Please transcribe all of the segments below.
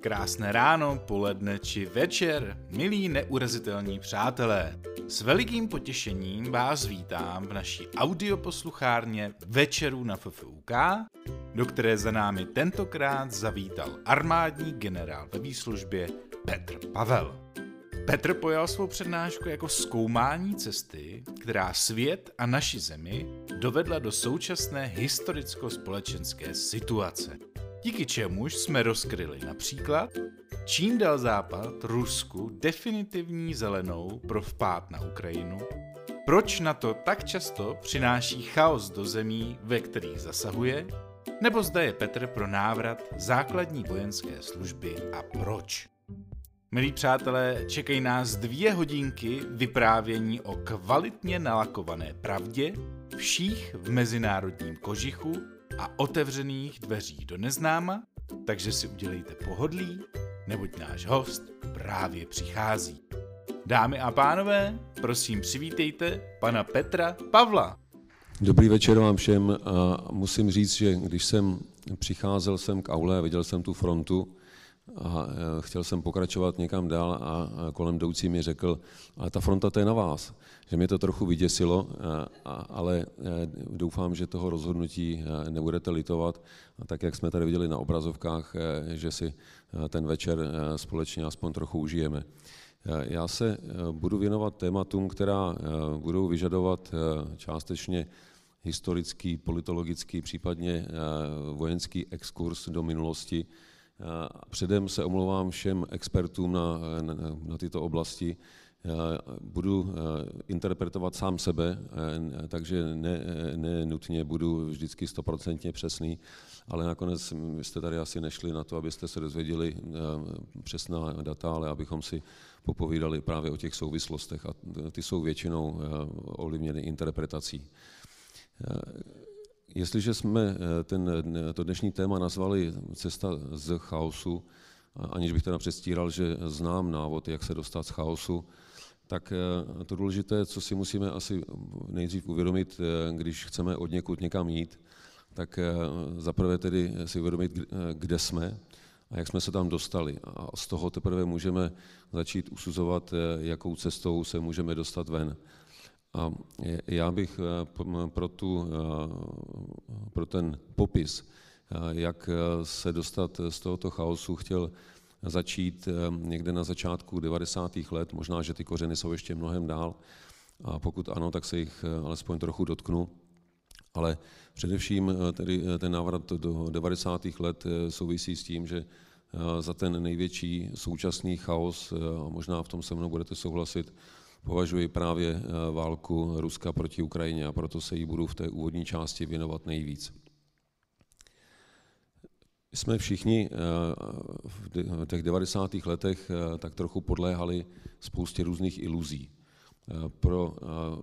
Krásné ráno, poledne či večer, milí neurazitelní přátelé. S velikým potěšením vás vítám v naší audioposluchárně Večeru na FFUK, do které za námi tentokrát zavítal armádní generál ve výslužbě Petr Pavel. Petr pojal svou přednášku jako zkoumání cesty, která svět a naši zemi dovedla do současné historicko-společenské situace díky čemuž jsme rozkryli například, čím dal Západ Rusku definitivní zelenou pro vpád na Ukrajinu, proč na to tak často přináší chaos do zemí, ve kterých zasahuje, nebo zda je Petr pro návrat základní vojenské služby a proč. Milí přátelé, čekají nás dvě hodinky vyprávění o kvalitně nalakované pravdě, vších v mezinárodním kožichu a otevřených dveří do neznáma, takže si udělejte pohodlí, neboť náš host právě přichází. Dámy a pánové, prosím přivítejte pana Petra Pavla. Dobrý večer vám všem. Musím říct, že když jsem přicházel sem k aule a viděl jsem tu frontu, a e, chtěl jsem pokračovat někam dál a kolem jdoucí mi řekl, ale ta fronta to je na vás. Že mě to trochu vyděsilo, e, ale e, doufám, že toho rozhodnutí nebudete litovat. Tak, jak jsme tady viděli na obrazovkách, že si ten večer společně aspoň trochu užijeme. Já se budu věnovat tématům, která budou vyžadovat částečně historický, politologický, případně vojenský exkurs do minulosti, Předem se omlouvám všem expertům na, na, na tyto oblasti. Budu interpretovat sám sebe, takže ne, ne nutně budu vždycky stoprocentně přesný, ale nakonec jste tady asi nešli na to, abyste se dozvěděli přesná data, ale abychom si popovídali právě o těch souvislostech a ty jsou většinou ovlivněny interpretací. Jestliže jsme eh, ten, eh, to dnešní téma nazvali Cesta z chaosu, aniž bych teda předstíral, že znám návod, jak se dostat z chaosu, tak eh, to důležité, co si musíme asi nejdřív uvědomit, když chceme od někud někam jít, tak zaprvé tedy si uvědomit, kde jsme a jak jsme se tam dostali. A z toho teprve můžeme začít usuzovat, jakou cestou se můžeme dostat ven. A já bych eh, pro, tu, eh, pro ten popis, eh, jak se dostat z tohoto chaosu, chtěl začít někde na začátku 90. let, možná, že ty kořeny jsou ještě mnohem dál, a pokud ano, tak se jich alespoň trochu dotknu. Ale především tedy ten návrat do 90. let souvisí s tím, že za ten největší současný chaos, a možná v tom se mnou budete souhlasit, považuji právě eh, válku Ruska proti Ukrajině a proto se jí budu v té úvodní části věnovat nejvíc. Jsme všichni eh, v těch 90. letech eh, tak trochu podléhali spoustě různých iluzí. Pro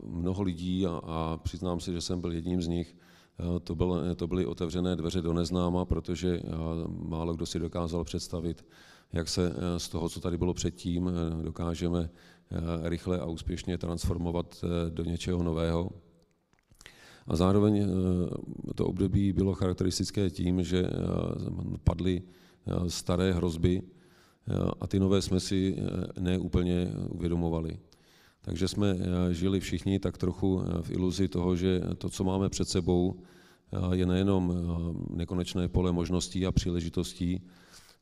mnoho lidí, a přiznám se, že jsem byl jedním z nich, to, bylo, to byly otevřené dveře do neznáma, protože málo kdo si dokázal představit, jak se z toho, co tady bylo předtím, dokážeme rychle a úspěšně transformovat eh, do něčeho nového. A zároveň eh, to období bylo charakteristické tím, že padly staré hrozby a ty nové jsme si neúplně uvědomovali. Takže jsme žili všichni tak trochu v iluzi toho, že to, co máme před sebou, je nejenom nekonečné pole možností a příležitostí,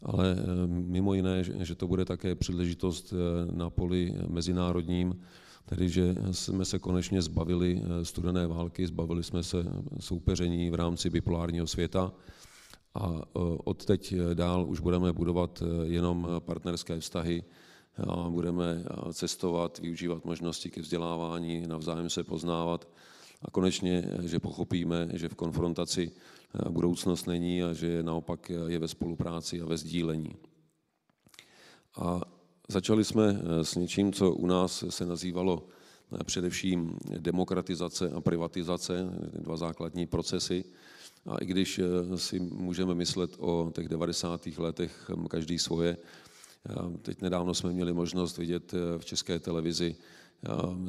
ale eh, mimo jiné, že to bude také příležitost eh, na poli mezinárodním, tedy že jsme se konečně zbavili eh, studené války, zbavili jsme se soupeření v rámci bipolárního světa a od teď dál už budeme budovat jenom partnerské vztahy, a budeme cestovat, využívat možnosti ke vzdělávání, navzájem se poznávat a konečně, že pochopíme, že v konfrontaci budoucnost není a že naopak je ve spolupráci a ve sdílení. A začali jsme eh, s něčím, co u nás se nazývalo eh, především demokratizace a privatizace, dva základní procesy. A i když eh, si můžeme myslet o těch 90. letech hm, každý svoje, teď nedávno jsme měli možnost vidět v české televizi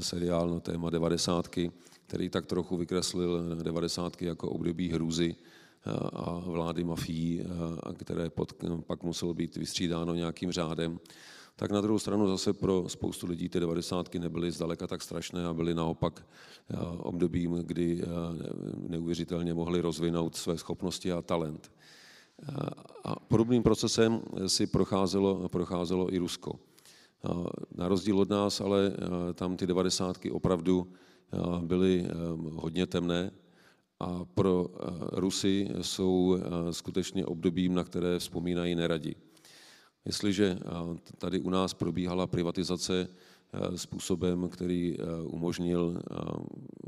seriál na téma 90 který tak trochu vykreslil 90. jako období hrůzy a vlády mafií, které pod, pak muselo být vystřídáno nějakým řádem. Tak na druhou stranu zase pro spoustu lidí ty devadesátky nebyly zdaleka tak strašné a byly naopak obdobím, kdy neuvěřitelně mohli rozvinout své schopnosti a talent. A podobným procesem si procházelo, procházelo i Rusko. Na rozdíl od nás, ale tam ty devadesátky opravdu byly hodně temné a pro Rusy jsou skutečně obdobím, na které vzpomínají neradi. Jestliže tady u nás probíhala privatizace způsobem, který umožnil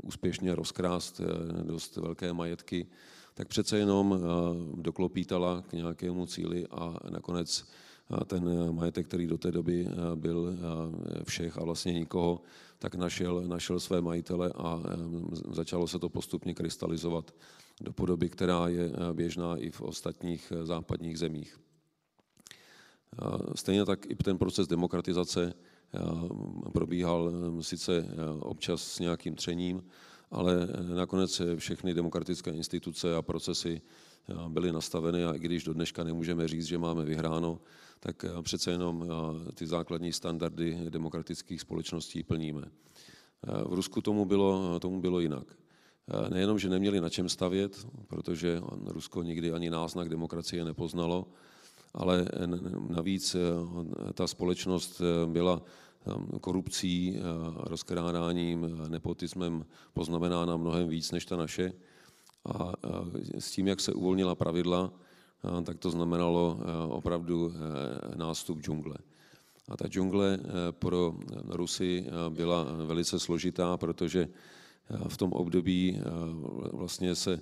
úspěšně rozkrást dost velké majetky, tak přece jenom doklopítala k nějakému cíli a nakonec ten majetek, který do té doby byl všech a vlastně nikoho, tak našel, našel své majitele a začalo se to postupně krystalizovat do podoby, která je běžná i v ostatních západních zemích. Stejně tak i ten proces demokratizace probíhal sice občas s nějakým třením, ale nakonec všechny demokratické instituce a procesy byly nastaveny a i když do dneška nemůžeme říct, že máme vyhráno, tak přece jenom ty základní standardy demokratických společností plníme. V Rusku tomu bylo, tomu bylo jinak. Nejenom, že neměli na čem stavět, protože Rusko nikdy ani náznak demokracie nepoznalo, ale navíc ta společnost byla korupcí, rozkrádáním, nepotismem poznamenána mnohem víc než ta naše. A s tím, jak se uvolnila pravidla, tak to znamenalo opravdu nástup džungle. A ta džungle pro Rusy byla velice složitá, protože v tom období vlastně se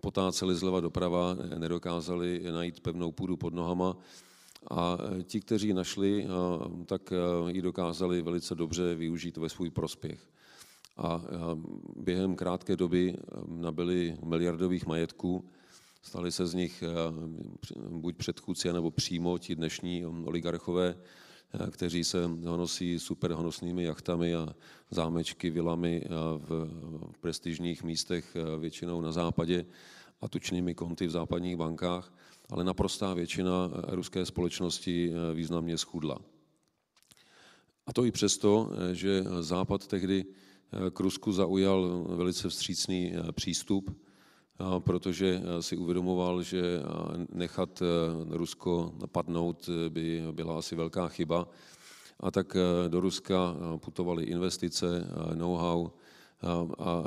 potáceli zleva doprava, nedokázali najít pevnou půdu pod nohama a ti, kteří našli, tak ji dokázali velice dobře využít ve svůj prospěch. A během krátké doby nabili miliardových majetků, stali se z nich buď předchůdci, nebo přímo ti dnešní oligarchové, kteří se honosí super honosnými jachtami a zámečky, vilami v prestižních místech, většinou na západě a tučnými konty v západních bankách, ale naprostá většina ruské společnosti významně schudla. A to i přesto, že Západ tehdy k Rusku zaujal velice vstřícný přístup, protože si uvědomoval, že nechat Rusko napadnout by byla asi velká chyba. A tak do Ruska putovaly investice, know-how a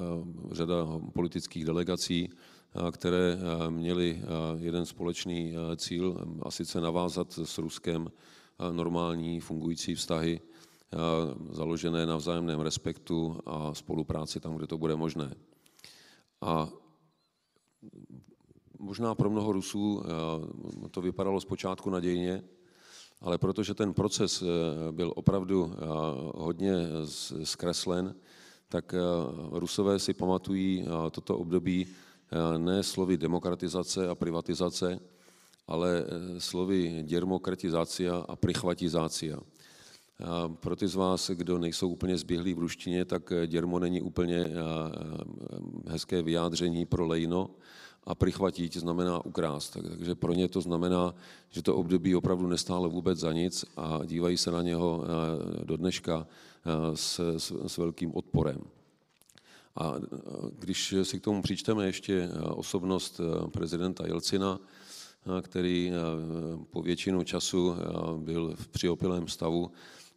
řada politických delegací, které měly jeden společný cíl, a sice navázat s Ruskem normální fungující vztahy, založené na vzájemném respektu a spolupráci tam, kde to bude možné. A možná pro mnoho Rusů to vypadalo zpočátku nadějně, ale protože ten proces byl opravdu hodně zkreslen, tak Rusové si pamatují toto období ne slovy demokratizace a privatizace, ale slovy děrmokratizácia a prichvatizácia. Pro ty z vás, kdo nejsou úplně zběhlí v ruštině, tak děrmo není úplně hezké vyjádření pro lejno a prichvatit znamená ukrást. Takže pro ně to znamená, že to období opravdu nestálo vůbec za nic a dívají se na něho do dneška s, s, s velkým odporem. A když si k tomu přičteme ještě osobnost prezidenta Jelcina, který po většinu času byl v přiopilém stavu,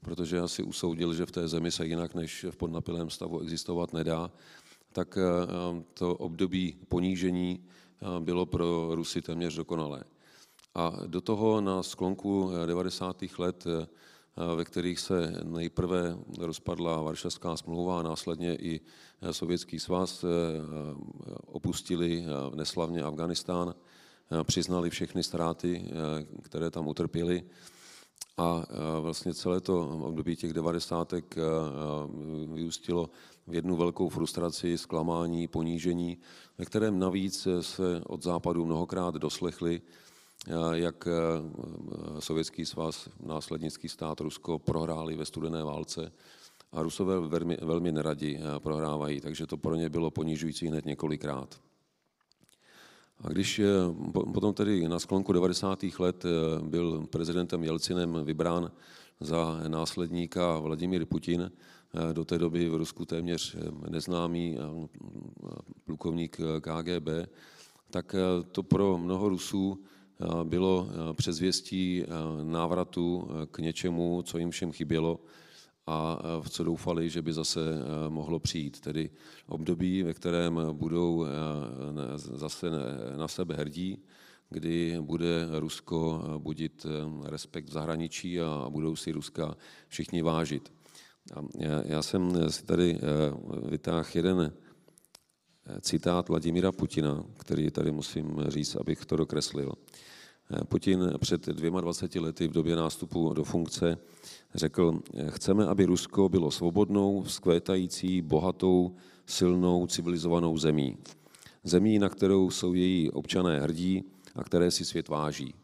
protože asi usoudil, že v té zemi se jinak než v podnapilém stavu existovat nedá, tak to období ponížení bylo pro Rusy téměř dokonalé. A do toho na sklonku 90. let, ve kterých se nejprve rozpadla Varšavská smlouva a následně i Sovětský svaz, opustili neslavně Afganistán, přiznali všechny ztráty, které tam utrpěli a vlastně celé to období těch devadesátek vyústilo v jednu velkou frustraci, zklamání, ponížení, ve kterém navíc se od západu mnohokrát doslechli, jak Sovětský svaz, následnický stát Rusko prohráli ve studené válce a Rusové velmi, velmi neradi prohrávají, takže to pro ně bylo ponižující hned několikrát. A když potom tedy na sklonku 90. let byl prezidentem Jelcinem vybrán za následníka Vladimír Putin, do té doby v Rusku téměř neznámý plukovník KGB, tak to pro mnoho Rusů bylo předzvěstí návratu k něčemu, co jim všem chybělo a v co doufali, že by zase mohlo přijít. Tedy období, ve kterém budou zase na sebe hrdí, kdy bude Rusko budit respekt v zahraničí a budou si Ruska všichni vážit. Já, já jsem si tady vytáhl jeden citát Vladimíra Putina, který tady musím říct, abych to dokreslil. Putin před dvěma 20 lety v době nástupu do funkce řekl, chceme, aby Rusko bylo svobodnou, vzkvétající, bohatou, silnou, civilizovanou zemí. Zemí, na kterou jsou její občané hrdí a které si svět váží.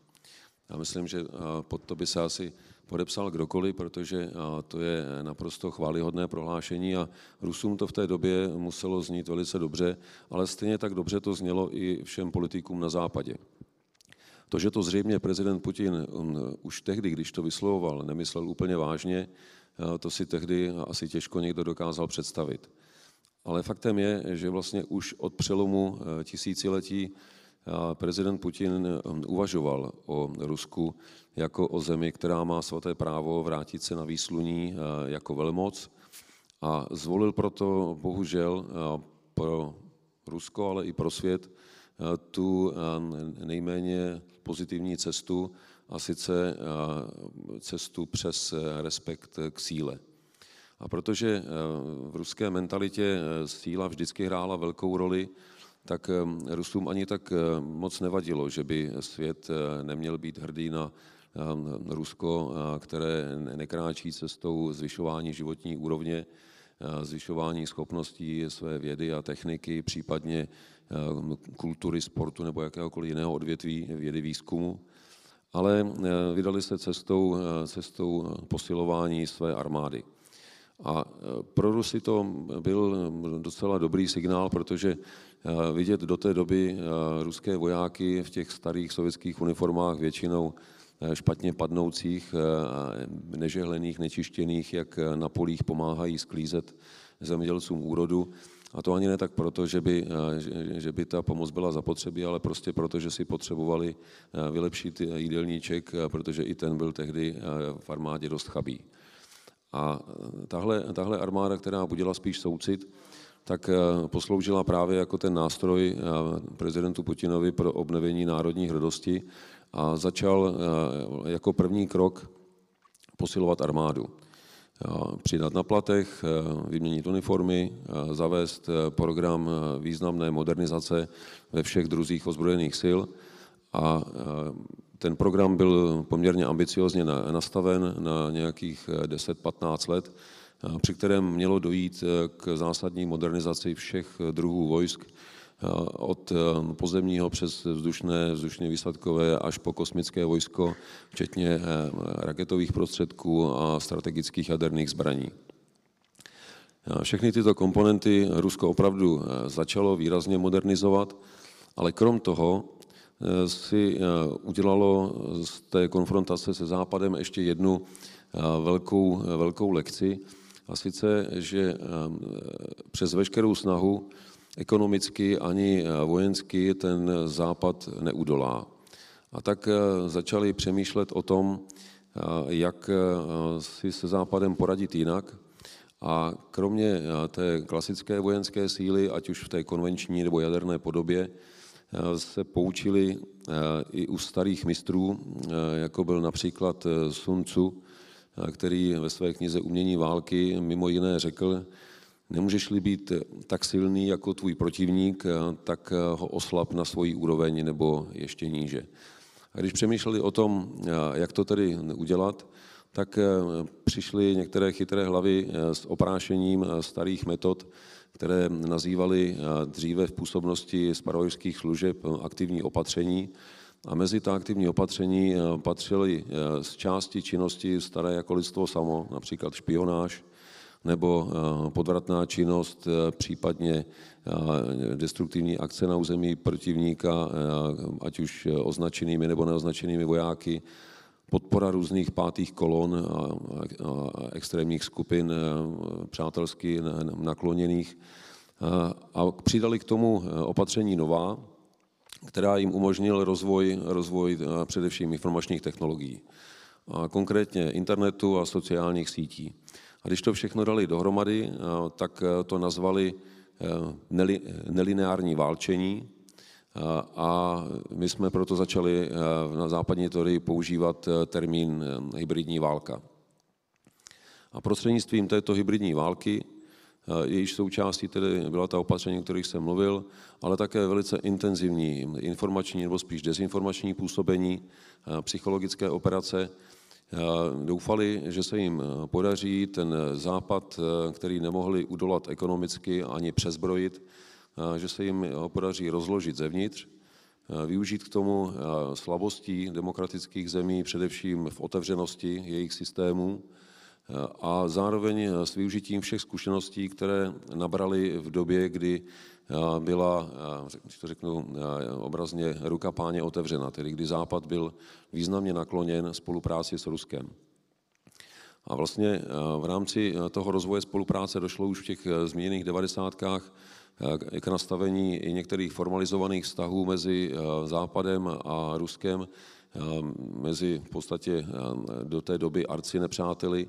Já myslím, že pod to by se asi podepsal kdokoliv, protože to je naprosto chválihodné prohlášení a Rusům to v té době muselo znít velice dobře, ale stejně tak dobře to znělo i všem politikům na západě. To, že to zřejmě prezident Putin už tehdy, když to vyslovoval, nemyslel úplně vážně, to si tehdy asi těžko někdo dokázal představit. Ale faktem je, že vlastně už od přelomu tisíciletí prezident Putin uvažoval o Rusku jako o zemi, která má svaté právo vrátit se na výsluní jako velmoc a zvolil proto bohužel pro Rusko, ale i pro svět tu nejméně pozitivní cestu a sice cestu přes respekt k síle. A protože v ruské mentalitě síla vždycky hrála velkou roli, tak Rusům ani tak moc nevadilo, že by svět neměl být hrdý na Rusko, které nekráčí cestou zvyšování životní úrovně, zvyšování schopností své vědy a techniky, případně kultury, sportu nebo jakéhokoliv jiného odvětví vědy výzkumu, ale vydali se cestou, cestou posilování své armády. A pro Rusy to byl docela dobrý signál, protože vidět do té doby ruské vojáky v těch starých sovětských uniformách většinou špatně padnoucích, nežehlených, nečištěných, jak na polích pomáhají sklízet zemědělcům úrodu. A to ani ne tak proto, že by, že by ta pomoc byla zapotřebí, ale prostě proto, že si potřebovali vylepšit jídelníček, protože i ten byl tehdy v armádě dost chabý. A tahle, tahle armáda, která budila spíš soucit, tak posloužila právě jako ten nástroj prezidentu Putinovi pro obnovení národní hrdosti a začal jako první krok posilovat armádu. Přidat na platech, vyměnit uniformy, zavést program významné modernizace ve všech druzích ozbrojených sil a ten program byl poměrně ambiciozně nastaven na nějakých 10-15 let, při kterém mělo dojít k zásadní modernizaci všech druhů vojsk, od pozemního přes vzdušné, vzdušně výsadkové až po kosmické vojsko, včetně raketových prostředků a strategických jaderných zbraní. Všechny tyto komponenty Rusko opravdu začalo výrazně modernizovat, ale krom toho si udělalo z té konfrontace se Západem ještě jednu velkou, velkou lekci, a sice, že přes veškerou snahu ekonomicky ani vojensky ten Západ neudolá. A tak začali přemýšlet o tom, jak si se Západem poradit jinak. A kromě té klasické vojenské síly, ať už v té konvenční nebo jaderné podobě, se poučili i u starých mistrů, jako byl například Sun Tzu, který ve své knize Umění války mimo jiné řekl, nemůžeš-li být tak silný jako tvůj protivník, tak ho oslab na svoji úroveň nebo ještě níže. A když přemýšleli o tom, jak to tedy udělat, tak přišly některé chytré hlavy s oprášením starých metod, které nazývali dříve v působnosti spravodajských služeb aktivní opatření. A mezi ta aktivní opatření patřily z části činnosti staré jako lidstvo samo, například špionáž, nebo podvratná činnost, případně destruktivní akce na území protivníka, ať už označenými nebo neoznačenými vojáky, podpora různých pátých kolon a, extrémních skupin přátelsky nakloněných. A přidali k tomu opatření nová, která jim umožnil rozvoj, rozvoj především informačních technologií, a konkrétně internetu a sociálních sítí. A když to všechno dali dohromady, tak to nazvali nelineární válčení, a my jsme proto začali na západní teorii používat termín hybridní válka. A prostřednictvím této hybridní války, jejíž součástí tedy byla ta opatření, o kterých jsem mluvil, ale také velice intenzivní informační nebo spíš dezinformační působení, psychologické operace, doufali, že se jim podaří ten západ, který nemohli udolat ekonomicky ani přezbrojit, že se jim podaří rozložit zevnitř, využít k tomu slabostí demokratických zemí, především v otevřenosti jejich systémů, a zároveň s využitím všech zkušeností, které nabrali v době, kdy byla, když to řeknu obrazně, ruka páně otevřena, tedy kdy Západ byl významně nakloněn spolupráci s Ruskem. A vlastně v rámci toho rozvoje spolupráce došlo už v těch zmíněných devadesátkách k nastavení i některých formalizovaných vztahů mezi Západem a Ruskem, mezi v podstatě do té doby arci nepřáteli.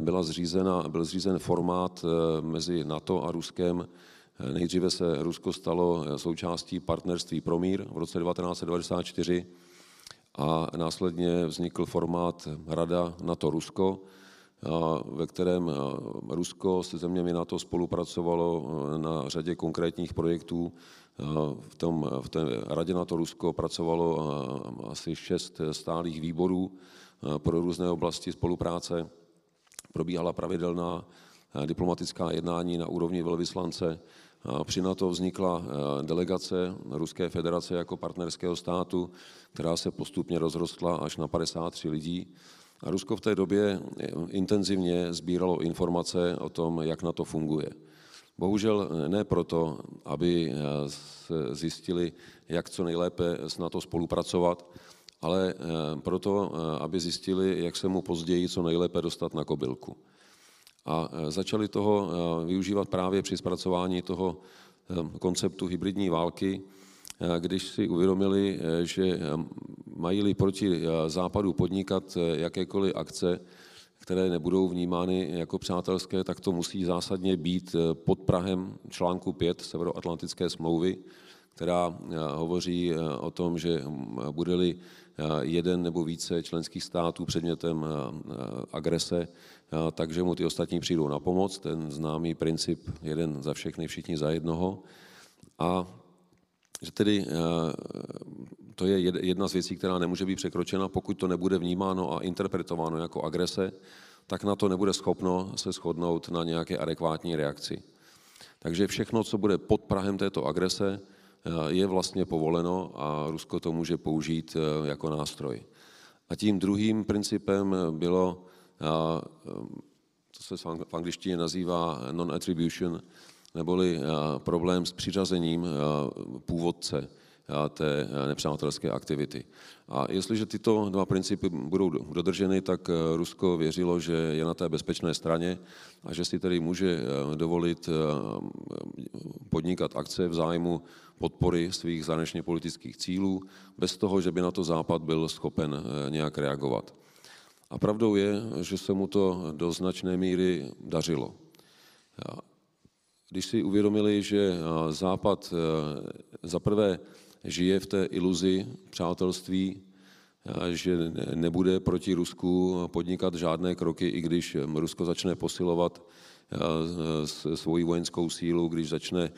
Byla zřízena, byl zřízen formát mezi NATO a Ruskem. Nejdříve se Rusko stalo součástí partnerství pro mír v roce 1994 a následně vznikl formát Rada NATO-Rusko, ve kterém Rusko se zeměmi NATO spolupracovalo na řadě konkrétních projektů. V, tom, v té radě NATO Rusko pracovalo asi šest stálých výborů pro různé oblasti spolupráce. Probíhala pravidelná diplomatická jednání na úrovni velvyslance. Při NATO vznikla delegace Ruské federace jako partnerského státu, která se postupně rozrostla až na 53 lidí. A Rusko v té době intenzivně sbíralo informace o tom, jak na to funguje. Bohužel ne proto, aby zjistili, jak co nejlépe s NATO spolupracovat, ale proto, aby zjistili, jak se mu později co nejlépe dostat na kobylku. A začali toho využívat právě při zpracování toho konceptu hybridní války, když si uvědomili, že mají-li proti západu podnikat jakékoliv akce, které nebudou vnímány jako přátelské, tak to musí zásadně být pod Prahem článku 5 Severoatlantické smlouvy, která hovoří o tom, že bude-li jeden nebo více členských států předmětem agrese, takže mu ty ostatní přijdou na pomoc, ten známý princip jeden za všechny, všichni za jednoho. A že tedy to je jedna z věcí, která nemůže být překročena, pokud to nebude vnímáno a interpretováno jako agrese, tak na to nebude schopno se shodnout na nějaké adekvátní reakci. Takže všechno, co bude pod Prahem této agrese, je vlastně povoleno a Rusko to může použít jako nástroj. A tím druhým principem bylo, co se v angličtině nazývá non-attribution, neboli problém s přiřazením původce té nepřátelské aktivity. A jestliže tyto dva principy budou dodrženy, tak Rusko věřilo, že je na té bezpečné straně a že si tedy může dovolit podnikat akce v zájmu podpory svých zahraničně politických cílů, bez toho, že by na to Západ byl schopen nějak reagovat. A pravdou je, že se mu to do značné míry dařilo. Když si uvědomili, že Západ zaprvé žije v té iluzi přátelství, že nebude proti Rusku podnikat žádné kroky, i když Rusko začne posilovat svoji vojenskou sílu, když začne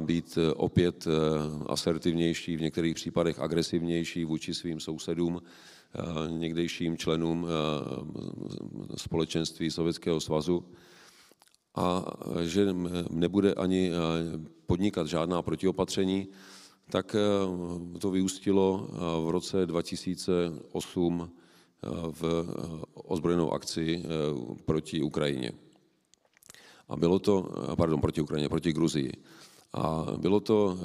být opět asertivnější, v některých případech agresivnější vůči svým sousedům, někdejším členům společenství Sovětského svazu a že nebude ani podnikat žádná protiopatření, tak to vyústilo v roce 2008 v ozbrojenou akci proti Ukrajině. A bylo to, pardon, proti Ukrajině, proti Gruzii. A bylo to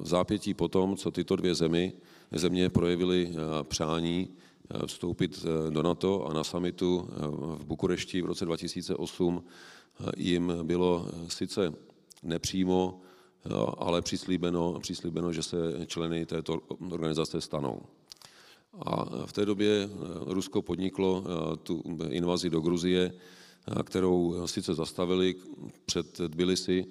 v zápětí po tom, co tyto dvě zemi, země projevily přání vstoupit do NATO a na samitu v Bukurešti v roce 2008 jim bylo sice nepřímo, ale přislíbeno, přislíbeno, že se členy této organizace stanou. A v té době Rusko podniklo tu invazi do Gruzie, kterou sice zastavili před Tbilisi,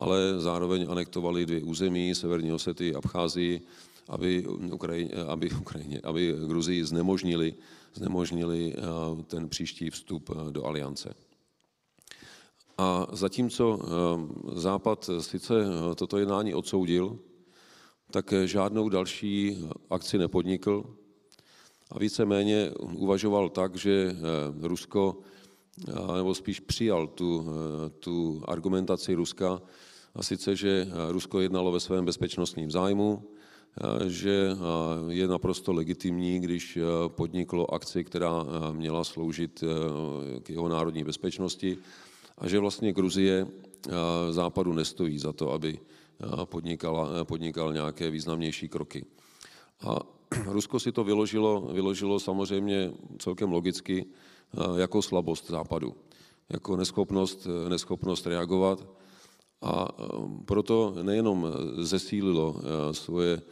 ale zároveň anektovali dvě území, Severní Osety a Abcházii, aby, Ukrajině, aby, Ukrajině, aby Gruzii znemožnili, znemožnili ten příští vstup do aliance. A zatímco Západ sice toto jednání odsoudil, tak žádnou další akci nepodnikl a víceméně uvažoval tak, že Rusko nebo spíš přijal tu, tu argumentaci Ruska, a sice, že Rusko jednalo ve svém bezpečnostním zájmu, že je naprosto legitimní, když podniklo akci, která měla sloužit k jeho národní bezpečnosti a že vlastně Gruzie západu nestojí za to, aby podnikala, podnikal nějaké významnější kroky. A Rusko si to vyložilo, vyložilo samozřejmě celkem logicky jako slabost západu, jako neschopnost, neschopnost reagovat a proto nejenom zesílilo svoje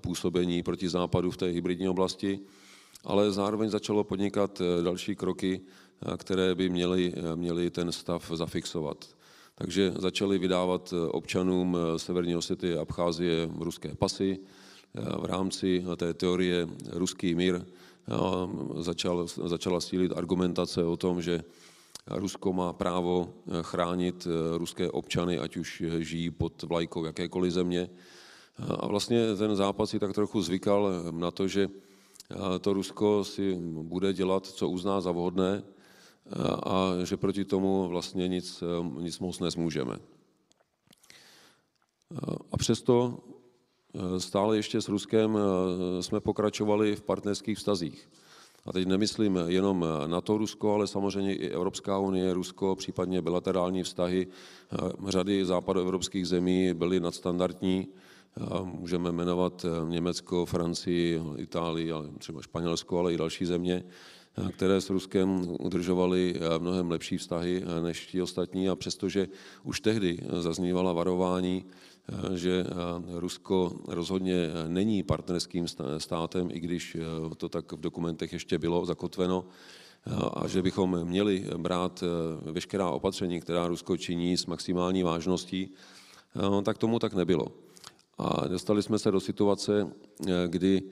působení proti západu v té hybridní oblasti, ale zároveň začalo podnikat další kroky, které by měly, měly ten stav zafixovat. Takže začali vydávat občanům Severní Osety a Abcházie ruské pasy v rámci té teorie ruský mír začal, začala sílit argumentace o tom, že Rusko má právo chránit ruské občany, ať už žijí pod vlajkou jakékoliv země. A vlastně ten západ si tak trochu zvykal na to, že to Rusko si bude dělat, co uzná za vhodné a že proti tomu vlastně nic, nic moc nezmůžeme. A přesto stále ještě s Ruskem jsme pokračovali v partnerských vztazích. A teď nemyslím jenom na to Rusko, ale samozřejmě i Evropská unie, Rusko, případně bilaterální vztahy řady západoevropských zemí byly nadstandardní. Můžeme jmenovat Německo, Francii, Itálii, ale třeba Španělsko, ale i další země, které s Ruskem udržovaly mnohem lepší vztahy než ti ostatní a přestože už tehdy zaznívala varování, že Rusko rozhodně není partnerským státem, i když to tak v dokumentech ještě bylo zakotveno, a že bychom měli brát veškerá opatření, která Rusko činí s maximální vážností, tak tomu tak nebylo. A dostali jsme se do situace, kdy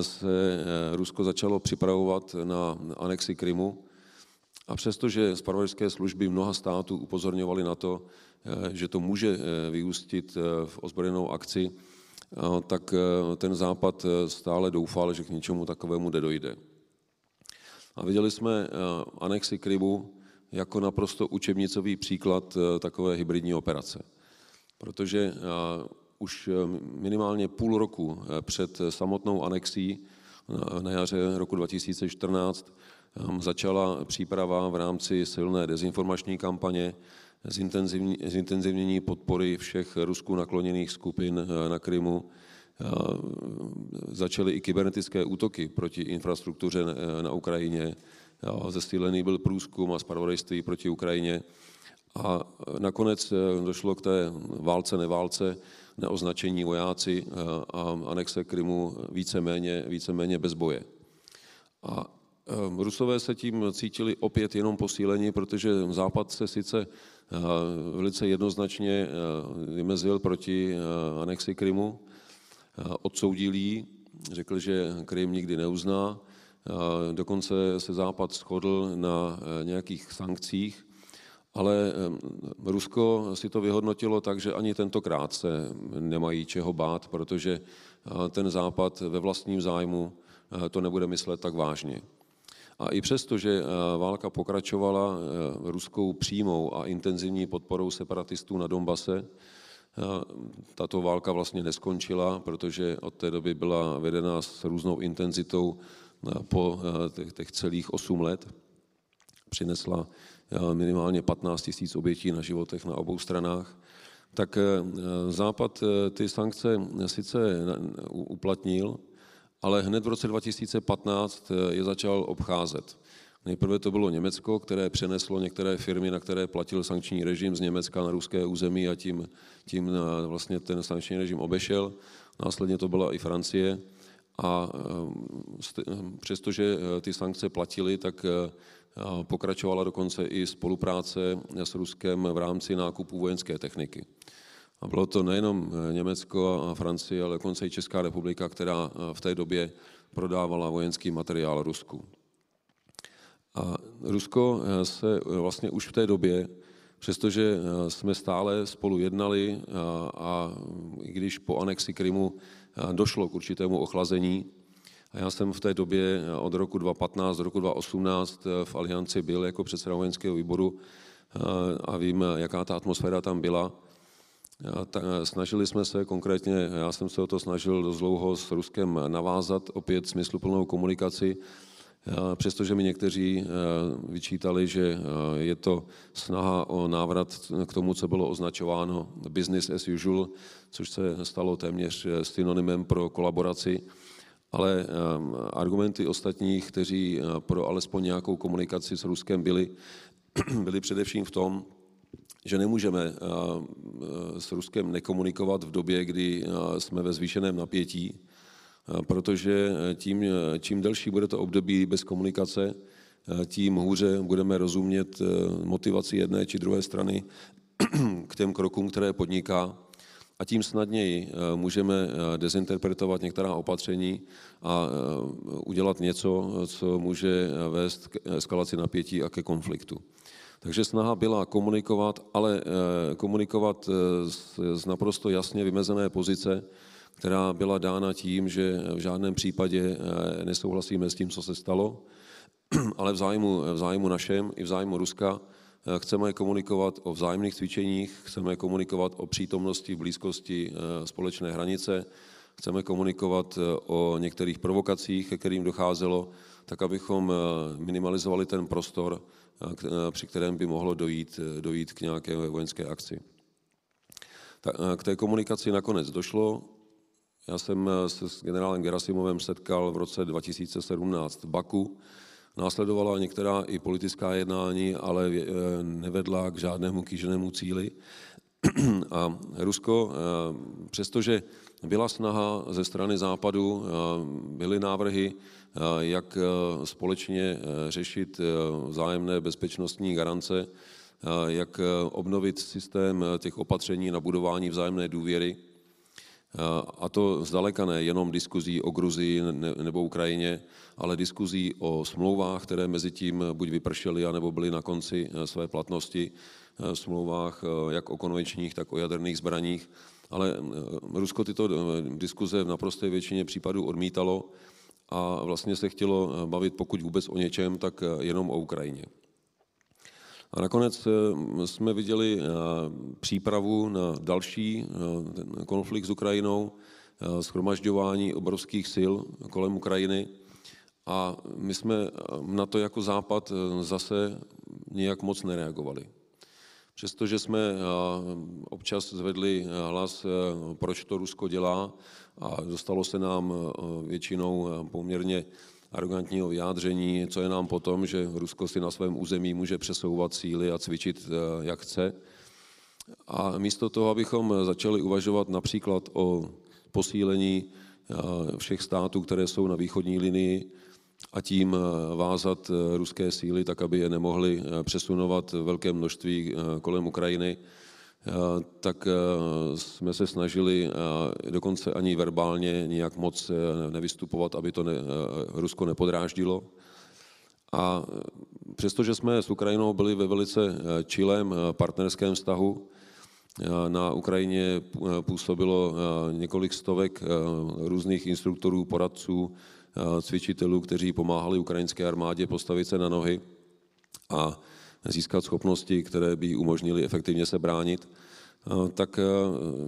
se Rusko začalo připravovat na anexi Krymu a přestože spravodajské služby mnoha států upozorňovaly na to, že to může vyústit v ozbrojenou akci, tak ten západ stále doufal, že k ničemu takovému nedojde. A viděli jsme anexi Krymu jako naprosto učebnicový příklad takové hybridní operace. Protože už minimálně půl roku před samotnou anexí na jaře roku 2014 začala příprava v rámci silné dezinformační kampaně, zintenzivnění podpory všech Rusku nakloněných skupin na Krymu. Začaly i kybernetické útoky proti infrastruktuře na Ukrajině. Zesílený byl průzkum a spravodajství proti Ukrajině. A nakonec došlo k té válce neválce, neoznačení vojáci a anexe Krymu víceméně, víceméně bez boje. A Rusové se tím cítili opět jenom posílení, protože Západ se sice velice jednoznačně vymezil proti anexi Krymu, odsoudil ji, řekl, že Krym nikdy neuzná, dokonce se Západ shodl na nějakých sankcích, ale Rusko si to vyhodnotilo tak, že ani tentokrát se nemají čeho bát, protože ten Západ ve vlastním zájmu to nebude myslet tak vážně. A i přesto, že válka pokračovala ruskou přímou a intenzivní podporou separatistů na Donbase, tato válka vlastně neskončila, protože od té doby byla vedena s různou intenzitou po těch celých osm let. Přinesla minimálně 15 tisíc obětí na životech na obou stranách, tak Západ ty sankce sice uplatnil, ale hned v roce 2015 je začal obcházet. Nejprve to bylo Německo, které přeneslo některé firmy, na které platil sankční režim z Německa na ruské území a tím, tím vlastně ten sankční režim obešel. Následně to byla i Francie. A přestože ty sankce platily, tak pokračovala dokonce i spolupráce s Ruskem v rámci nákupu vojenské techniky. A bylo to nejenom Německo a Francie, ale dokonce i Česká republika, která v té době prodávala vojenský materiál Rusku. A Rusko se vlastně už v té době, přestože jsme stále spolu jednali a, a i když po anexi Krymu došlo k určitému ochlazení, a já jsem v té době od roku 2015 do roku 2018 v Alianci byl jako předseda vojenského výboru a vím, jaká ta atmosféra tam byla. Snažili jsme se konkrétně, já jsem se o to snažil dost dlouho s Ruskem navázat opět smysluplnou komunikaci, přestože mi někteří vyčítali, že je to snaha o návrat k tomu, co bylo označováno business as usual, což se stalo téměř synonymem pro kolaboraci, ale argumenty ostatních, kteří pro alespoň nějakou komunikaci s Ruskem byli, byli především v tom, že nemůžeme s Ruskem nekomunikovat v době, kdy jsme ve zvýšeném napětí, protože tím, čím delší bude to období bez komunikace, tím hůře budeme rozumět motivaci jedné či druhé strany k těm krokům, které podniká a tím snadněji můžeme dezinterpretovat některá opatření a udělat něco, co může vést k eskalaci napětí a ke konfliktu. Takže snaha byla komunikovat, ale komunikovat z naprosto jasně vymezené pozice, která byla dána tím, že v žádném případě nesouhlasíme s tím, co se stalo, ale v zájmu, v zájmu našem i v zájmu Ruska chceme komunikovat o vzájemných cvičeních, chceme komunikovat o přítomnosti v blízkosti společné hranice, chceme komunikovat o některých provokacích, ke kterým docházelo, tak abychom minimalizovali ten prostor, při kterém by mohlo dojít, dojít k nějaké vojenské akci. K té komunikaci nakonec došlo. Já jsem se s generálem Gerasimovem setkal v roce 2017 v Baku. Následovala některá i politická jednání, ale nevedla k žádnému kýženému cíli. A Rusko, přestože byla snaha ze strany západu, byly návrhy, jak společně řešit vzájemné bezpečnostní garance, jak obnovit systém těch opatření na budování vzájemné důvěry, a to zdaleka ne jenom diskuzí o Gruzii nebo Ukrajině, ale diskuzí o smlouvách, které mezi tím buď vypršely, anebo byly na konci své platnosti, smlouvách jak o konvenčních, tak o jaderných zbraních. Ale Rusko tyto diskuze v naprosté většině případů odmítalo a vlastně se chtělo bavit, pokud vůbec o něčem, tak jenom o Ukrajině. A nakonec jsme viděli přípravu na další konflikt s Ukrajinou, schromažďování obrovských sil kolem Ukrajiny a my jsme na to jako Západ zase nijak moc nereagovali. Přestože jsme občas zvedli hlas, proč to Rusko dělá a dostalo se nám většinou poměrně arrogantního vyjádření, co je nám potom, že Rusko si na svém území může přesouvat síly a cvičit, jak chce. A místo toho, abychom začali uvažovat například o posílení všech států, které jsou na východní linii, a tím vázat ruské síly tak, aby je nemohly přesunovat velké množství kolem Ukrajiny, tak jsme se snažili dokonce ani verbálně nijak moc nevystupovat, aby to ne, Rusko nepodráždilo. A přestože jsme s Ukrajinou byli ve velice čilém partnerském vztahu, na Ukrajině působilo několik stovek různých instruktorů, poradců, cvičitelů, kteří pomáhali ukrajinské armádě postavit se na nohy a získat schopnosti, které by umožnily efektivně se bránit, tak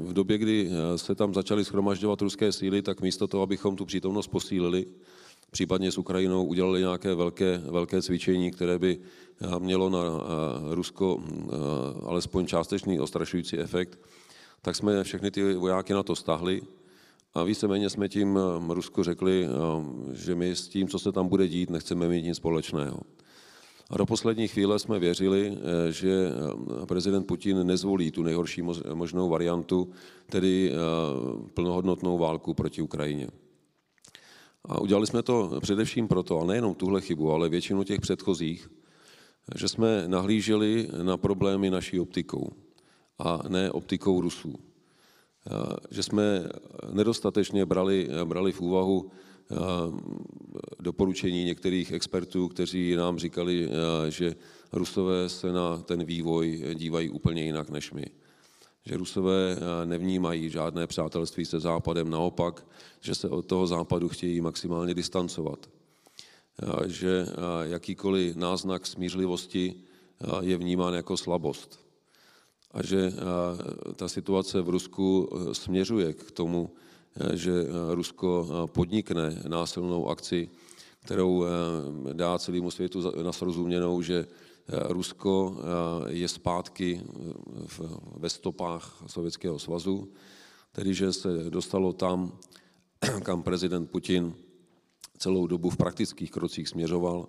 v době, kdy se tam začaly schromažďovat ruské síly, tak místo toho, abychom tu přítomnost posílili, případně s Ukrajinou udělali nějaké velké, velké cvičení, které by mělo na Rusko alespoň částečný ostrašující efekt, tak jsme všechny ty vojáky na to stáhli a víceméně jsme tím Rusku řekli, že my s tím, co se tam bude dít, nechceme mít nic společného. A do poslední chvíle jsme věřili, eh, že eh, prezident Putin nezvolí tu nejhorší možnou variantu, tedy eh, plnohodnotnou válku proti Ukrajině. A udělali jsme to především proto, a nejenom tuhle chybu, ale většinu těch předchozích, že jsme nahlíželi na problémy naší optikou a ne optikou Rusů. Že jsme nedostatečně brali, brali v úvahu doporučení některých expertů, kteří nám říkali, že Rusové se na ten vývoj dívají úplně jinak než my. Že Rusové nevnímají žádné přátelství se Západem, naopak, že se od toho Západu chtějí maximálně distancovat. Že jakýkoliv náznak smířlivosti je vnímán jako slabost. A že ta situace v Rusku směřuje k tomu, že eh, Rusko eh, podnikne násilnou akci, kterou eh, dá celému světu na srozuměnou, že Rusko je zpátky ve stopách Sovětského svazu, tedy že se dostalo tam, kam prezident Putin celou dobu v praktických krocích směřoval,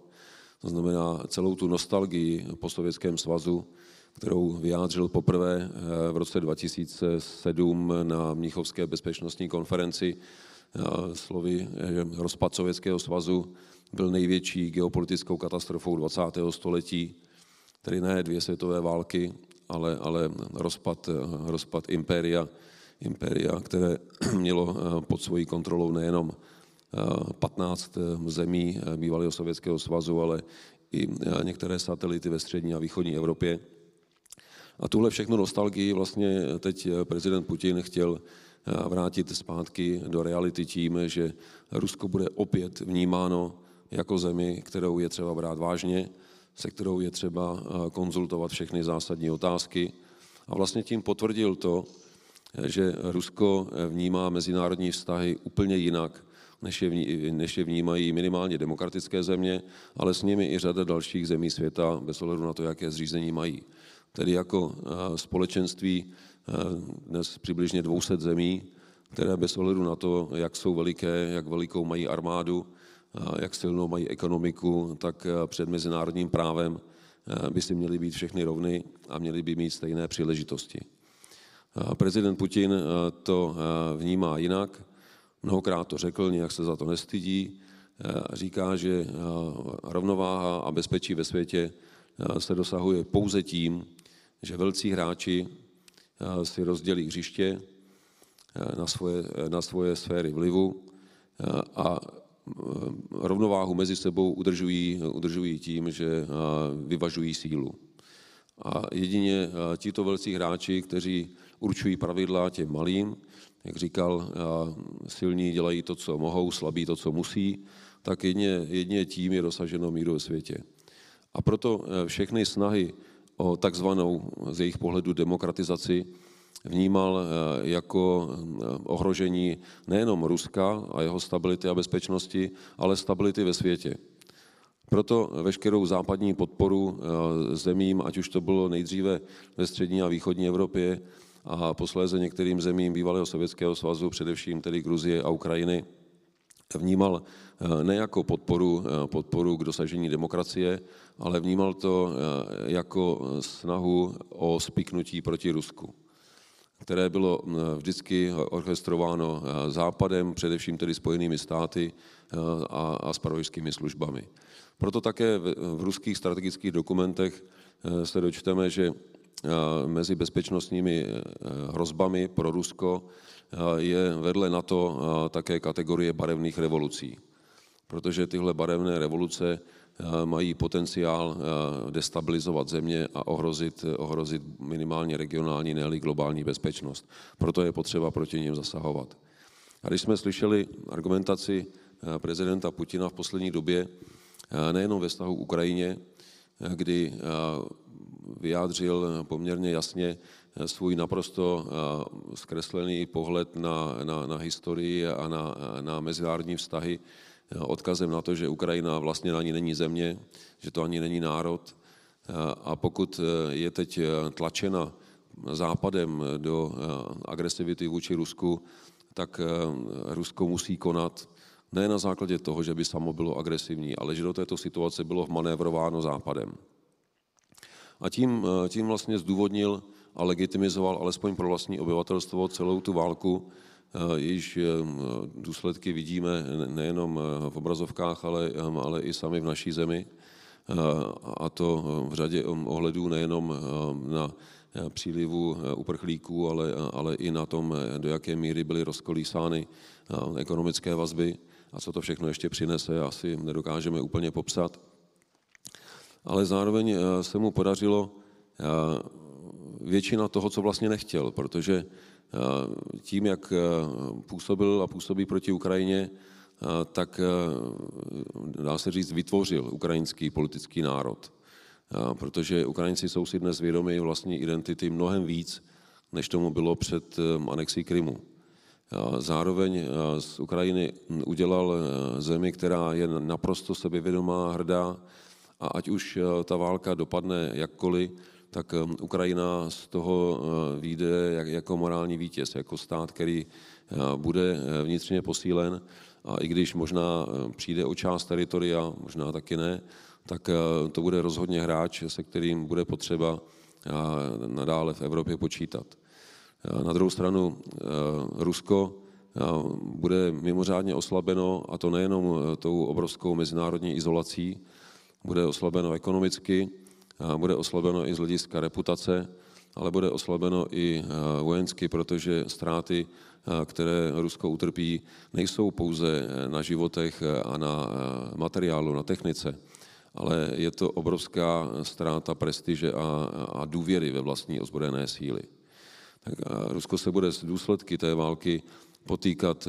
to znamená celou tu nostalgii po Sovětském svazu, kterou vyjádřil poprvé eh, v roce 2007 na Mnichovské bezpečnostní konferenci eh, slovy, že rozpad Sovětského svazu byl největší geopolitickou katastrofou 20. století, tedy ne dvě světové války, ale, ale rozpad, eh, rozpad impéria, impéria, které mělo pod svojí kontrolou nejenom 15 zemí bývalého Sovětského svazu, ale i některé satelity ve střední a východní Evropě. A tuhle všechno nostalgii vlastně teď prezident Putin chtěl eh, vrátit zpátky do reality tím, že Rusko bude opět vnímáno jako zemi, kterou je třeba brát vážně, se kterou je třeba eh, konzultovat všechny zásadní otázky. A vlastně tím potvrdil to, že Rusko eh, vnímá mezinárodní vztahy úplně jinak, než je, než je vnímají minimálně demokratické země, ale s nimi i řada dalších zemí světa, bez ohledu na to, jaké zřízení mají tedy jako eh, společenství eh, dnes přibližně 200 zemí, které bez ohledu na to, jak jsou veliké, jak velikou mají armádu, jak silnou mají ekonomiku, tak eh, před mezinárodním právem by si měly být všechny rovny a měly by mít stejné příležitosti. Prezident Putin to vnímá jinak, mnohokrát to řekl, nějak se za to nestydí, říká, že rovnováha a bezpečí ve světě se dosahuje pouze tím, že velcí hráči eh, si rozdělí hřiště eh, na svoje, eh, na svoje sféry vlivu a rovnováhu mezi sebou udržují, udržují tím, že vyvažují sílu. A jedině tito velcí hráči, kteří určují pravidla těm malým, jak říkal, silní dělají to, co mohou, slabí to, co musí, tak jedině, jedině tím je dosaženo míru ve světě. A proto všechny snahy o takzvanou z jejich pohledu demokratizaci vnímal eh, jako eh, ohrožení nejenom Ruska a jeho stability a bezpečnosti, ale stability ve světě. Proto veškerou západní podporu eh, zemím, ať už to bylo nejdříve ve střední a východní Evropě a posléze některým zemím bývalého Sovětského svazu, především tedy Gruzie a Ukrajiny, vnímal eh, ne jako podporu, eh, podporu k dosažení demokracie, ale vnímal to eh, jako snahu o spiknutí proti Rusku, které bylo vždycky orchestrováno Západem, především tedy Spojenými státy a, a spravodajskými službami. Proto také v, v ruských strategických dokumentech se dočteme, že mezi bezpečnostními hrozbami pro Rusko je vedle NATO také kategorie barevných revolucí. Protože tyhle barevné revoluce mají potenciál destabilizovat země a ohrozit, ohrozit minimálně regionální, ne globální bezpečnost. Proto je potřeba proti ním zasahovat. A když jsme slyšeli argumentaci prezidenta Putina v poslední době, nejenom ve vztahu k Ukrajině, kdy vyjádřil poměrně jasně svůj naprosto zkreslený pohled na, na, na historii a na, na mezinárodní vztahy, odkazem na to, že Ukrajina vlastně ani není země, že to ani není národ. A pokud je teď tlačena západem do agresivity vůči Rusku, tak Rusko musí konat ne na základě toho, že by samo bylo agresivní, ale že do této situace bylo vmanévrováno západem. A tím, tím vlastně zdůvodnil a legitimizoval alespoň pro vlastní obyvatelstvo celou tu válku, Eh, jejíž eh, důsledky vidíme nejenom eh, v obrazovkách, ale, ale i sami v naší zemi. A to v řadě ohledů nejenom na přílivu uprchlíků, ale, ale i na tom, do jaké míry byly rozkolísány ekonomické vazby a co to všechno ještě přinese, asi nedokážeme úplně popsat. Ale zároveň se mu podařilo většina toho, co vlastně nechtěl, protože tím, jak eh, působil a působí proti Ukrajině, eh, tak eh, dá se říct, vytvořil ukrajinský politický národ. Protože Ukrajinci jsou si dnes vědomi vlastní identity mnohem víc, než tomu bylo před anexí Krymu. Zároveň z Ukrajiny udělal zemi, která je naprosto sebevědomá, hrdá a ať už ta válka dopadne jakkoliv, tak um, Ukrajina z toho uh, vyjde jako morální vítěz, jako stát, který uh, bude vnitřně posílen a i když možná přijde o část teritoria, možná taky ne, tak to bude rozhodně hráč, se kterým bude potřeba nadále v Evropě počítat. Na druhou stranu Rusko bude mimořádně oslabeno, a to nejenom tou obrovskou mezinárodní izolací, bude oslabeno ekonomicky, bude oslabeno i z hlediska reputace, ale bude oslabeno i eh, vojensky, protože ztráty, eh, které Rusko utrpí, nejsou pouze eh, na životech a na materiálu, na technice, ale je to obrovská ztráta prestiže a, a důvěry ve vlastní ozbrojené síly. Tak Rusko se bude z důsledky té války potýkat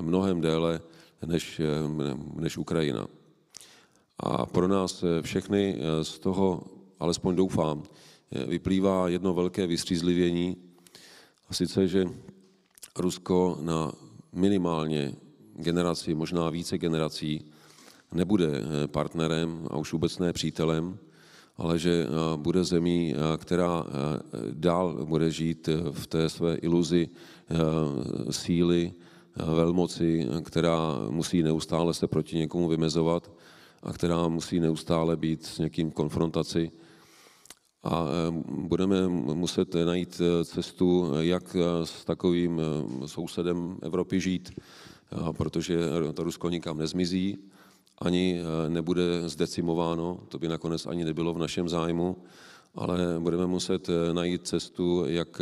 mnohem déle než, než Ukrajina. A pro nás všechny z toho, alespoň doufám, vyplývá jedno velké vystřízlivění, a sice, že Rusko na minimálně generaci, možná více generací, nebude partnerem a už vůbec ne přítelem, ale že bude zemí, která dál bude žít v té své iluzi síly, velmoci, která musí neustále se proti někomu vymezovat a která musí neustále být s někým konfrontaci. A eh, budeme muset najít eh, cestu, jak eh, s takovým sousedem Evropy žít, protože to Rusko nikam nezmizí, ani nebude zdecimováno, to by nakonec ani nebylo v našem zájmu, ale budeme muset najít cestu, jak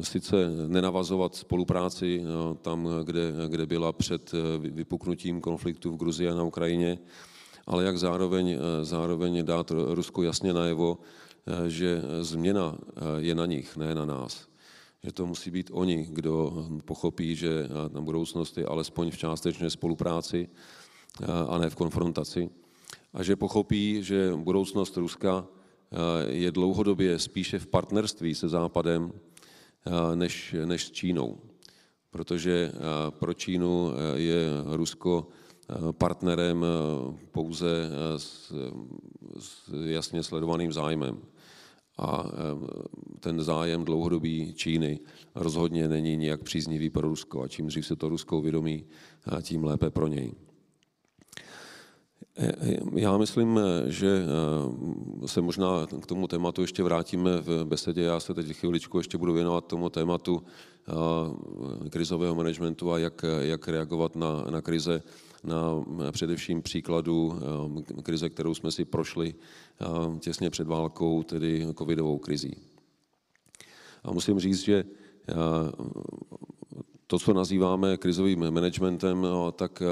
sice nenavazovat spolupráci tam, kde, kde byla před vypuknutím konfliktu v Gruzii a na Ukrajině, ale jak zároveň, zároveň dát Rusku jasně najevo, že změna je na nich, ne na nás. Že to musí být oni, kdo pochopí, že na budoucnost je alespoň v částečné spolupráci a ne v konfrontaci. A že pochopí, že budoucnost Ruska je dlouhodobě spíše v partnerství se Západem, než, než s Čínou. Protože pro Čínu je Rusko partnerem pouze s, s jasně sledovaným zájmem. A ten zájem dlouhodobý Číny rozhodně není nijak příznivý pro Rusko. A čím dřív se to Rusko uvědomí, tím lépe pro něj. Já myslím, že eh, se možná k tomu tématu ještě vrátíme v besedě. Já se teď chviličku ještě budu věnovat tomu tématu eh, krizového managementu a jak, jak reagovat na, na krize, na především příkladu eh, krize, kterou jsme si prošli těsně před válkou, tedy covidovou krizí. A musím říct, že to, co nazýváme krizovým managementem, no, tak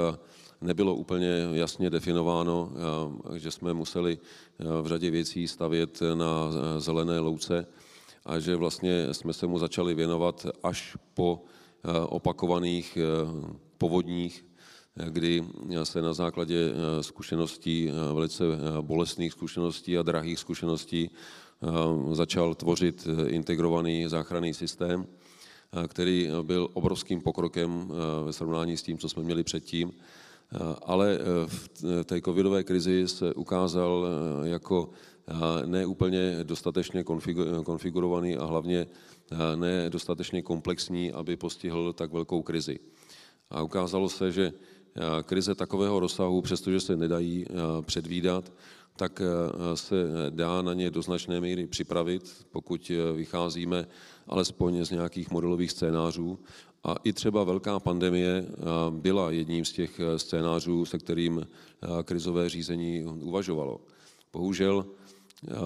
nebylo úplně jasně definováno, že jsme museli v řadě věcí stavět na zelené louce a že vlastně jsme se mu začali věnovat až po opakovaných povodních, kdy se na základě zkušeností, velice bolestných zkušeností a drahých zkušeností začal tvořit integrovaný záchranný systém, který byl obrovským pokrokem ve srovnání s tím, co jsme měli předtím ale v té covidové krizi se ukázal jako neúplně dostatečně konfigurovaný a hlavně nedostatečně komplexní, aby postihl tak velkou krizi. A ukázalo se, že krize takového rozsahu, přestože se nedají předvídat, tak se dá na ně do značné míry připravit, pokud vycházíme alespoň z nějakých modelových scénářů. A i třeba velká pandemie byla jedním z těch scénářů, se kterým krizové řízení uvažovalo. Bohužel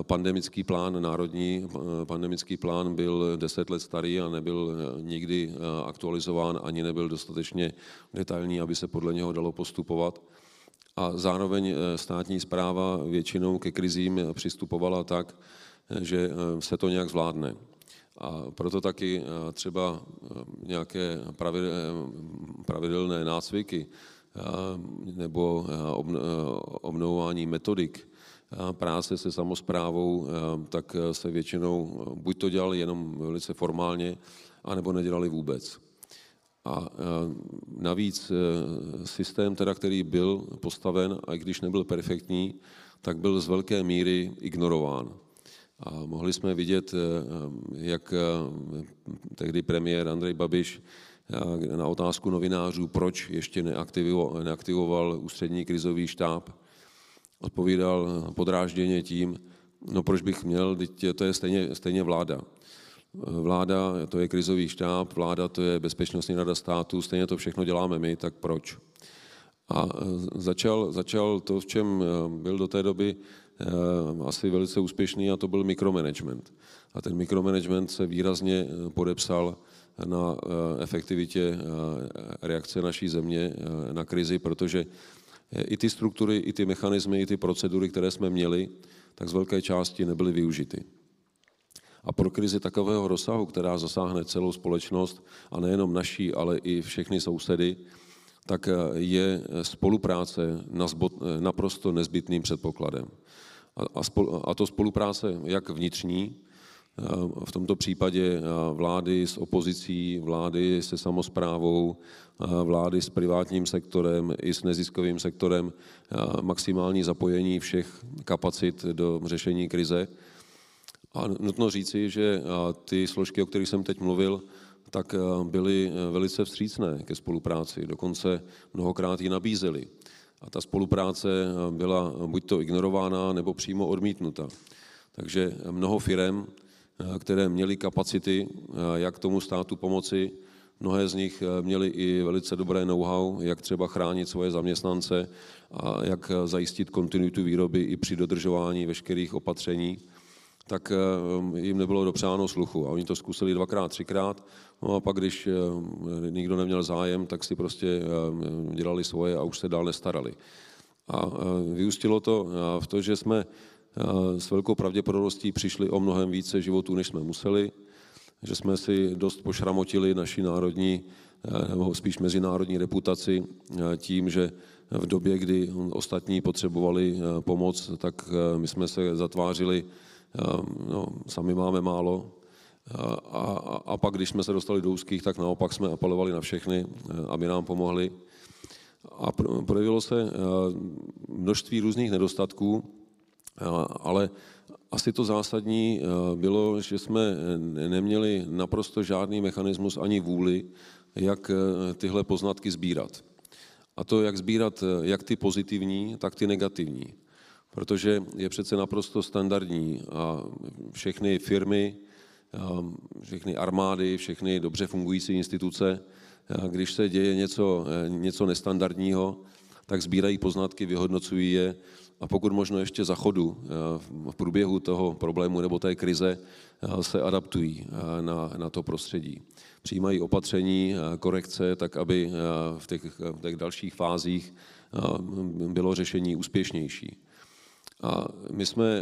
pandemický plán národní, pandemický plán byl deset let starý a nebyl nikdy aktualizován, ani nebyl dostatečně detailní, aby se podle něho dalo postupovat. A zároveň státní zpráva většinou ke krizím přistupovala tak, že se to nějak zvládne. A proto taky třeba nějaké pravidelné nácviky nebo obnovování metodik práce se samozprávou, tak se většinou buď to dělali jenom velice formálně, anebo nedělali vůbec. A navíc systém, teda, který byl postaven, a i když nebyl perfektní, tak byl z velké míry ignorován. A mohli jsme vidět, jak tehdy premiér Andrej Babiš na otázku novinářů, proč ještě neaktivoval, neaktivoval ústřední krizový štáb, odpovídal podrážděně tím, no proč bych měl, to je stejně, stejně vláda. Vláda, to je krizový štáb, vláda, to je bezpečnostní rada státu, stejně to všechno děláme my, tak proč? A začal, začal to, v čem byl do té doby asi velice úspěšný, a to byl mikromanagement. A ten mikromanagement se výrazně podepsal na efektivitě reakce naší země na krizi, protože i ty struktury, i ty mechanismy, i ty procedury, které jsme měli, tak z velké části nebyly využity. A pro krizi takového rozsahu, která zasáhne celou společnost, a nejenom naší, ale i všechny sousedy, tak je spolupráce naprosto nezbytným předpokladem. A to spolupráce jak vnitřní, v tomto případě vlády s opozicí, vlády se samozprávou, vlády s privátním sektorem i s neziskovým sektorem, maximální zapojení všech kapacit do řešení krize. A nutno říci, že ty složky, o kterých jsem teď mluvil, tak byly velice vstřícné ke spolupráci, dokonce mnohokrát ji nabízely. A ta spolupráce byla buď to ignorována, nebo přímo odmítnuta. Takže mnoho firem, které měly kapacity, jak tomu státu pomoci, Mnohé z nich měli i velice dobré know-how, jak třeba chránit svoje zaměstnance a jak zajistit kontinuitu výroby i při dodržování veškerých opatření, tak jim nebylo dopřáno sluchu. A oni to zkusili dvakrát, třikrát, no a pak, když nikdo neměl zájem, tak si prostě dělali svoje a už se dál nestarali. A vyústilo to v to, že jsme s velkou pravděpodobností přišli o mnohem více životů, než jsme museli, že jsme si dost pošramotili naši národní, nebo spíš mezinárodní reputaci tím, že v době, kdy ostatní potřebovali pomoc, tak my jsme se zatvářili, no, sami máme málo. A, a, a pak, když jsme se dostali do úzkých, tak naopak jsme apelovali na všechny, aby nám pomohli. A projevilo se množství různých nedostatků, ale asi to zásadní bylo, že jsme neměli naprosto žádný mechanismus ani vůli, jak tyhle poznatky sbírat. A to, jak sbírat jak ty pozitivní, tak ty negativní. Protože je přece naprosto standardní a všechny firmy, všechny armády, všechny dobře fungující instituce, když se děje něco, něco nestandardního, tak sbírají poznatky, vyhodnocují je a pokud možno ještě za chodu v průběhu toho problému nebo té krize se adaptují na, na to prostředí. Přijímají opatření, korekce, tak aby v těch, v těch dalších fázích bylo řešení úspěšnější. A my jsme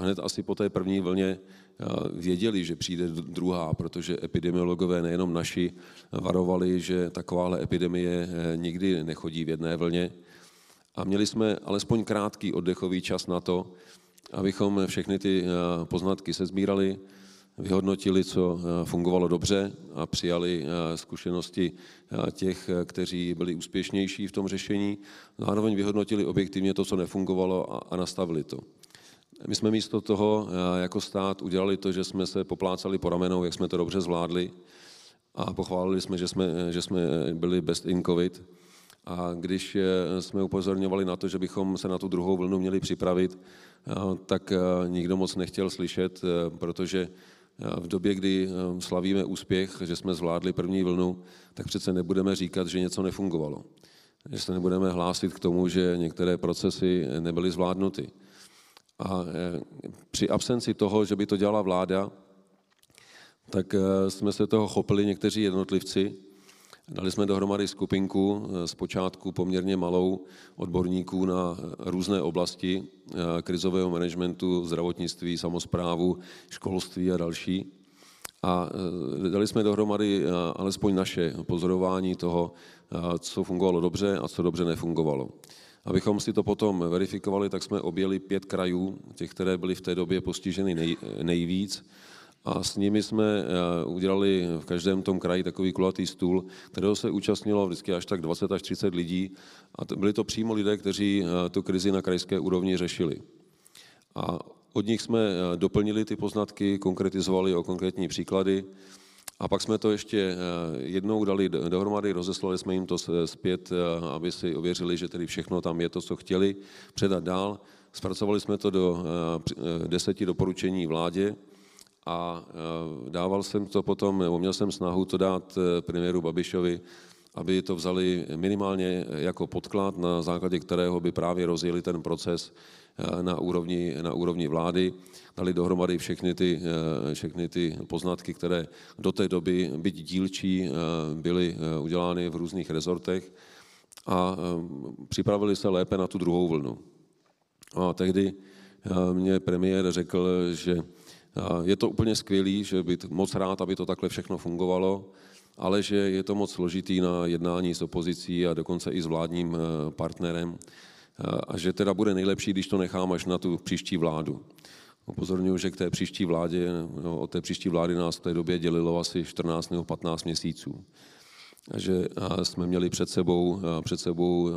hned asi po té první vlně věděli, že přijde druhá, protože epidemiologové nejenom naši varovali, že takováhle epidemie nikdy nechodí v jedné vlně, a měli jsme alespoň krátký oddechový čas na to, abychom všechny ty poznatky sezbírali, vyhodnotili, co fungovalo dobře a přijali zkušenosti těch, kteří byli úspěšnější v tom řešení. Zároveň vyhodnotili objektivně to, co nefungovalo a nastavili to. My jsme místo toho jako stát udělali to, že jsme se poplácali po ramenou, jak jsme to dobře zvládli a pochválili jsme, že jsme, že jsme byli best in covid. A když jsme upozorňovali na to, že bychom se na tu druhou vlnu měli připravit, tak nikdo moc nechtěl slyšet, protože v době, kdy slavíme úspěch, že jsme zvládli první vlnu, tak přece nebudeme říkat, že něco nefungovalo. Že se nebudeme hlásit k tomu, že některé procesy nebyly zvládnuty. A při absenci toho, že by to dělala vláda, tak eh, jsme se toho chopili někteří jednotlivci. Dali jsme dohromady skupinku, eh, zpočátku poměrně malou, odborníků na eh, různé oblasti krizového managementu, zdravotnictví, samozprávu, školství a další. A dali jsme dohromady alespoň naše pozorování toho, co fungovalo dobře a co dobře nefungovalo. Abychom si to potom verifikovali, tak jsme objeli pět krajů, těch, které byly v té době postiženy nej, nejvíc a s nimi jsme eh, udělali v každém tom kraji takový kulatý stůl, kterého se účastnilo vždycky až tak 20 až 30 lidí a byli to přímo lidé, kteří eh, tu krizi na krajské úrovni řešili. A od nich jsme eh, doplnili ty poznatky, konkretizovali o konkrétní příklady a pak jsme to ještě jednou dali dohromady, rozeslali jsme jim to zpět, aby si ověřili, že tedy všechno tam je to, co chtěli předat dál. Zpracovali jsme to do deseti doporučení vládě, a e, dával jsem to potom, nebo měl jsem snahu to dát e, premiéru Babišovi, aby to vzali minimálně jako podklad, na základě kterého by právě rozjeli ten proces e, na úrovni, na úrovni vlády, dali dohromady všechny ty, všechny ty poznatky, které do té doby, byť dílčí, byly udělány v různých rezortech a připravili se lépe na tu druhou vlnu. A tehdy mě premiér řekl, že je to úplně skvělý, že by moc rád, aby to takhle všechno fungovalo, ale že je to moc složitý na jednání s opozicí a dokonce i s vládním eh, partnerem a že teda bude nejlepší, když to nechám až na tu příští vládu. Upozorňuji, že k té příští vládě, no, od té příští vlády nás v té době dělilo asi 14 nebo 15 měsíců. A že jsme měli před sebou, před sebou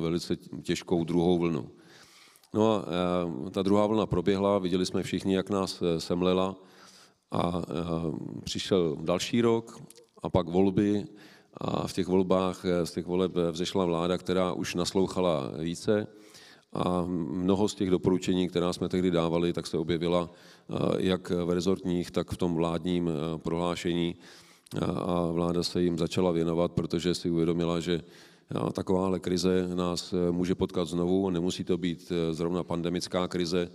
velice těžkou druhou vlnu. No a eh, ta druhá vlna proběhla, viděli jsme všichni, jak nás eh, semlela. A eh, přišel další rok a pak volby. A v těch volbách, z těch voleb vzešla vláda, která už naslouchala více. A mnoho z těch doporučení, která jsme tehdy dávali, tak se objevila jak v rezortních, tak v tom vládním prohlášení. A vláda se jim začala věnovat, protože si uvědomila, že Takováhle krize nás eh, může potkat znovu, nemusí to být eh, zrovna pandemická krize,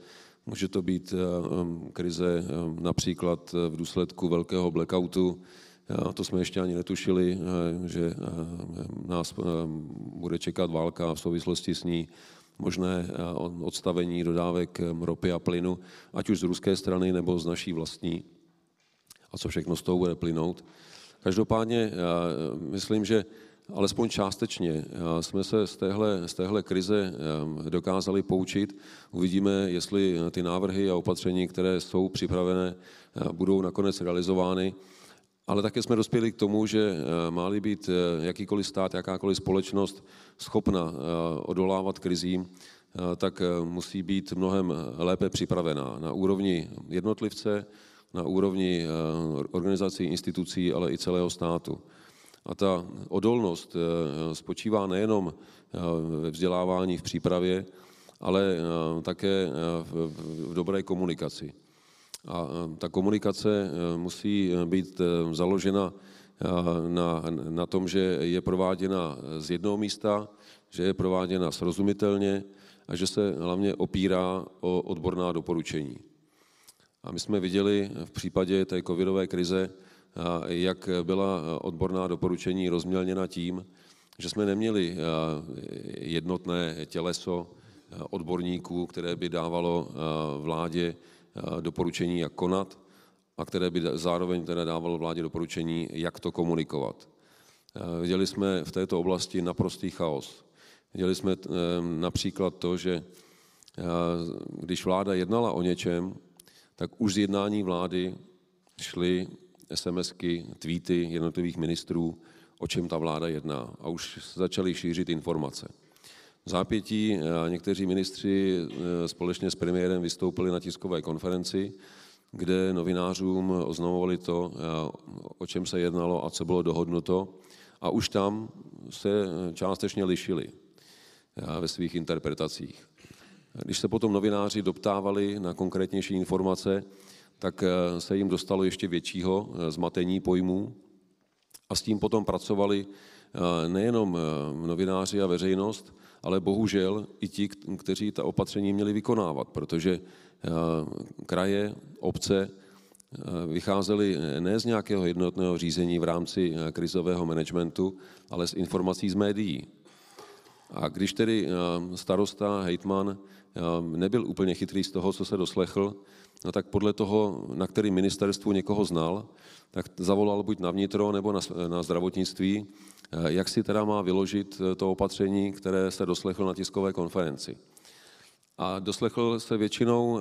může to být eh, krize například v důsledku velkého blackoutu, to jsme ještě ani netušili, že nás bude čekat válka v souvislosti s ní, možné odstavení dodávek ropy a plynu, ať už z ruské strany nebo z naší vlastní. A co všechno z toho bude plynout. Každopádně myslím, že alespoň částečně jsme se z téhle, z téhle krize dokázali poučit. Uvidíme, jestli ty návrhy a opatření, které jsou připravené, budou nakonec realizovány. Ale také jsme dospěli k tomu, že má-li být jakýkoliv stát, jakákoliv společnost schopna odolávat krizím, tak musí být mnohem lépe připravená na úrovni jednotlivce, na úrovni organizací, institucí, ale i celého státu. A ta odolnost eh, spočívá nejenom eh, ve vzdělávání v přípravě, ale eh, také v dobré komunikaci. A ta komunikace musí být založena na, na tom, že je prováděna z jednoho místa, že je prováděna srozumitelně a že se hlavně opírá o odborná doporučení. A my jsme viděli v případě té covidové krize, jak byla odborná doporučení rozmělněna tím, že jsme neměli jednotné těleso odborníků, které by dávalo vládě doporučení, jak konat, a které by zároveň teda dávalo vládě doporučení, jak to komunikovat. Viděli jsme v této oblasti naprostý chaos. Viděli jsme například to, že když vláda jednala o něčem, tak už z jednání vlády šly SMSky, tweety jednotlivých ministrů, o čem ta vláda jedná. A už začaly šířit informace. V zápětí někteří ministři společně s premiérem vystoupili na tiskové konferenci, kde novinářům oznamovali to, o čem se jednalo a co bylo dohodnuto. A už tam se částečně lišili ve svých interpretacích. Když se potom novináři doptávali na konkrétnější informace, tak eh, se jim dostalo ještě většího eh, zmatení pojmů a s tím potom pracovali eh, nejenom novináři a veřejnost, ale bohužel i ti, kteří ta opatření měli vykonávat, protože kraje, obce vycházely ne z nějakého jednotného řízení v rámci krizového managementu, ale z informací z médií. A když tedy starosta, hejtman nebyl úplně chytrý z toho, co se doslechl, no tak podle toho, na který ministerstvu někoho znal, tak zavolal buď na vnitro nebo na, na zdravotnictví, jak si teda má vyložit to opatření, které se doslechl na tiskové konferenci. A doslechl se většinou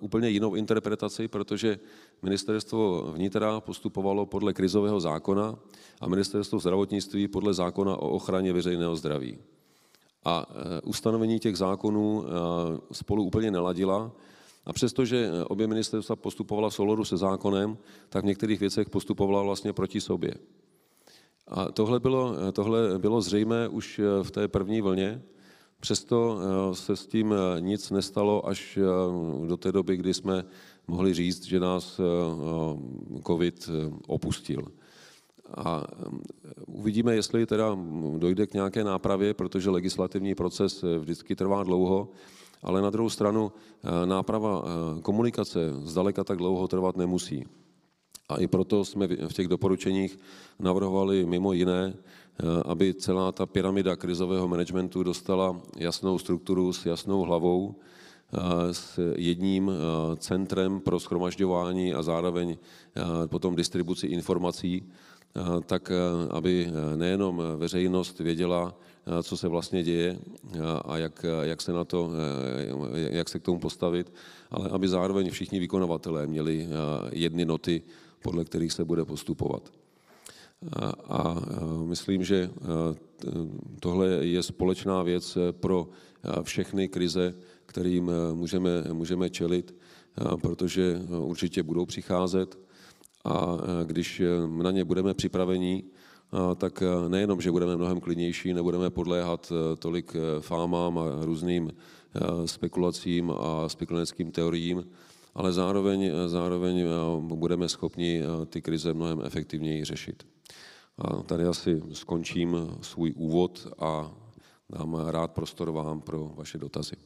úplně jinou interpretaci, protože ministerstvo vnitra postupovalo podle krizového zákona a ministerstvo zdravotnictví podle zákona o ochraně veřejného zdraví. A ustanovení těch zákonů spolu úplně neladila. A přestože obě ministerstva postupovala v souladu se zákonem, tak v některých věcech postupovala vlastně proti sobě. A tohle bylo, tohle bylo zřejmé už v té první vlně, přesto se s tím nic nestalo až do té doby, kdy jsme mohli říct, že nás COVID opustil. A uvidíme, jestli teda dojde k nějaké nápravě, protože legislativní proces eh, vždycky trvá dlouho, ale na druhou stranu eh, náprava eh, komunikace zdaleka tak dlouho trvat nemusí. A i proto jsme v těch doporučeních navrhovali mimo jiné, aby celá ta pyramida krizového managementu dostala jasnou strukturu s jasnou hlavou, s jedním centrem pro schromažďování a zároveň potom distribuci informací, Eh, tak eh, aby eh, nejenom veřejnost věděla, co se vlastně děje a jak, jak, se na to, jak se k tomu postavit, ale aby zároveň všichni vykonavatelé měli jedny noty, podle kterých se bude postupovat. A myslím, že tohle je společná věc pro všechny krize, kterým můžeme, můžeme čelit, protože určitě budou přicházet a e, když e, na ně budeme připraveni, tak e, nejenom, že budeme mnohem klidnější, nebudeme podléhat tolik fámám a různým spekulacím a spekulanským teoriím, ale zároveň, zároveň budeme schopni ty krize mnohem efektivněji řešit. A tady asi skončím svůj úvod a dám rád prostor vám pro vaše dotazy.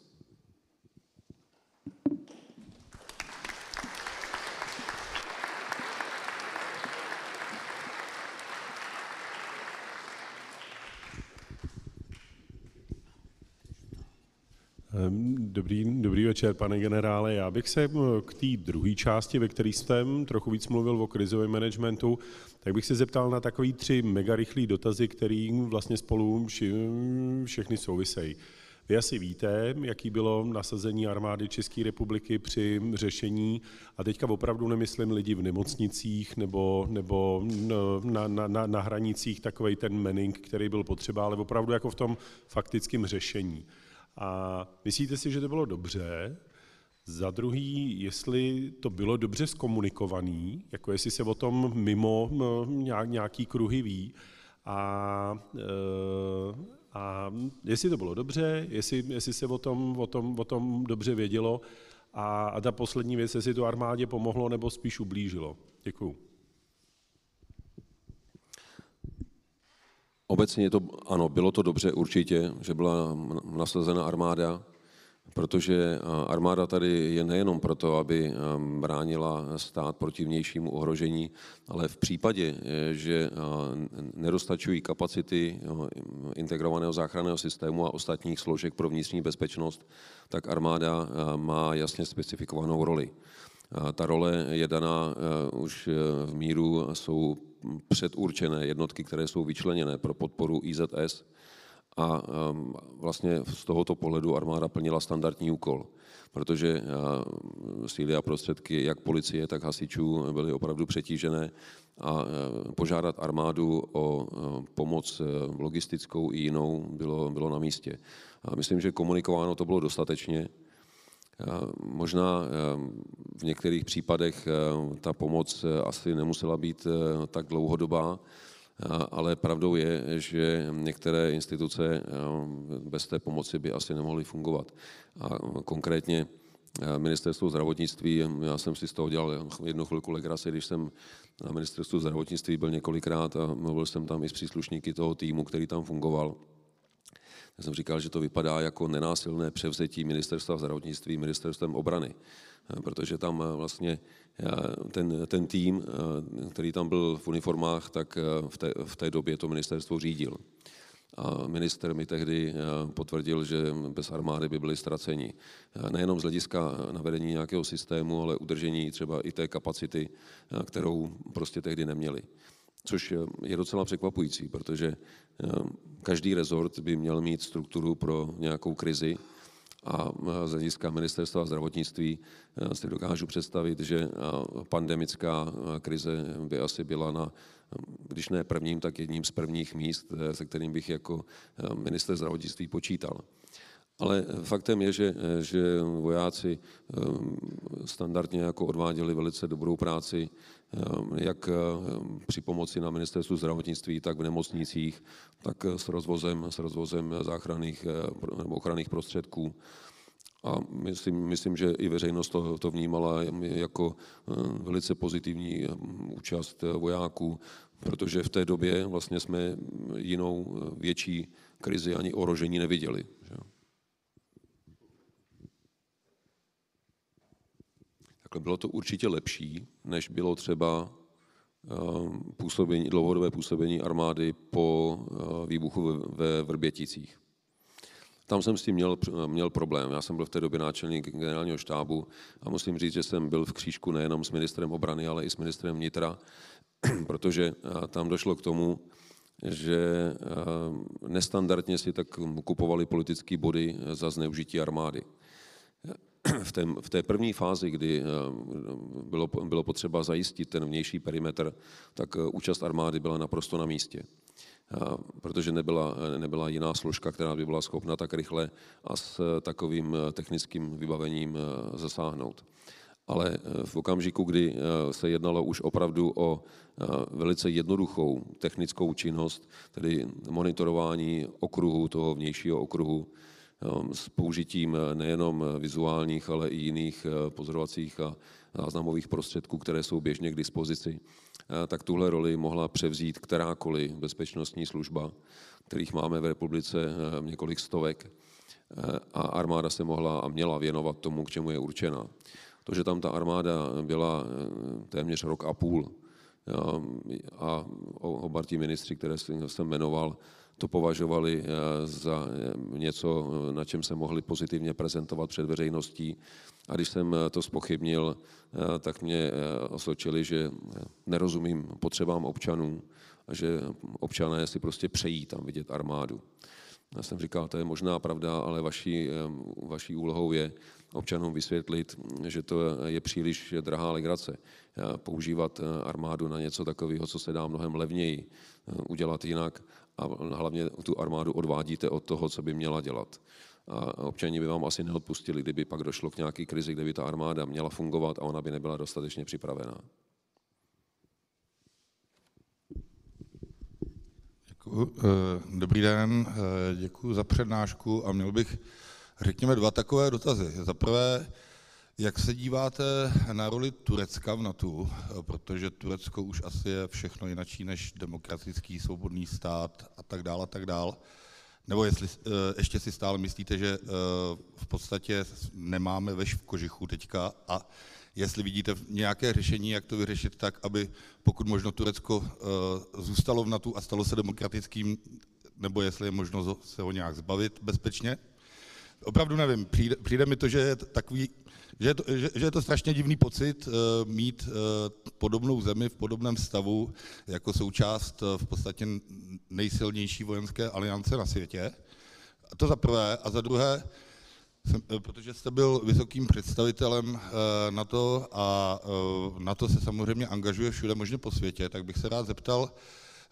Dobrý, dobrý večer, pane generále. Já bych se k té druhé části, ve které jste trochu víc mluvil o krizovém managementu, tak bych se zeptal na takový tři mega rychlý dotazy, které vlastně spolu všechny souvisejí. Vy asi víte, jaký bylo nasazení armády České republiky při řešení, a teďka opravdu nemyslím lidi v nemocnicích nebo, nebo na, na, na, na hranicích, takový ten mening, který byl potřeba, ale opravdu jako v tom faktickém řešení. A myslíte si, že to bylo dobře? Za druhý, jestli to bylo dobře zkomunikovaný, jako jestli se o tom mimo nějaký kruhy ví, a, e, a jestli to bylo dobře, jestli, jestli se o tom, o, tom, o tom dobře vědělo a, a ta poslední věc, jestli to armádě pomohlo nebo spíš ublížilo. Děkuju. Obecně to, ano, bylo to dobře určitě, že byla nasazena armáda, protože armáda tady je nejenom proto, aby bránila stát proti vnějšímu ohrožení, ale v případě, e, že nedostačují kapacity integrovaného záchranného systému a ostatních složek pro vnitřní bezpečnost, tak armáda má jasně specifikovanou roli. Ta role je daná e, už e, v míru, jsou předurčené jednotky, které jsou vyčleněné pro podporu IZS a vlastně z tohoto pohledu armáda plnila standardní úkol, protože síly a prostředky jak policie, tak hasičů byly opravdu přetížené a požádat armádu o pomoc logistickou i jinou bylo, bylo na místě. A myslím, že komunikováno to bylo dostatečně. Možná v některých případech ta pomoc asi nemusela být tak dlouhodobá, ale pravdou je, že některé instituce bez té pomoci by asi nemohly fungovat. A konkrétně ministerstvo zdravotnictví, já jsem si z toho dělal jednu chvilku legraci, když jsem na ministerstvu zdravotnictví byl několikrát a mluvil jsem tam i s příslušníky toho týmu, který tam fungoval. Já jsem říkal, že to vypadá jako nenásilné převzetí ministerstva zdravotnictví ministerstvem obrany, protože tam vlastně ten, ten tým, který tam byl v uniformách, tak v té, v té době to ministerstvo řídil. A minister mi tehdy potvrdil, že bez armády by byli ztraceni. Nejenom z hlediska navedení nějakého systému, ale udržení třeba i té kapacity, kterou prostě tehdy neměli což je docela překvapující, protože eh, každý rezort by měl mít strukturu pro nějakou krizi a z hlediska ministerstva zdravotnictví eh, si dokážu představit, že eh, pandemická krize by asi byla na, když ne prvním, tak jedním z prvních míst, se kterým bych jako minister zdravotnictví počítal. Ale faktem je, že, že vojáci standardně jako odváděli velice dobrou práci jak při pomoci na ministerstvu zdravotnictví, tak v nemocnicích, tak s rozvozem, s rozvozem záchranných eh, nebo ochranných prostředků. A myslím, myslím, že i veřejnost to, to vnímala jako velice pozitivní účast vojáků, protože v té době vlastně jsme jinou eh, větší krizi ani ohrožení neviděli. Že? Takhle bylo to určitě lepší, než bylo třeba ehm, působení, dlouhodobé působení armády po eh, výbuchu ve Vrběticích. Tam jsem s tím měl, měl problém. Já jsem byl v té době náčelník generálního štábu a musím říct, že jsem byl v křížku nejenom s ministrem obrany, ale i s ministrem vnitra, protože eh, tam došlo k tomu, že eh, nestandardně si tak kupovali politické body za zneužití armády v té, v té první fázi, kdy eh, bylo, bylo potřeba zajistit ten vnější perimetr, tak eh, účast armády byla naprosto na místě. Protože nebyla, nebyla jiná složka, která by byla schopna tak rychle a s takovým eh, technickým vybavením zasáhnout. Ale v okamžiku, kdy se jednalo už opravdu o velice jednoduchou technickou činnost, tedy monitorování okruhu, toho vnějšího okruhu, s použitím eh, nejenom eh, vizuálních, ale i jiných eh, pozorovacích a záznamových prostředků, které jsou běžně k dispozici, tak tuhle roli mohla převzít kterákoliv bezpečnostní služba, kterých máme v republice několik stovek. A armáda se mohla a měla věnovat tomu, k čemu je určena. To, že tam ta armáda byla téměř rok a půl a oba ti ministři, které jsem jmenoval, to považovali eh, za eh, něco, na čem se mohli pozitivně prezentovat před veřejností. A když jsem eh, to spochybnil, tak mě osočili, že nerozumím potřebám občanů a že občané si prostě přejí tam vidět armádu. Já jsem říkal, to je možná pravda, ale vaší, vaší úlohou je občanům vysvětlit, že to je příliš drahá legrace. Používat armádu na něco takového, co se dá mnohem levněji udělat jinak a hlavně tu armádu odvádíte od toho, co by měla dělat. A občani by vám asi neodpustili, kdyby pak došlo k nějaké krizi, kde by ta armáda měla fungovat a ona by nebyla dostatečně připravená. Děkuji. Eh, dobrý den, eh, děkuji za přednášku a měl bych, řekněme, dva takové dotazy. Za prvé, jak se díváte na roli Turecka v NATO, protože Turecko už asi je všechno jinačí než demokratický svobodný stát a tak dále a tak dále. Nebo jestli eh, ještě si stále myslíte, že eh, v podstatě nemáme veš v kožichu teďka a jestli vidíte nějaké řešení, jak to vyřešit tak, aby pokud možno Turecko eh, zůstalo v NATO a stalo se demokratickým, nebo jestli je možno se ho nějak zbavit bezpečně. Opravdu nevím, přijde, přijde mi to, že je takový že je to, že, že je to strašně divný pocit uh, mít uh, podobnou zemi v podobném stavu jako součást uh, v podstatě nejsilnější vojenské aliance na světě. To za prvé. A za druhé, jsem, protože jste byl vysokým představitelem na to a na to se samozřejmě angažuje všude možně po světě, tak bych se rád zeptal,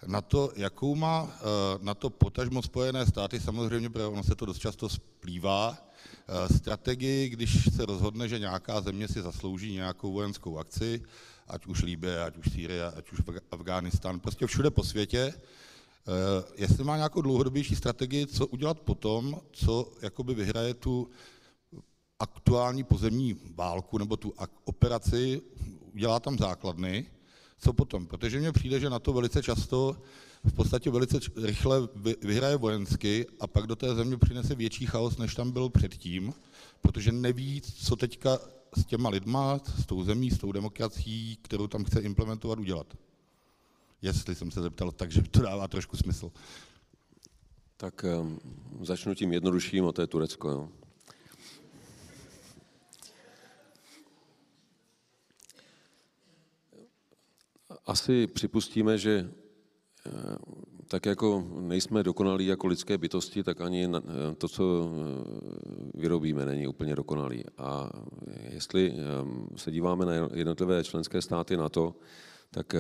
na to, jakou má eh, na to potažmo Spojené státy, samozřejmě, protože ono se to dost často splývá, eh, strategii, když se rozhodne, že nějaká země si zaslouží nějakou vojenskou akci, ať už Líbě, ať už Sýrie, ať už Afghánistán, prostě všude po světě, eh, jestli má nějakou dlouhodobější strategii, co udělat potom, co jakoby vyhraje tu aktuální pozemní válku nebo tu operaci, udělá tam základny, co potom? Protože mně přijde, že na to velice často, v podstatě velice rychle vyhraje vojensky a pak do té země přinese větší chaos, než tam byl předtím, protože neví, co teďka s těma lidma, s tou zemí, s tou demokracií, kterou tam chce implementovat, udělat. Jestli jsem se zeptal, takže to dává trošku smysl. Tak um, začnu tím jednodušším, a to je Turecko. Jo. Asi připustíme, že eh, tak jako nejsme dokonalí jako lidské bytosti, tak ani eh, to, co eh, vyrobíme, není úplně dokonalý. A jestli se díváme na jednotlivé členské státy na to, tak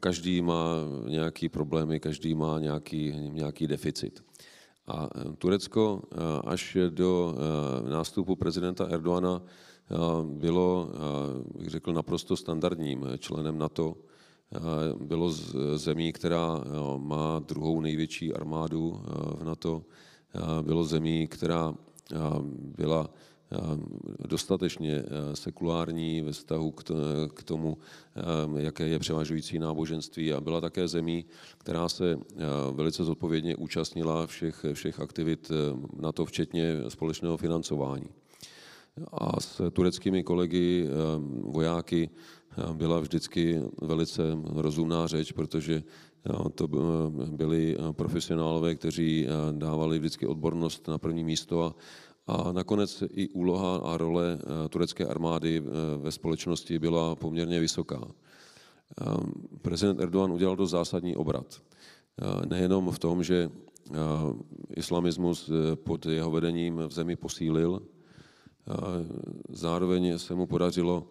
každý má nějaký problémy, každý má nějaký, nějaký deficit. A Turecko až do nástupu prezidenta Erdoana bylo, bych řekl, naprosto standardním členem NATO. Bylo z zemí, která má druhou největší armádu v NATO. Bylo zemí, která byla dostatečně sekulární ve vztahu k tomu, jaké je převažující náboženství a byla také zemí, která se velice zodpovědně účastnila všech, všech aktivit NATO, včetně společného financování a s tureckými kolegy, eh, vojáky, eh, byla vždycky velice rozumná řeč, protože eh, to byli profesionálové, kteří dávali vždycky odbornost na první místo a, a nakonec i úloha a role turecké armády ve společnosti byla poměrně vysoká. Prezident Erdogan udělal to zásadní obrat. Nejenom v tom, že islamismus pod jeho vedením v zemi posílil, Zároveň se mu podařilo,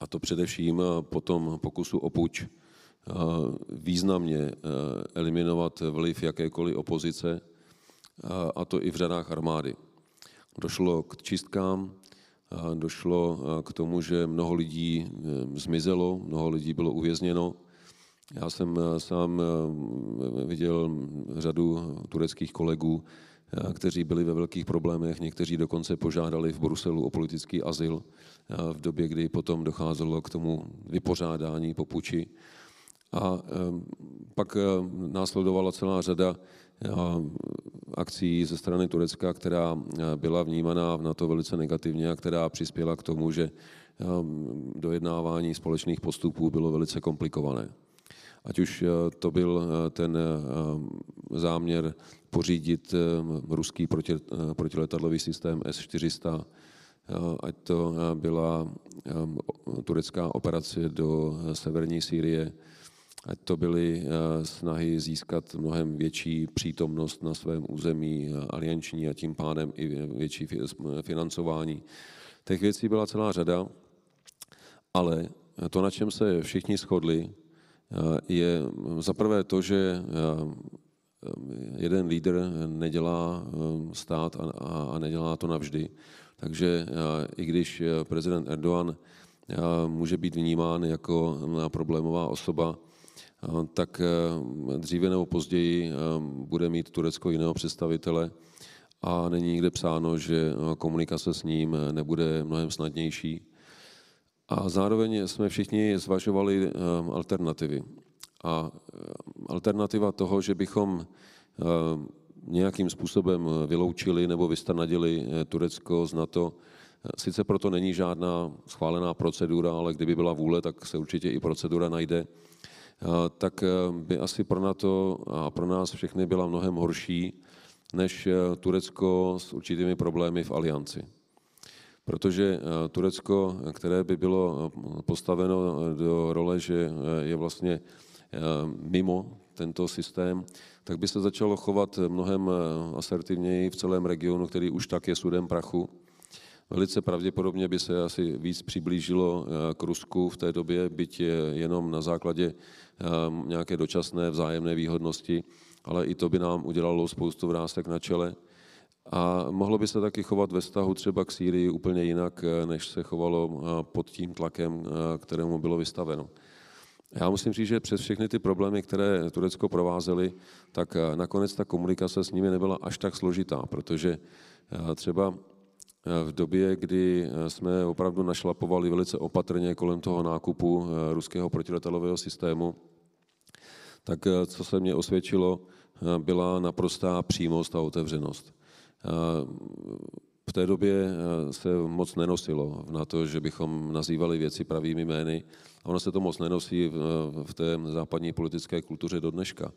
a to především po tom pokusu o puč, významně eliminovat vliv jakékoliv opozice, a to i v řadách armády. Došlo k čistkám, došlo k tomu, že mnoho lidí e, zmizelo, mnoho lidí bylo uvězněno. Já jsem e, sám e, viděl řadu tureckých kolegů, kteří byli ve velkých problémech, někteří dokonce požádali v Bruselu o politický azyl eh, v době, kdy potom docházelo k tomu vypořádání po puči. A eh, pak následovala celá řada akcí ze strany Turecka, která byla vnímaná na to velice negativně a která přispěla k tomu, že dojednávání společných postupů bylo velice komplikované. Ať už to byl ten záměr pořídit eh, ruský proti, eh, protiletadlový systém S-400, eh, ať to byla turecká operace do severní Sýrie, ať to byly snahy získat mnohem větší přítomnost na svém území alianční a tím pádem i větší financování. Těch věcí byla celá řada, ale to, na čem se všichni shodli, je zaprvé to, že jeden lídr nedělá eh, stát a, nedělá to navždy. Takže eh, i když eh, prezident Erdogan může být vnímán jako problémová osoba, tak dříve nebo později bude mít Turecko jiného představitele a není nikde psáno, že komunikace s ním nebude mnohem snadnější. A zároveň jsme všichni zvažovali alternativy. A eh, alternativa toho, že bychom eh, nějakým způsobem vyloučili nebo vystanadili eh, Turecko z NATO, sice proto není žádná schválená procedura, ale kdyby byla vůle, tak se určitě i procedura najde, tak by asi pro NATO a pro nás všechny byla mnohem horší, než Turecko s určitými problémy v alianci. Protože Turecko, které by bylo postaveno do role, že je vlastně Eh, mimo tento systém, tak by se začalo chovat mnohem asertivněji v celém regionu, který už tak je sudem prachu. Velice pravděpodobně by se asi víc přiblížilo k Rusku v té době, byť jenom na základě nějaké dočasné vzájemné výhodnosti, ale i to by nám udělalo spoustu vrásek na čele. A mohlo by se taky chovat ve vztahu třeba k Sýrii úplně jinak, než se chovalo pod tím tlakem, kterému bylo vystaveno. Já musím říct, že přes všechny ty problémy, které Turecko provázely, tak nakonec ta komunikace s nimi nebyla až tak složitá, protože třeba v době, kdy jsme opravdu našlapovali velice opatrně kolem toho nákupu ruského protiletelového systému, tak co se mně osvědčilo, byla naprostá přímost a otevřenost. V té době se moc nenosilo na to, že bychom nazývali věci pravými jmény. A ono se to moc nenosí v té západní politické kultuře do dneška.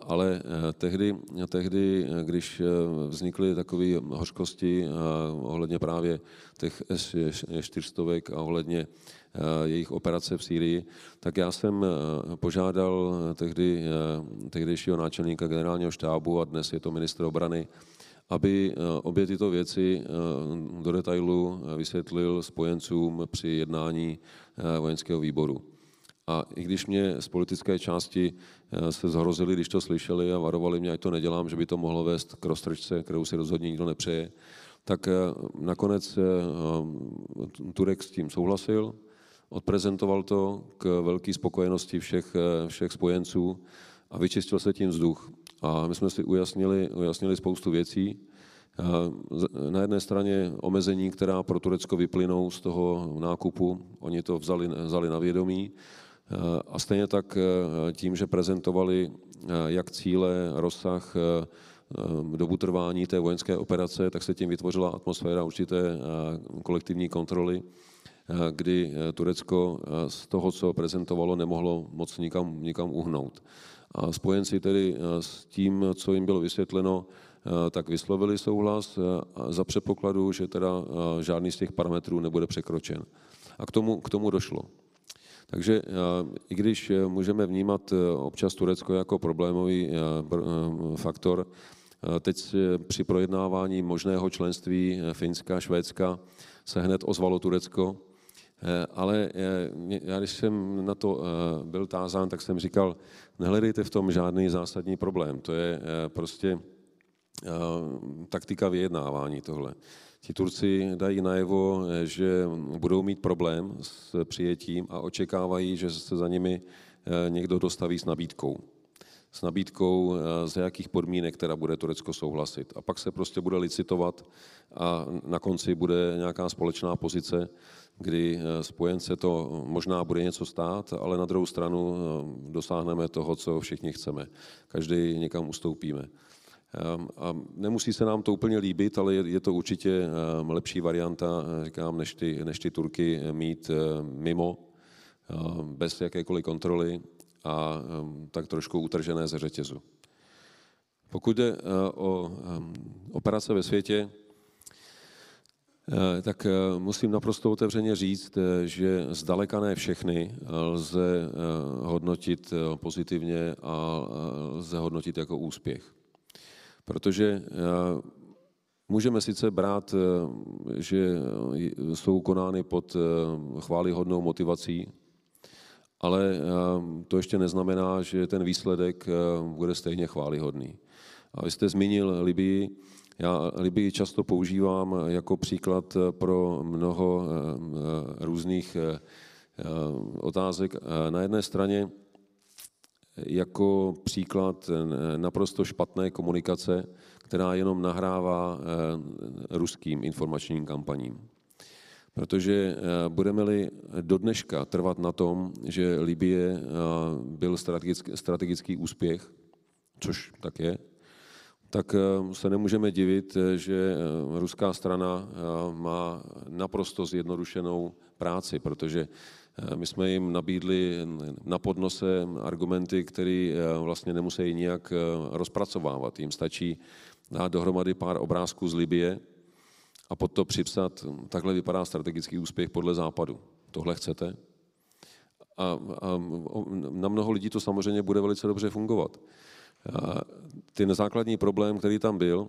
Ale tehdy, tehdy když vznikly takové hořkosti ohledně právě těch S-400 a ohledně jejich operace v Sýrii, tak já jsem požádal tehdy, tehdejšího náčelníka generálního štábu a dnes je to ministr obrany, aby obě tyto věci do detailu vysvětlil spojencům při jednání vojenského výboru. A i když mě z politické části se zhrozili, když to slyšeli a varovali mě, ať to nedělám, že by to mohlo vést k roztržce, kterou si rozhodně nikdo nepřeje, tak nakonec Turek s tím souhlasil, odprezentoval to k velké spokojenosti všech, všech spojenců a vyčistil se tím vzduch. A my jsme si ujasnili, ujasnili spoustu věcí. Na jedné straně omezení, která pro Turecko vyplynou z toho nákupu, oni to vzali, vzali na vědomí. A stejně tak tím, že prezentovali jak cíle, rozsah, dobu trvání té vojenské operace, tak se tím vytvořila atmosféra určité kolektivní kontroly, kdy Turecko z toho, co prezentovalo, nemohlo moc nikam, nikam uhnout. A spojenci tedy s tím, co jim bylo vysvětleno, tak vyslovili souhlas za předpokladu, že teda žádný z těch parametrů nebude překročen. A k tomu, k tomu došlo. Takže i když můžeme vnímat občas Turecko jako problémový faktor, teď při projednávání možného členství Finska, Švédska se hned ozvalo Turecko, ale já, když jsem na to byl tázán, tak jsem říkal, nehledejte v tom žádný zásadní problém. To je prostě taktika vyjednávání tohle. Ti Turci dají najevo, že budou mít problém s přijetím a očekávají, že se za nimi někdo dostaví s nabídkou. S nabídkou, z jakých podmínek teda bude Turecko souhlasit. A pak se prostě bude licitovat a na konci bude nějaká společná pozice, kdy spojence to možná bude něco stát, ale na druhou stranu dosáhneme toho, co všichni chceme. Každý někam ustoupíme. A nemusí se nám to úplně líbit, ale je, je to určitě lepší varianta, říkám, než ty, než ty Turky mít mimo, bez jakékoliv kontroly a tak trošku utržené ze řetězu. Pokud jde o operace ve světě, tak musím naprosto otevřeně říct, že zdaleka ne všechny lze hodnotit pozitivně a lze hodnotit jako úspěch. Protože můžeme sice brát, že jsou konány pod chválihodnou motivací, ale to ještě neznamená, že ten výsledek bude stejně chválihodný. A vy jste zmínil Libii. Já Libii často používám jako příklad pro mnoho různých otázek. Na jedné straně jako příklad naprosto špatné komunikace, která jenom nahrává ruským informačním kampaním. Protože budeme-li do dneška trvat na tom, že Libie byl strategický, strategický úspěch, což tak je, tak se nemůžeme divit, že ruská strana má naprosto zjednodušenou práci, protože my jsme jim nabídli na podnose argumenty, které vlastně nemusí nijak rozpracovávat. Jim stačí dát dohromady pár obrázků z Libie a pod to připsat, takhle vypadá strategický úspěch podle západu. Tohle chcete? A, a na mnoho lidí to samozřejmě bude velice dobře fungovat. Ten základní problém, který tam byl,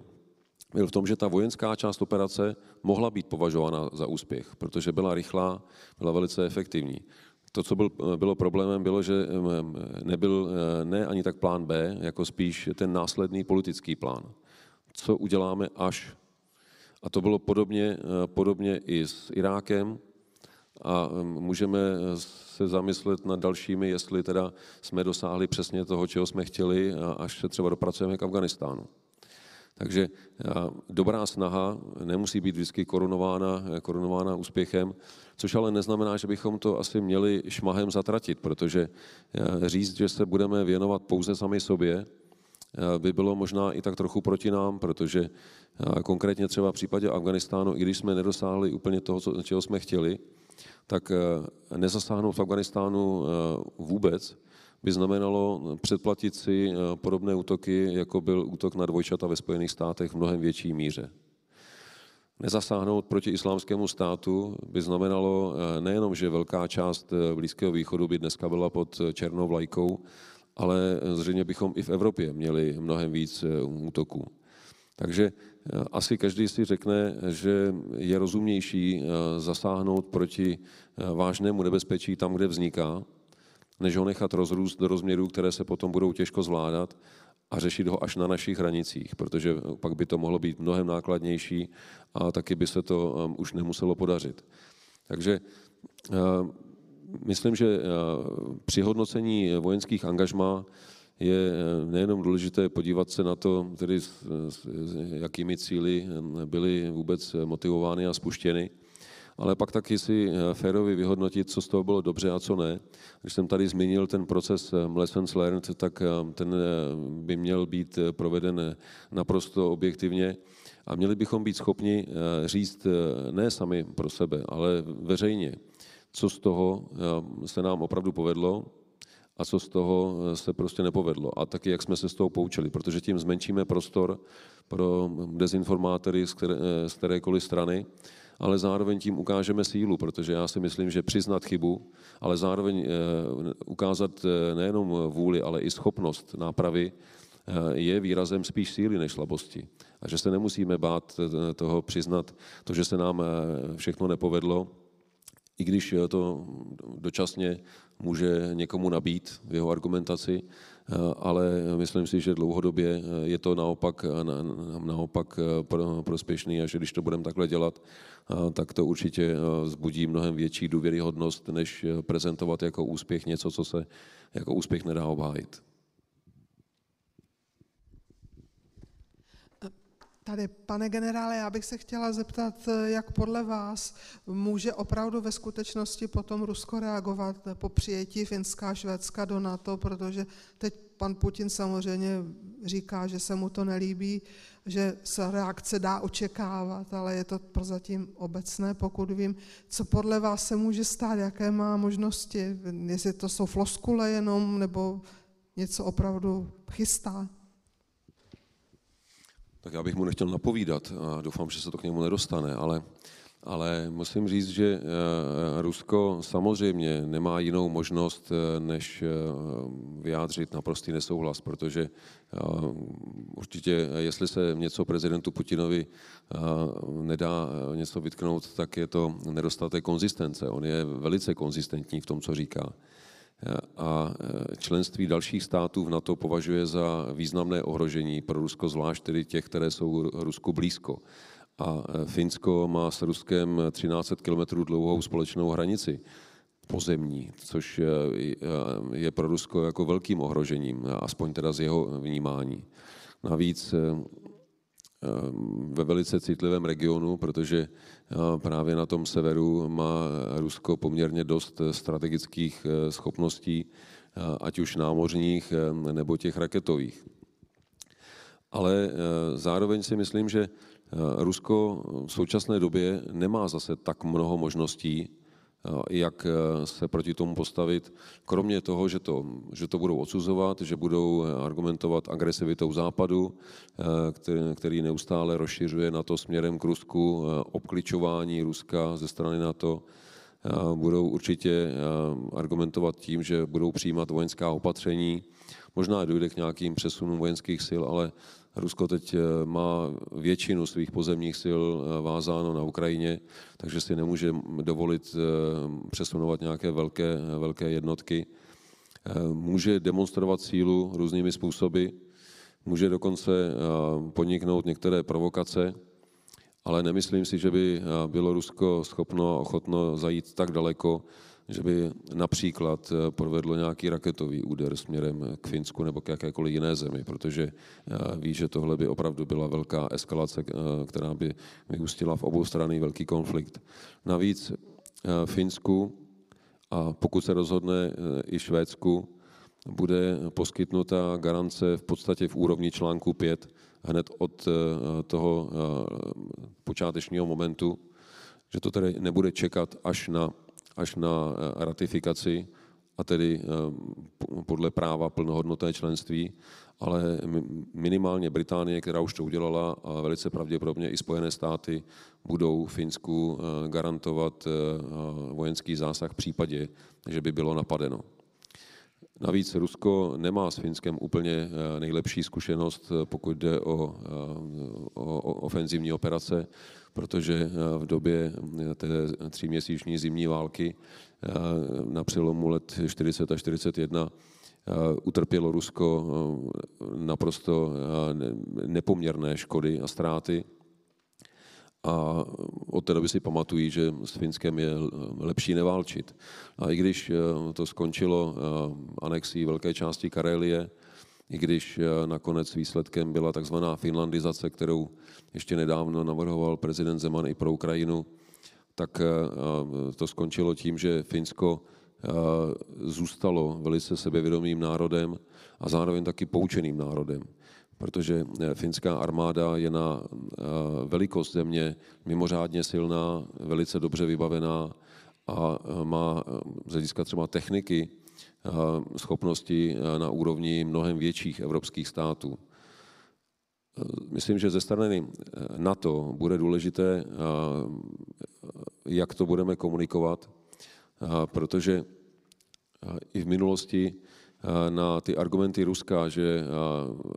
byl v tom, že ta vojenská část operace mohla být považována za úspěch, protože byla rychlá, byla velice efektivní. To, co byl, bylo problémem, bylo, že nebyl ne ani tak plán B, jako spíš ten následný politický plán. Co uděláme až? A to bylo podobně, podobně i s Irákem, a můžeme se zamyslet nad dalšími, jestli teda jsme dosáhli přesně toho, čeho jsme chtěli, až se třeba dopracujeme k Afganistánu. Takže dobrá snaha nemusí být vždycky korunována, korunována úspěchem, což ale neznamená, že bychom to asi měli šmahem zatratit, protože říct, že se budeme věnovat pouze sami sobě, by bylo možná i tak trochu proti nám, protože konkrétně třeba v případě Afganistánu, i když jsme nedosáhli úplně toho, čeho jsme chtěli, tak nezasáhnout v Afganistánu vůbec by znamenalo předplatit si eh, podobné útoky, jako byl útok na dvojčata ve Spojených státech v mnohem větší míře. Nezasáhnout proti islámskému státu by znamenalo eh, nejenom, že velká část eh, Blízkého východu by dneska byla pod černou vlajkou, ale zřejmě bychom i v Evropě měli mnohem víc útoků. Takže asi každý si řekne, že je rozumnější zasáhnout proti vážnému nebezpečí tam, kde vzniká, než ho nechat rozrůst do rozměrů, které se potom budou těžko zvládat a řešit ho až na našich hranicích, protože pak by to mohlo být mnohem nákladnější a taky by se to už nemuselo podařit. Takže myslím, že uh, při hodnocení vojenských angažmá je uh, nejenom důležité podívat se na to, tedy s, s, jakými cíly byly vůbec motivovány a spuštěny, ale pak taky si eh, férově vyhodnotit, co z toho bylo dobře a co ne. Když jsem tady zmínil ten proces eh, Lessons Learned, tak eh, ten by měl být proveden naprosto objektivně a měli bychom být schopni říct ne sami pro sebe, ale veřejně, co z toho se nám opravdu povedlo, a co z toho se prostě nepovedlo. A taky, jak jsme se z toho poučili, protože tím zmenšíme prostor pro dezinformátory z, které, z kterékoliv strany ale zároveň tím ukážeme sílu, protože já si myslím, že přiznat chybu, ale zároveň eh, ukázat eh, nejenom vůli, ale i schopnost nápravy eh, je výrazem spíš síly než slabosti. A že se nemusíme bát toho přiznat, to, že se nám všechno nepovedlo, i když to dočasně může někomu nabít v jeho argumentaci, ale myslím si, že dlouhodobě je to naopak, naopak prospěšný a že když to budeme takhle dělat, tak to určitě zbudí mnohem větší důvěryhodnost, než prezentovat jako úspěch něco, co se jako úspěch nedá obhájit. Tady, pane generále, já bych se chtěla zeptat, jak podle vás může opravdu ve skutečnosti potom Rusko reagovat po přijetí Finska a Švédska do NATO, protože teď pan Putin samozřejmě říká, že se mu to nelíbí, že se reakce dá očekávat, ale je to prozatím obecné, pokud vím. Co podle vás se může stát, jaké má možnosti, jestli to jsou floskule jenom, nebo něco opravdu chystá? Tak já bych mu nechtěl napovídat a doufám, že se to k němu nedostane, ale, ale musím říct, že eh, Rusko samozřejmě nemá jinou možnost, eh, než eh, vyjádřit naprostý nesouhlas, protože určitě, jestli se něco prezidentu Putinovi nedá něco vytknout, tak je to nedostatek konzistence. On je velice konzistentní v tom, co říká a e, členství dalších států v NATO považuje za významné ohrožení pro Rusko, zvlášť tedy těch, které jsou Rusku blízko. A e, Finsko má s Ruskem 13 kilometrů dlouhou společnou hranici pozemní, což e, je pro Rusko jako velkým ohrožením, aspoň teda z jeho vnímání. Navíc ve velice citlivém regionu, protože právě na tom severu má Rusko poměrně dost strategických e, schopností, ať už námořních nebo těch raketových. Ale zároveň si myslím, že Rusko v současné době nemá zase tak mnoho možností, jak eh, se proti tomu postavit, kromě toho, že to, že to budou odsuzovat, že budou eh, argumentovat agresivitou západu, eh, který, který neustále rozšiřuje na to směrem k Rusku, obkličování Ruska ze strany NATO, budou určitě argumentovat tím, že budou přijímat vojenská opatření. Možná dojde k nějakým přesunům vojenských sil, ale Rusko teď má většinu svých pozemních sil vázáno na Ukrajině, takže si nemůže dovolit přesunovat nějaké velké, velké jednotky. Může demonstrovat sílu různými způsoby, může dokonce podniknout některé provokace, ale nemyslím si, že by bylo Rusko schopno a ochotno zajít tak daleko, že by například provedlo nějaký raketový úder směrem k Finsku nebo k jakékoliv jiné zemi, protože ví, že tohle by opravdu byla velká eskalace, která by vyústila v obou strany velký konflikt. Navíc Finsku a pokud se rozhodne i Švédsku, bude poskytnuta garance v podstatě v úrovni článku 5 hned od toho počátečního momentu, že to tedy nebude čekat až na, až na ratifikaci a tedy podle práva plnohodnotné členství, ale minimálně Británie, která už to udělala, a velice pravděpodobně i Spojené státy budou Finsku garantovat vojenský zásah v případě, že by bylo napadeno. Navíc Rusko nemá s Finskem úplně nejlepší zkušenost, pokud jde o, o, o ofenzivní operace, protože v době té tříměsíční zimní války na přelomu let 40 a 41 utrpělo Rusko naprosto nepoměrné škody a ztráty. A od té doby si pamatují, že s Finskem je lepší neválčit. A i když to skončilo anexí velké části Karelie, i když nakonec výsledkem byla takzvaná finlandizace, kterou ještě nedávno navrhoval prezident Zeman i pro Ukrajinu, tak to skončilo tím, že Finsko zůstalo velice sebevědomým národem a zároveň taky poučeným národem, protože finská armáda je na velikost země mimořádně silná, velice dobře vybavená a má z hlediska třeba techniky schopnosti na úrovni mnohem větších evropských států. Myslím, že ze strany NATO bude důležité, jak to budeme komunikovat, protože i v minulosti na ty argumenty Ruska, že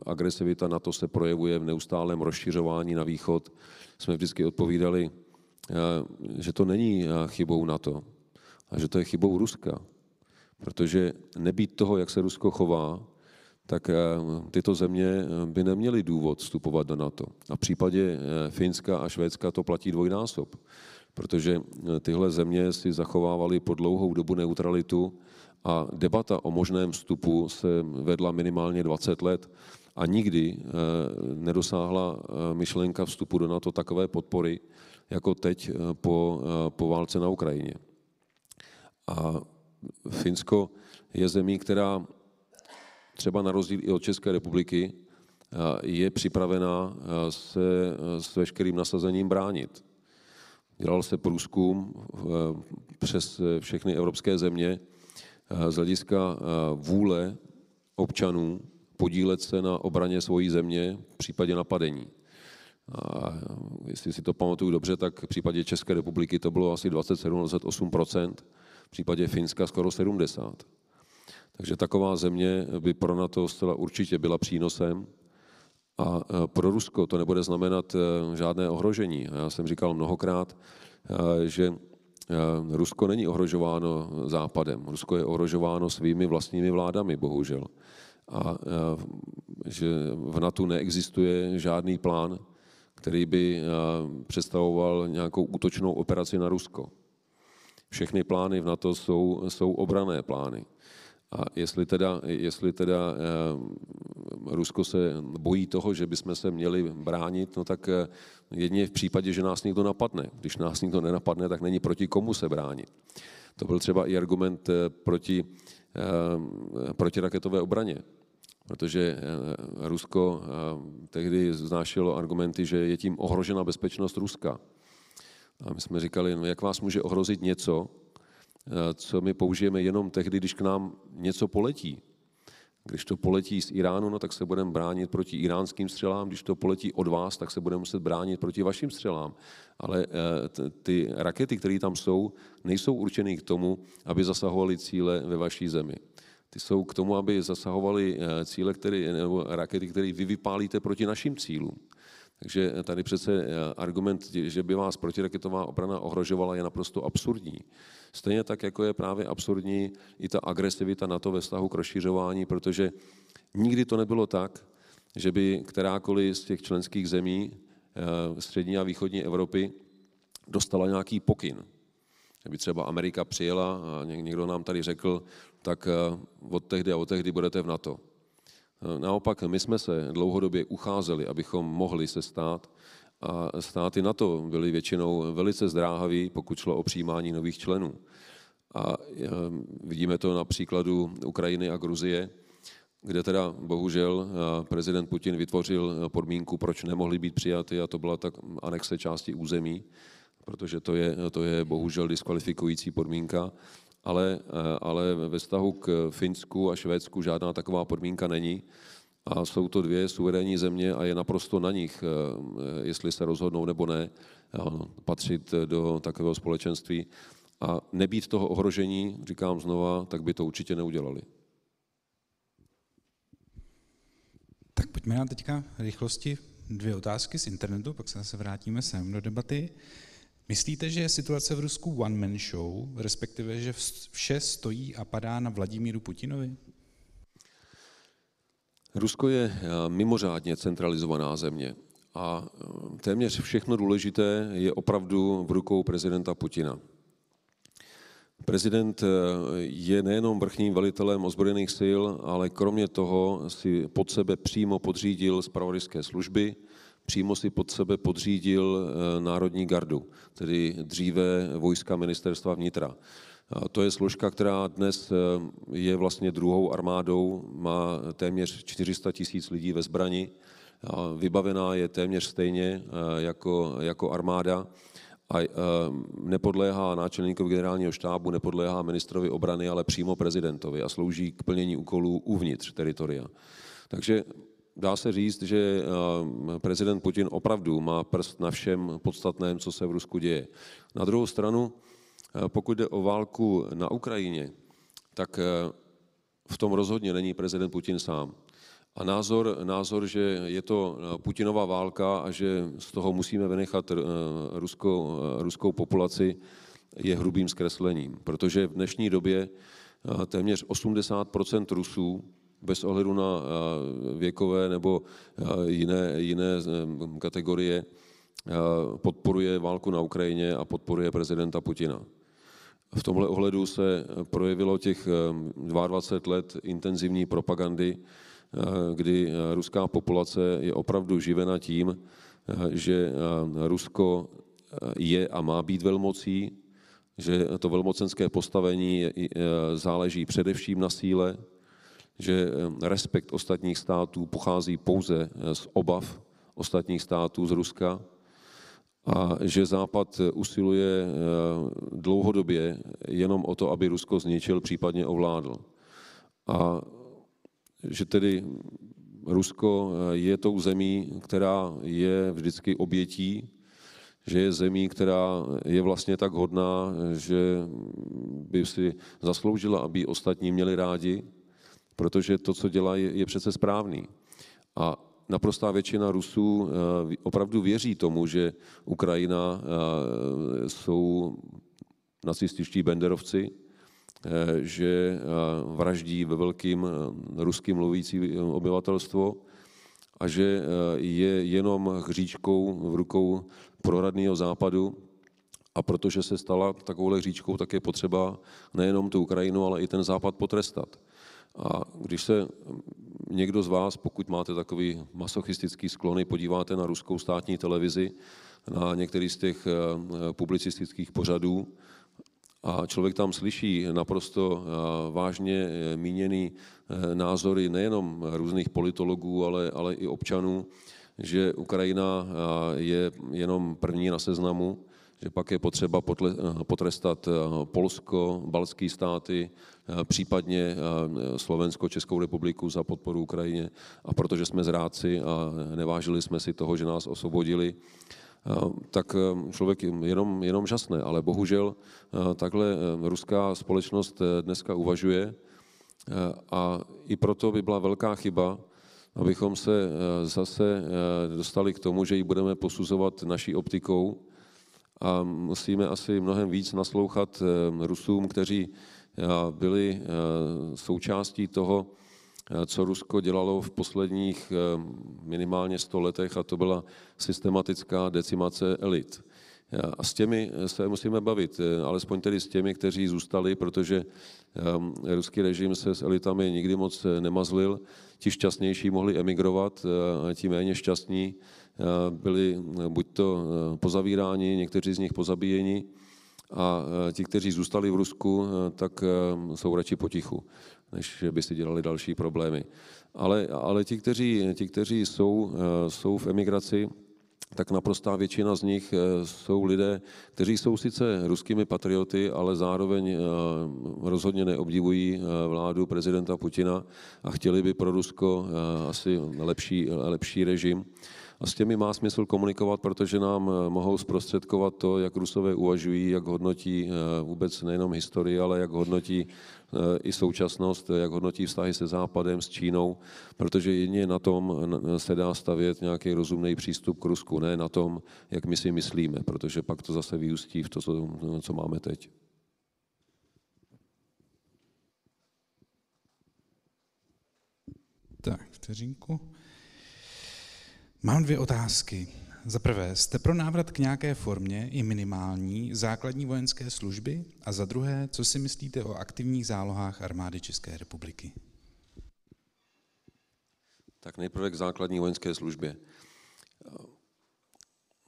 agresivita NATO se projevuje v neustálém rozšiřování na východ, jsme vždycky odpovídali, že to není chybou NATO, a že to je chybou Ruska. Protože nebýt toho, jak se Rusko chová, tak tyto země by neměly důvod vstupovat do NATO. A v případě Finska a Švédska to platí dvojnásob protože eh, tyhle země si zachovávaly po dlouhou dobu neutralitu a debata o možném vstupu se vedla minimálně 20 let a nikdy eh, nedosáhla eh, myšlenka vstupu do NATO takové podpory, jako teď po, po válce na Ukrajině. A Finsko je zemí, která třeba na rozdíl i od České republiky je připravená se s veškerým nasazením bránit. Dělal se průzkum eh, přes všechny evropské země eh, z hlediska eh, vůle občanů podílet se na obraně svojí země v případě napadení. A jestli si to pamatuju dobře, tak v případě České republiky to bylo asi 27-28%, v případě Finska skoro 70%. Takže taková země by pro NATO zcela určitě byla přínosem. A e, pro Rusko to nebude znamenat žádné ohrožení. Já jsem říkal mnohokrát, že Rusko není ohrožováno západem. Rusko je ohrožováno svými vlastními vládami, bohužel. A že v NATO neexistuje žádný plán, který by představoval nějakou útočnou operaci na Rusko. Všechny plány v NATO jsou, jsou obrané plány. A jestli teda, jestli teda eh, Rusko se bojí toho, že bychom se měli bránit, no tak eh, jedině v případě, že nás někdo napadne. Když nás někdo nenapadne, tak není proti komu se bránit. To byl třeba i argument eh, proti, proti raketové obraně. Protože Rusko tehdy znášelo argumenty, že je tím ohrožena bezpečnost Ruska. A my jsme říkali, no jak vás může ohrozit něco, co my použijeme jenom tehdy, když k nám něco poletí. Když to poletí z Iránu, no tak se budeme bránit proti iránským střelám, když to poletí od vás, tak se budeme muset bránit proti vašim střelám. Ale eh, ty rakety, které tam jsou, nejsou určeny k tomu, aby zasahovaly cíle ve vaší zemi. Ty jsou k tomu, aby zasahovaly eh, cíle, které, nebo rakety, které vy vypálíte proti našim cílům. Takže tady přece eh, argument, že by vás protiraketová obrana ohrožovala, je naprosto absurdní. Stejně tak, jako je právě absurdní i ta agresivita na to ve vztahu k rozšiřování, protože nikdy to nebylo tak, že by kterákoliv z těch členských zemí eh, střední a východní Evropy dostala nějaký pokyn. Že by třeba Amerika přijela a někdo nám tady řekl, tak eh, od tehdy a od tehdy budete v NATO. Eh, naopak my jsme se dlouhodobě ucházeli, abychom mohli se stát a státy NATO byly většinou velice zdráhaví, pokud šlo o přijímání nových členů. A eh, vidíme to na příkladu Ukrajiny a Gruzie, kde teda bohužel prezident Putin vytvořil podmínku, proč nemohli být přijaty a to byla tak anexe části území, protože to je, to je bohužel diskvalifikující podmínka ale, eh, ale ve vztahu k Finsku a Švédsku žádná taková podmínka není. A jsou to dvě suverénní země a je naprosto na nich, eh, jestli se rozhodnou nebo ne patřit do takového společenství. A nebýt toho ohrožení, říkám znova, tak by to určitě neudělali. Tak pojďme na teďka rychlosti dvě otázky z internetu, pak se zase vrátíme sem do debaty. Myslíte, že je situace v Rusku one-man show, respektive, že vše stojí a padá na Vladimíru Putinovi? Rusko je eh, mimořádně centralizovaná země a eh, téměř všechno důležité je opravdu v rukou prezidenta Putina. Prezident eh, je nejenom vrchním velitelem ozbrojených sil, ale kromě toho si pod sebe přímo podřídil zpravodajské služby, přímo si pod sebe podřídil Národní gardu, tedy dříve vojska ministerstva vnitra. To je složka, která dnes eh, je vlastně druhou armádou, má téměř 400 tisíc lidí ve zbrani, vybavená je téměř stejně eh, jako, jako armáda a nepodléhá náčelníkovi generálního štábu, nepodléhá ministrovi obrany, ale přímo prezidentovi a slouží k plnění úkolů uvnitř teritoria. Takže dá se říct, že eh, prezident Putin opravdu má prst na všem podstatném, co se v Rusku děje. Na druhou stranu, eh, pokud jde o válku na Ukrajině, tak eh, v tom rozhodně není prezident Putin sám. A názor, názor, že je to Putinová válka a že z toho musíme vynechat ruskou, ruskou populaci, je hrubým zkreslením. Protože v dnešní době téměř 80% Rusů bez ohledu na eh, věkové nebo eh, jiné, jiné eh, kategorie podporuje válku na Ukrajině a podporuje prezidenta Putina. V tomhle ohledu se projevilo těch 22 let intenzivní propagandy, kdy ruská populace je opravdu živena tím, že Rusko je a má být velmocí, že to velmocenské postavení záleží především na síle, že eh, respekt ostatních států pochází pouze eh, z obav ostatních států z Ruska a že Západ eh, usiluje dlouhodobě jenom o to, aby Rusko zničil, případně ovládl. A že tedy Rusko je tou zemí, která je vždycky obětí, že je zemí, která je vlastně tak hodná, že by si zasloužila, aby ostatní měli rádi, protože to, co dělá, je, je přece správný. A naprostá většina Rusů eh, opravdu věří tomu, že Ukrajina eh, jsou nacističtí benderovci, eh, že vraždí ve velkým ruským mluvící obyvatelstvo a že je jenom hříčkou v rukou proradného západu, a protože se stala takovou hříčkou, tak je potřeba nejenom tu Ukrajinu, ale i ten západ potrestat. A když se někdo z vás, pokud máte takový masochistický sklony, podíváte na ruskou státní televizi, na některý z těch eh, publicistických pořadů, a člověk tam slyší naprosto eh, vážně eh, míněný názory nejenom různých politologů, ale, ale i občanů, že Ukrajina je jenom první na seznamu, že pak je potřeba potrestat Polsko, balské státy, případně Slovensko, Českou republiku za podporu Ukrajině. A protože jsme zráci a nevážili jsme si toho, že nás osvobodili, tak člověk jenom, jenom žasne. Ale bohužel takhle ruská společnost dneska uvažuje a i proto by byla velká chyba, abychom se zase dostali k tomu, že ji budeme posuzovat naší optikou a musíme asi mnohem víc naslouchat Rusům, kteří byli součástí toho, co Rusko dělalo v posledních minimálně 100 letech, a to byla systematická decimace elit. A s těmi se musíme bavit, alespoň tedy s těmi, kteří zůstali, protože ruský režim se s elitami nikdy moc nemazlil. Ti šťastnější mohli emigrovat, ti méně šťastní byli buď to pozavíráni, někteří z nich pozabíjeni, a ti, kteří zůstali v Rusku, tak jsou radši potichu, než by si dělali další problémy. Ale, ale ti, kteří, ti, kteří jsou, jsou v emigraci, tak naprostá většina z nich jsou lidé, kteří jsou sice ruskými patrioty, ale zároveň rozhodně neobdivují vládu prezidenta Putina a chtěli by pro Rusko asi lepší, lepší režim. A s těmi má smysl komunikovat, protože nám eh, mohou zprostředkovat to, jak Rusové uvažují, jak hodnotí eh, vůbec nejenom historii, ale jak hodnotí eh, i současnost, jak hodnotí vztahy se Západem, s Čínou, protože jedině na tom se dá stavět nějaký rozumný přístup k Rusku, ne na tom, jak my si myslíme, protože pak to zase vyústí v to, co, co máme teď. Tak, vteřinku. Mám dvě otázky. Za prvé, jste pro návrat k nějaké formě i minimální základní vojenské služby? A za druhé, co si myslíte o aktivních zálohách armády České republiky? Tak nejprve k základní vojenské službě.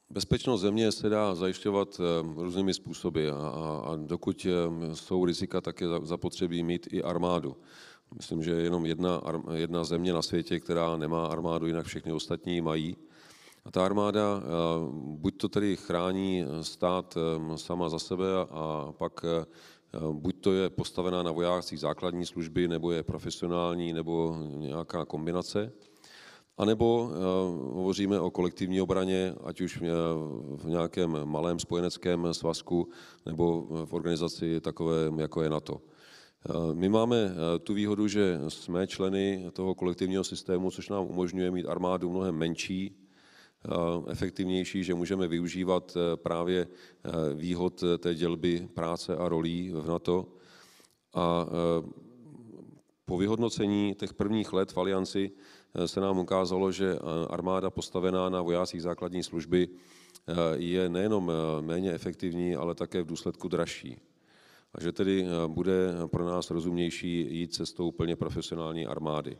Bezpečnost země se dá zajišťovat eh, různými způsoby a, a dokud eh, jsou rizika, tak je zapotřebí mít i armádu. Myslím, že je jenom jedna, jedna země na světě, která nemá armádu, jinak všechny ostatní mají. A ta armáda eh, buď to tedy chrání stát eh, sama za sebe a pak eh, buď to je postavená na vojácích základní služby, nebo je profesionální, nebo nějaká kombinace. A nebo hovoříme o kolektivní obraně, ať už v nějakém malém spojeneckém svazku, nebo v organizaci takové, jako je NATO. Eh, my máme eh, tu výhodu, že jsme členy toho kolektivního systému, což nám umožňuje mít armádu mnohem menší, eh, efektivnější, že můžeme využívat právě výhod té dělby práce a rolí v NATO. A po vyhodnocení těch prvních let v Alianci se nám ukázalo, že armáda postavená na vojácích základní služby je nejenom méně efektivní, ale také v důsledku dražší a že tedy eh, bude pro nás rozumnější jít cestou plně profesionální armády.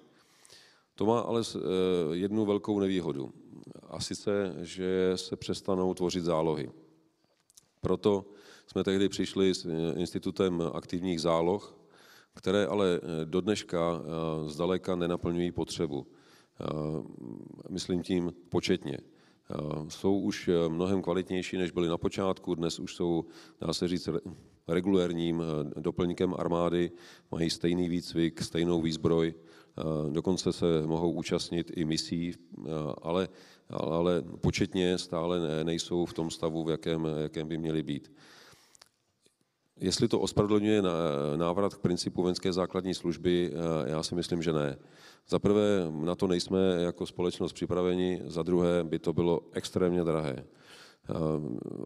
To má ale eh, jednu velkou nevýhodu, a sice, že se přestanou tvořit zálohy. Proto jsme tehdy přišli s eh, institutem aktivních záloh, které ale do dneška zdaleka nenaplňují potřebu. Myslím tím početně. Jsou už mnohem kvalitnější, než byly na počátku. Dnes už jsou, dá se říct, regulérním eh, doplňkem armády, mají stejný výcvik, stejnou výzbroj, eh, dokonce se mohou účastnit i misí, eh, ale, ale početně stále nejsou v tom stavu, v jakém, jakém by měli být. Jestli to ospravedlňuje návrat k principu vojenské základní služby, já si myslím, že ne. Za prvé na to nejsme jako společnost připraveni, za druhé by to bylo extrémně drahé.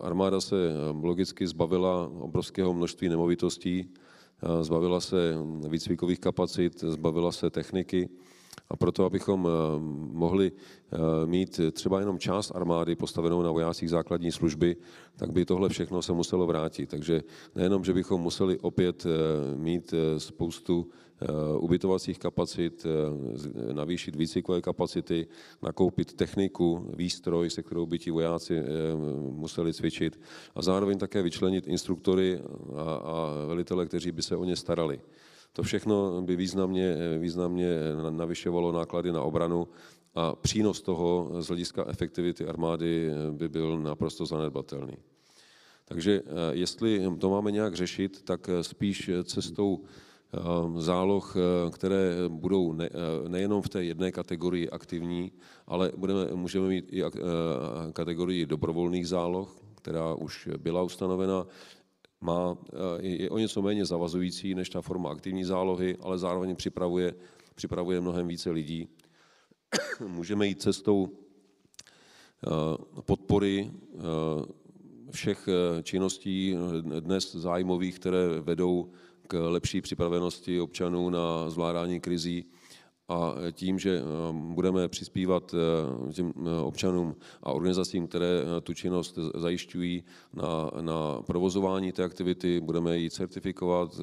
Armáda se logicky zbavila obrovského množství nemovitostí, zbavila se výcvikových kapacit, zbavila se techniky a proto, abychom mohli mít třeba jenom část armády postavenou na vojácích základní služby, tak by tohle všechno se muselo vrátit. Takže nejenom, že bychom museli opět mít spoustu Eh, ubytovacích kapacit, eh, navýšit výcvikové kapacity, nakoupit techniku, výstroj, se kterou by ti vojáci eh, museli cvičit a zároveň také vyčlenit instruktory a, a velitele, kteří by se o ně starali. To všechno by významně, významně navyšovalo náklady na obranu a přínos toho z hlediska efektivity armády by byl naprosto zanedbatelný. Takže jestli to máme nějak řešit, tak spíš cestou záloh, které budou ne, nejenom v té jedné kategorii aktivní, ale budeme, můžeme mít i kategorii dobrovolných záloh, která už byla ustanovena, má, je o něco méně zavazující než ta forma aktivní zálohy, ale zároveň připravuje, připravuje mnohem více lidí. Můžeme jít cestou podpory všech činností dnes zájmových, které vedou k lepší připravenosti občanů na zvládání krizí a tím, že budeme přispívat těm občanům a organizacím, které tu činnost zajišťují na, na provozování té aktivity, budeme ji certifikovat,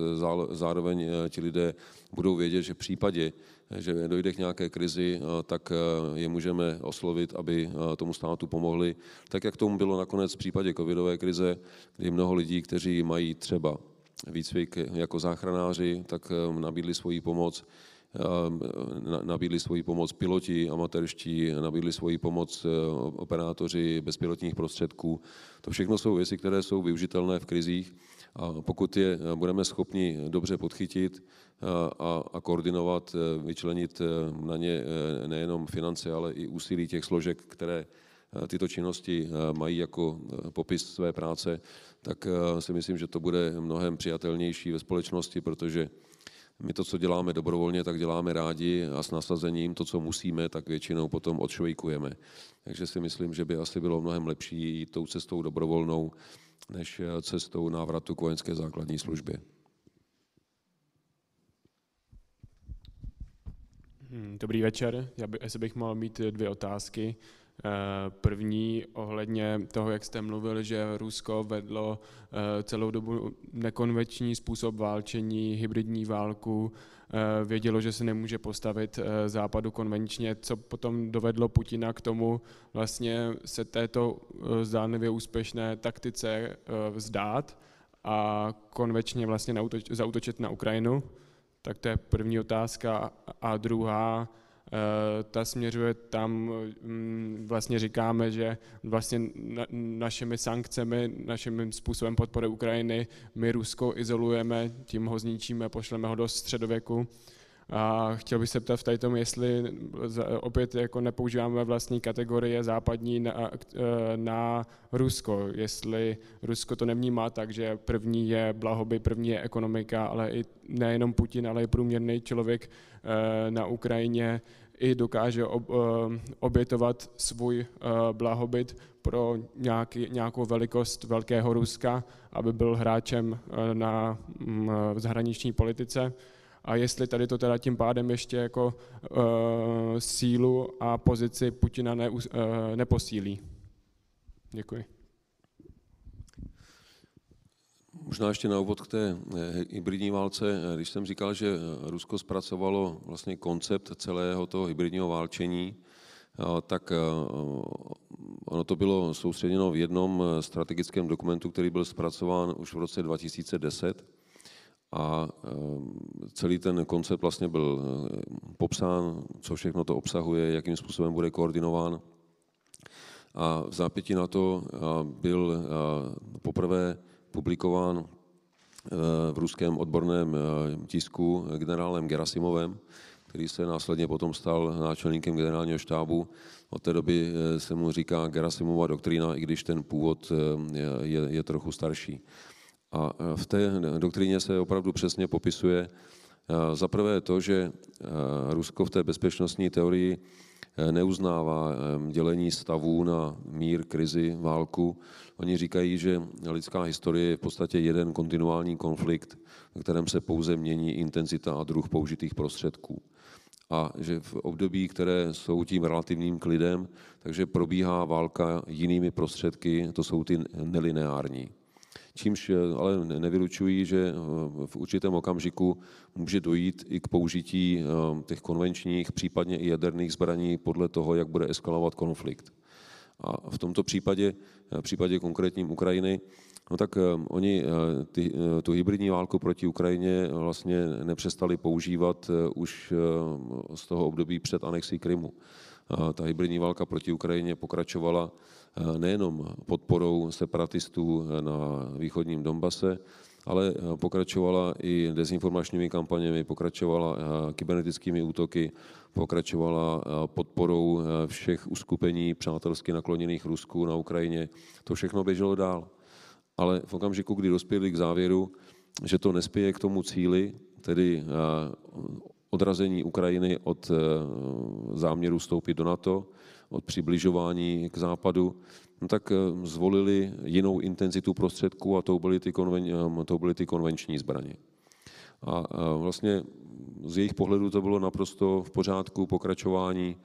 zároveň ti lidé budou vědět, že v případě, že dojde k nějaké krizi, tak je můžeme oslovit, aby tomu státu pomohli. Tak, jak tomu bylo nakonec v případě covidové krize, kdy mnoho lidí, kteří mají třeba výcvik jako záchranáři, tak nabídli svoji pomoc nabídli svoji pomoc piloti amatérští, nabídli svoji pomoc operátoři bezpilotních prostředků. To všechno jsou věci, které jsou využitelné v krizích a pokud je budeme schopni dobře podchytit a, a koordinovat, vyčlenit na ně nejenom finance, ale i úsilí těch složek, které tyto činnosti mají jako popis své práce, tak si myslím, že to bude mnohem přijatelnější ve společnosti, protože my to, co děláme dobrovolně, tak děláme rádi a s nasazením to, co musíme, tak většinou potom odšvejkujeme. Takže si myslím, že by asi bylo mnohem lepší jít tou cestou dobrovolnou, než cestou návratu k vojenské základní službě. Hmm, dobrý večer. Já by, jestli bych mohl mít dvě otázky. Eh, první ohledně toho, jak jste mluvil, že Rusko vedlo eh, celou dobu nekonvenční způsob válčení, hybridní válku, eh, vědělo, že se nemůže postavit západu konvenčně, co potom dovedlo Putina k tomu vlastně se této zdánlivě úspěšné taktice vzdát a konvenčně vlastně zautočit na Ukrajinu. Tak to je první otázka. A druhá, ta směřuje tam, mm, vlastně říkáme, že vlastně našimi sankcemi, naším způsobem podpory Ukrajiny, my Rusko izolujeme, tím ho zničíme, pošleme ho do středověku. A chtěl bych se ptat v tom, jestli opět jako nepoužíváme vlastní kategorie západní na, eh, na Rusko, jestli Rusko to nevnímá tak, že první je blahoby, první je ekonomika, ale i nejenom Putin, ale i průměrný člověk eh, na Ukrajině i dokáže ob, eh, obětovat svůj eh, blahobyt pro nějaký, nějakou velikost velkého Ruska, aby byl hráčem eh, na mm, zahraniční politice. A jestli tady to teda tím pádem ještě jako sílu a pozici Putina ne, neposílí. Děkuji. Možná ještě na úvod k té eh, hybridní válce. Eh, když jsem říkal, že eh, Rusko zpracovalo vlastně koncept celého toho hybridního válčení, tak ono to bylo soustředěno v jednom strategickém dokumentu, který byl zpracován už v roce 2010 a celý ten koncept vlastně byl popsán, co všechno to obsahuje, jakým způsobem bude koordinován. A v zápěti na to byl poprvé publikován eh, v ruském odborném eh, tisku generálem Gerasimovem, který se následně potom stal náčelníkem generálního štábu. Od té doby eh, se mu říká Gerasimova doktrína, i když ten původ je, je trochu starší. A v té doktríně se opravdu přesně popisuje za prvé to, že Rusko v té bezpečnostní teorii neuznává dělení stavů na mír, krizi, válku. Oni říkají, že lidská historie je v podstatě jeden kontinuální konflikt, v kterém se pouze mění intenzita a druh použitých prostředků. A že v období, které jsou tím relativním klidem, takže probíhá válka jinými prostředky, to jsou ty nelineární čímž eh, ale nevylučují, že eh, v určitém okamžiku může dojít i k použití eh, těch konvenčních, případně i jaderných zbraní podle toho, jak bude eskalovat konflikt. A v tomto případě, v případě konkrétním Ukrajiny, no tak oni ty, tu hybridní válku proti Ukrajině vlastně nepřestali používat už z toho období před anexí Krymu. Ta hybridní válka proti Ukrajině pokračovala nejenom podporou separatistů na východním Donbase, ale pokračovala i dezinformačními kampaněmi, pokračovala kybernetickými útoky, pokračovala podporou všech uskupení přátelsky nakloněných Rusku na Ukrajině. To všechno běželo dál. Ale v okamžiku, kdy dospěli k závěru, že to nespěje k tomu cíli, tedy odrazení Ukrajiny od záměru vstoupit do NATO, od přibližování k západu, no tak zvolili jinou intenzitu prostředků a to byly ty, konven, to byly ty konvenční zbraně. A vlastně z jejich pohledu to bylo naprosto v pořádku pokračování,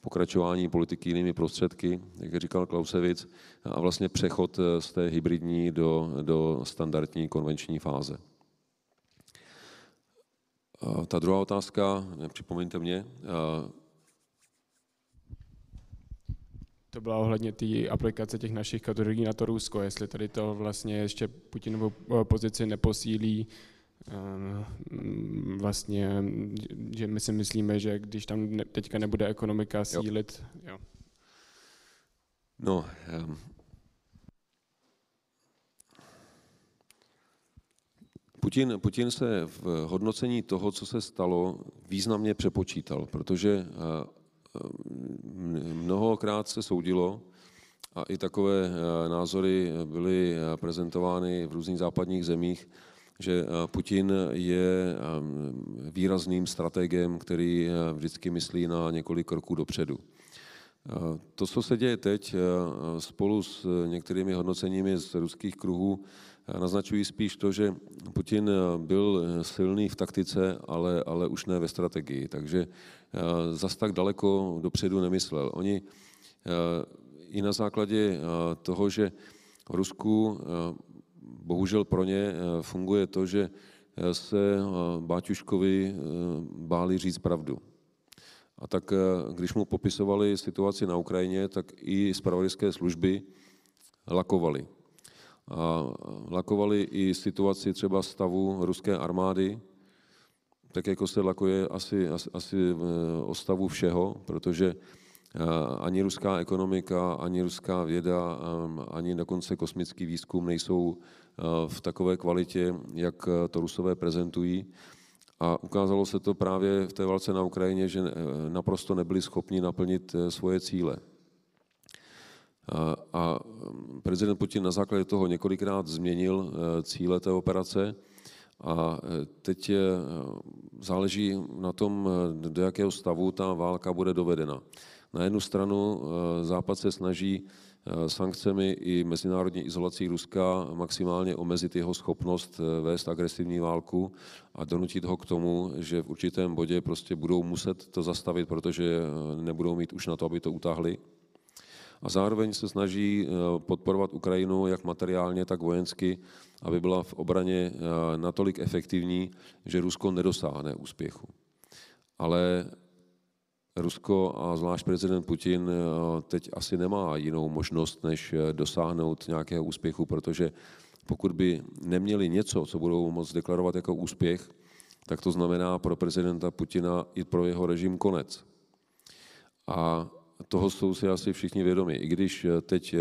pokračování politiky jinými prostředky, jak říkal Klausevic, a vlastně přechod z té hybridní do, do standardní konvenční fáze. Ta druhá otázka, připomeňte mě. To byla ohledně té aplikace těch našich kategorií na to Rusko, jestli tady to vlastně ještě Putinovu pozici neposílí, vlastně, že my si myslíme, že když tam teďka nebude ekonomika sílit. Jo. jo. No, Putin, Putin se v hodnocení toho, co se stalo, významně přepočítal, protože eh, mnohokrát se soudilo a i takové eh, názory byly eh, prezentovány v různých západních zemích, že Putin je výrazným strategem, který vždycky myslí na několik kroků dopředu. To, co se děje teď, spolu s některými hodnoceními z ruských kruhů, naznačují spíš to, že Putin byl silný v taktice, ale, ale už ne ve strategii. Takže zas tak daleko dopředu nemyslel. Oni i na základě toho, že v Rusku bohužel pro ně funguje to, že se Báťuškovi báli říct pravdu. A tak když mu popisovali situaci na Ukrajině, tak i zpravodajské služby lakovali. A lakovali i situaci třeba stavu ruské armády, tak jako se lakuje asi, asi, asi e, o stavu všeho, protože e, ani ruská ekonomika, ani ruská věda, ani dokonce kosmický výzkum nejsou e, v takové kvalitě, jak to rusové prezentují. A ukázalo se to právě v té válce na Ukrajině, že naprosto nebyli schopni naplnit svoje cíle. A prezident Putin na základě toho několikrát změnil cíle té operace a e, teď e, záleží na tom, e, do jakého stavu ta válka bude dovedena. Na jednu stranu Západ se snaží sankcemi i mezinárodní izolací Ruska maximálně omezit jeho schopnost vést agresivní válku a donutit ho k tomu, že v určitém bodě prostě budou muset to zastavit, protože nebudou mít už na to, aby to utáhli. A zároveň se snaží podporovat Ukrajinu jak materiálně, tak vojensky aby byla v obraně eh, natolik efektivní, že Rusko nedosáhne úspěchu. Ale Rusko a zvlášť prezident Putin eh, teď asi nemá jinou možnost, než eh, dosáhnout nějakého úspěchu, protože pokud by neměli něco, co budou moct deklarovat jako úspěch, tak to znamená pro prezidenta Putina i pro jeho režim konec. A toho jsou si asi všichni vědomi. I když teď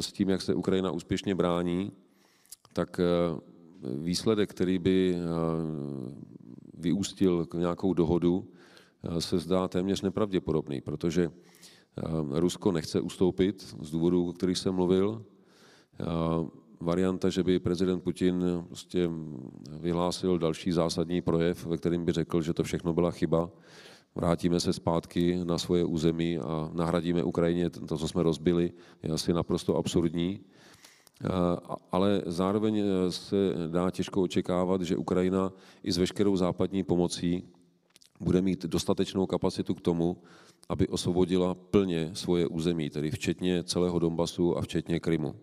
s tím, jak se Ukrajina úspěšně brání, tak eh, výsledek, který by eh, vyústil k nějakou dohodu, eh, se zdá téměř nepravděpodobný, protože Rusko nechce ustoupit z důvodů, o kterých jsem mluvil. Varianta, že by prezident Putin prostě vyhlásil další zásadní projev, ve kterém by řekl, že to všechno byla chyba, vrátíme se zpátky na svoje území a nahradíme Ukrajině to, co jsme rozbili, je asi naprosto absurdní. Eh, ale zároveň eh, se dá těžko očekávat, že Ukrajina i s veškerou západní pomocí bude mít dostatečnou kapacitu k tomu, aby osvobodila plně svoje území, tedy včetně celého Donbasu a včetně Krymu.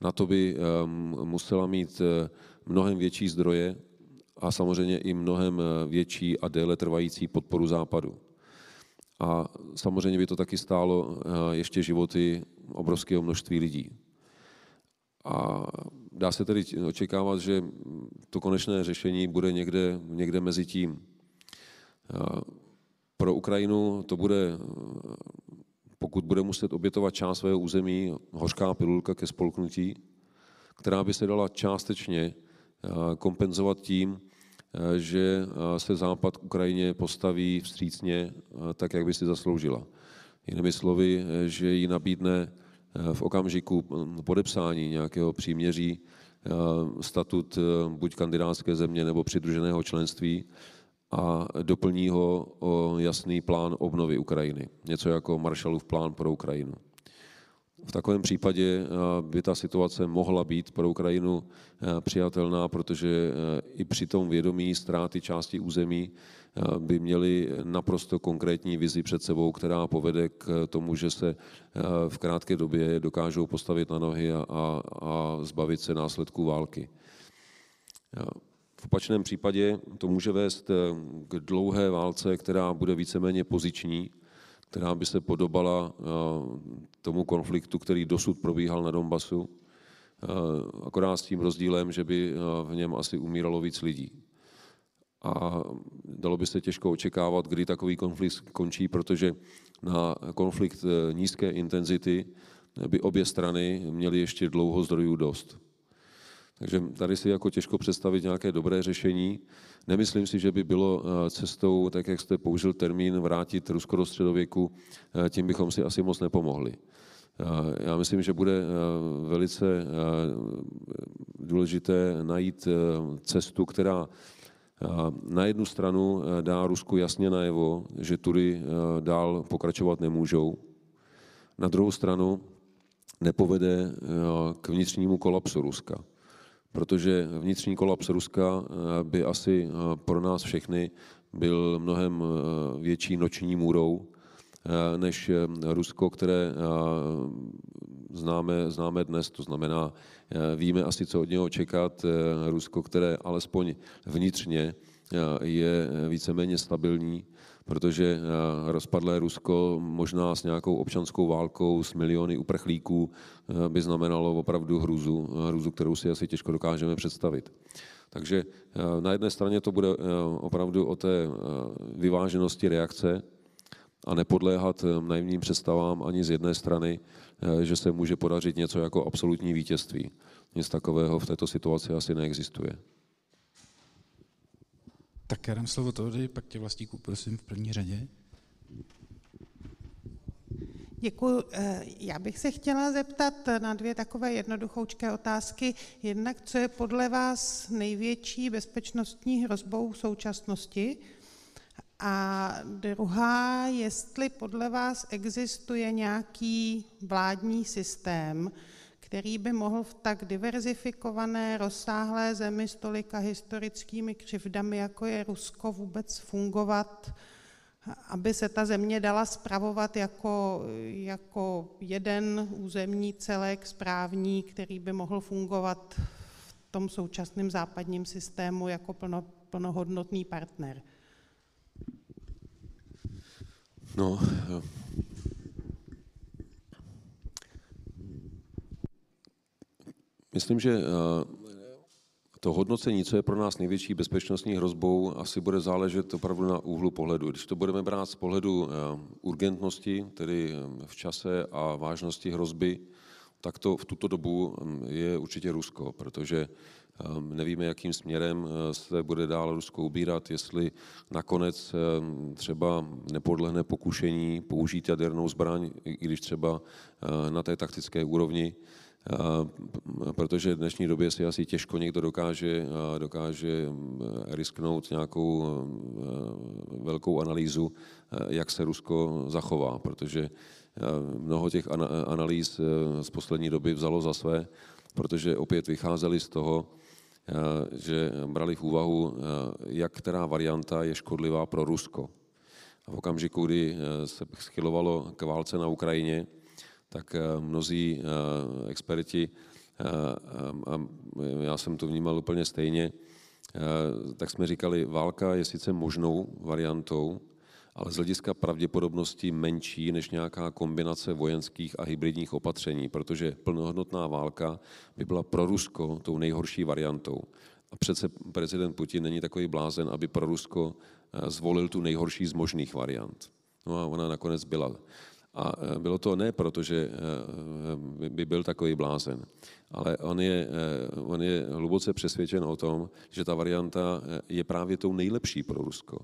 Na to by ehm, musela mít eh, mnohem větší zdroje a samozřejmě i mnohem větší a déle trvající podporu Západu. A samozřejmě by to taky stálo ještě životy obrovského množství lidí. A dá se tedy očekávat, že to konečné řešení bude někde, někde mezi tím. Pro Ukrajinu to bude pokud bude muset obětovat část svého území, hořká pilulka ke spolknutí, která by se dala částečně kompenzovat tím, že se Západ k Ukrajině postaví vstřícně tak, jak by si zasloužila. Jinými slovy, že ji nabídne v okamžiku podepsání nějakého příměří statut buď kandidátské země nebo přidruženého členství a doplní ho o jasný plán obnovy Ukrajiny. Něco jako Marshallův plán pro Ukrajinu. V takovém případě by ta situace mohla být pro Ukrajinu přijatelná, protože i při tom vědomí ztráty části území by měli naprosto konkrétní vizi před sebou, která povede k tomu, že se v krátké době dokážou postavit na nohy a, a, a zbavit se následků války. V opačném případě to může vést k dlouhé válce, která bude víceméně poziční, která by se podobala tomu konfliktu, který dosud probíhal na Donbasu, akorát s tím rozdílem, že by v něm asi umíralo víc lidí a dalo by se těžko očekávat, kdy takový konflikt končí, protože na konflikt eh, nízké intenzity by obě strany měly ještě dlouho zdrojů dost. Takže tady si jako těžko představit nějaké dobré řešení. Nemyslím si, že by bylo eh, cestou, tak jak jste použil termín, vrátit Rusko do středověku, eh, tím bychom si asi moc nepomohli. Já myslím, že bude velice důležité najít cestu, která na jednu stranu eh, dá Rusku jasně najevo, že tudy eh, dál pokračovat nemůžou. Na druhou stranu nepovede eh, k vnitřnímu kolapsu Ruska. Protože vnitřní kolaps Ruska by asi pro nás všechny byl mnohem větší noční můrou, než Rusko, které známe, známe dnes, to znamená, eh, víme asi, co od něho čekat. Eh, Rusko, které alespoň vnitřně eh, je víceméně stabilní, protože rozpadlé Rusko možná s nějakou občanskou válkou, s miliony uprchlíků by znamenalo opravdu hruzu, hruzu, kterou si asi těžko dokážeme představit. Takže na jedné straně to bude opravdu o té vyváženosti reakce a nepodléhat naivním představám ani z jedné strany, Eh, že se může podařit něco jako absolutní vítězství. Nic takového v této situaci asi neexistuje. Tak já dám slovo tady, pak tě vlastníku prosím v první řadě. Děkuji. Eh, já bych se chtěla zeptat na dvě takové jednoduchoučké otázky. Jednak, co je podle vás největší bezpečnostní hrozbou v současnosti? A druhá, jestli podle vás existuje nějaký vládní systém, který by mohl v tak diverzifikované, rozsáhlé zemi s tolika historickými křivdami, jako je Rusko, vůbec fungovat, aby se ta země dala spravovat jako, jako jeden územní celek správní, který by mohl fungovat v tom současném západním systému jako plno, plnohodnotný partner. No, myslím, že eh, to hodnocení, co je pro nás největší bezpečnostní hrozbou, asi bude záležet opravdu na úhlu pohledu. Když to budeme brát z pohledu eh, urgentnosti, tedy eh, v čase a vážnosti hrozby, tak to v tuto dobu hm, je určitě Rusko, protože nevíme, jakým směrem se bude dál Rusko ubírat, jestli nakonec třeba nepodlehne pokušení použít jadernou zbraň, i když třeba na té taktické úrovni, protože v dnešní době si asi těžko někdo dokáže, eh, dokáže risknout nějakou velkou analýzu, jak se Rusko zachová, protože mnoho těch analýz z poslední doby vzalo za své, protože opět vycházeli z toho, Eh, že brali v úvahu, eh, jak která varianta je škodlivá pro Rusko. A v okamžiku, kdy eh, se schylovalo k válce na Ukrajině, tak mnozí experti, a já jsem to vnímal úplně stejně, tak jsme říkali, válka je sice možnou variantou, ale z hlediska pravděpodobnosti menší než nějaká kombinace vojenských a hybridních opatření, protože plnohodnotná válka by byla pro Rusko tou nejhorší variantou. A přece prezident Putin není takový blázen, aby pro Rusko eh, zvolil tu nejhorší z možných variant. No a ona nakonec byla. A bylo to ne proto, že by byl takový blázen, ale on je, on je hluboce přesvědčen o tom, že ta varianta je právě tou nejlepší pro Rusko.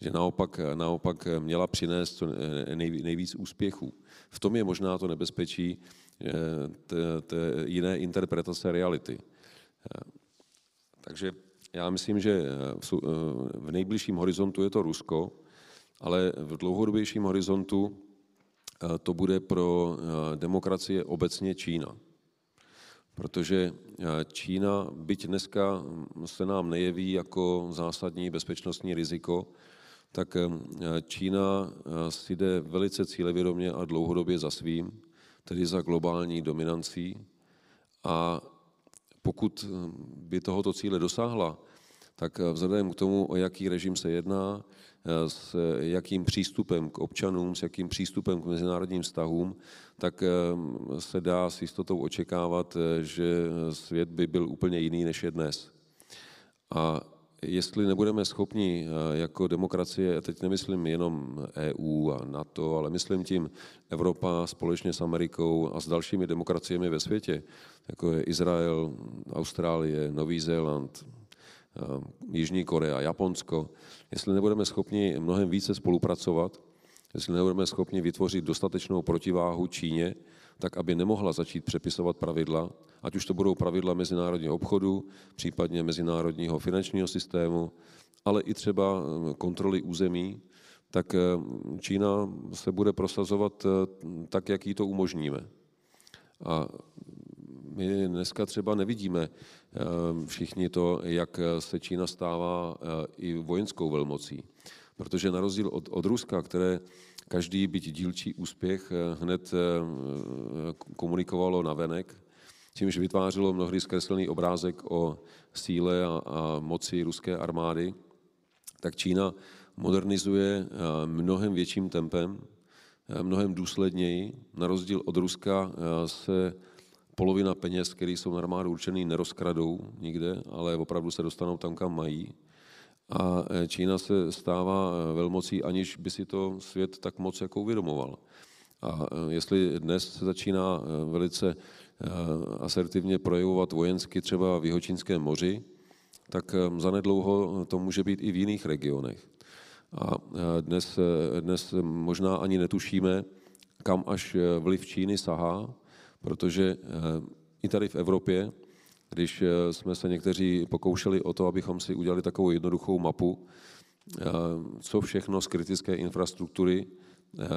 Že naopak, naopak měla přinést nejvíc úspěchů. V tom je možná to nebezpečí té jiné interpretace reality. Takže já myslím, že v nejbližším horizontu je to Rusko, ale v dlouhodobějším horizontu to bude pro eh, demokracie obecně Čína. Protože eh, Čína, byť dneska se nám nejeví jako zásadní bezpečnostní riziko, tak Čína si jde velice cílevědomě a dlouhodobě za svým, tedy za globální dominancí. A pokud by tohoto cíle dosáhla, tak vzhledem k tomu, o jaký režim se jedná, s jakým přístupem k občanům, s jakým přístupem k mezinárodním vztahům, tak eh, se dá s jistotou očekávat, eh, že svět by byl úplně jiný, než je dnes. A jestli nebudeme schopni eh, jako demokracie, a teď nemyslím jenom EU a NATO, ale myslím tím Evropa společně s Amerikou a s dalšími demokraciemi ve světě, jako je Izrael, Austrálie, Nový Zéland, Eh, Jižní Korea, Japonsko, jestli nebudeme schopni mnohem více spolupracovat, jestli nebudeme schopni vytvořit dostatečnou protiváhu Číně, tak aby nemohla začít přepisovat pravidla, ať už to budou pravidla mezinárodního obchodu, případně mezinárodního finančního systému, ale i třeba eh, kontroly území, tak eh, Čína se bude prosazovat tak, jak jí to umožníme. A my dneska třeba nevidíme eh, všichni to, jak se Čína stává eh, i vojenskou velmocí. Protože na rozdíl od, od Ruska, které každý byť dílčí úspěch eh, hned komunikovalo na venek, čímž vytvářelo mnohdy zkreslený obrázek o síle a, a moci ruské armády, tak Čína modernizuje mnohem větším tempem, mnohem důsledněji. Na rozdíl od Ruska se polovina peněz, které jsou na armádu určený, nerozkradou nikde, ale opravdu se dostanou tam, kam mají. A e, Čína se stává e, velmocí, aniž by si to svět tak moc jako uvědomoval. A e, jestli dnes se začíná velice asertivně projevovat vojensky třeba v Jihočínském moři, tak zanedlouho to může být i v jiných regionech. A dnes, dnes možná ani netušíme, kam až vliv Číny sahá, protože eh, i tady v Evropě, když eh, jsme se někteří pokoušeli o to, abychom si udělali takovou jednoduchou mapu, eh, co všechno z kritické infrastruktury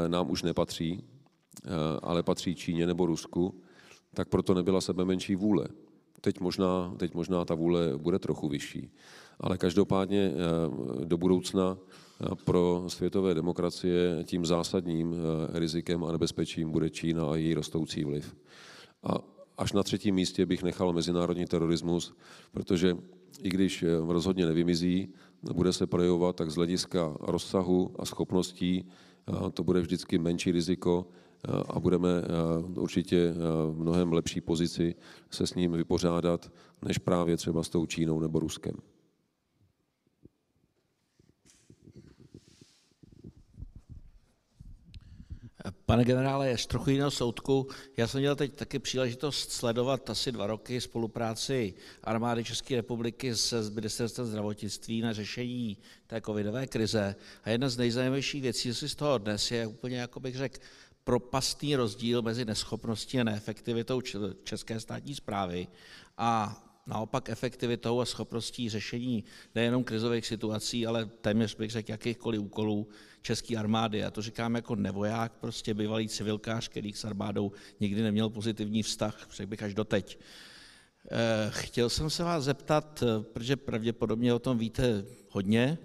nám už nepatří, ale patří Číně nebo Rusku, tak proto nebyla sebe menší vůle. Teď možná, teď možná ta vůle bude trochu vyšší. Ale každopádně do budoucna pro světové demokracie tím zásadním rizikem a nebezpečím bude Čína a její rostoucí vliv. A až na třetím místě bych nechal mezinárodní terorismus, protože i když rozhodně nevymizí, bude se projevovat tak z hlediska rozsahu a schopností, to bude vždycky menší riziko a budeme určitě v mnohem lepší pozici se s ním vypořádat, než právě třeba s tou Čínou nebo Ruskem. Pane generále, je z trochu jiného soudku. Já jsem měl teď taky příležitost sledovat asi dva roky spolupráci armády České republiky s ministerstvem zdravotnictví na řešení té covidové krize. A jedna z nejzajímavějších věcí, co si z toho dnes je úplně, jako bych řekl, propastný rozdíl mezi neschopností a neefektivitou české státní zprávy a naopak efektivitou a schopností řešení nejenom krizových situací, ale téměř bych řekl jakýchkoliv úkolů české armády. Já to říkám jako nevoják, prostě bývalý civilkář, který s armádou nikdy neměl pozitivní vztah, řekl bych až doteď. Eh, chtěl jsem se vás zeptat, eh, protože pravděpodobně o tom víte hodně,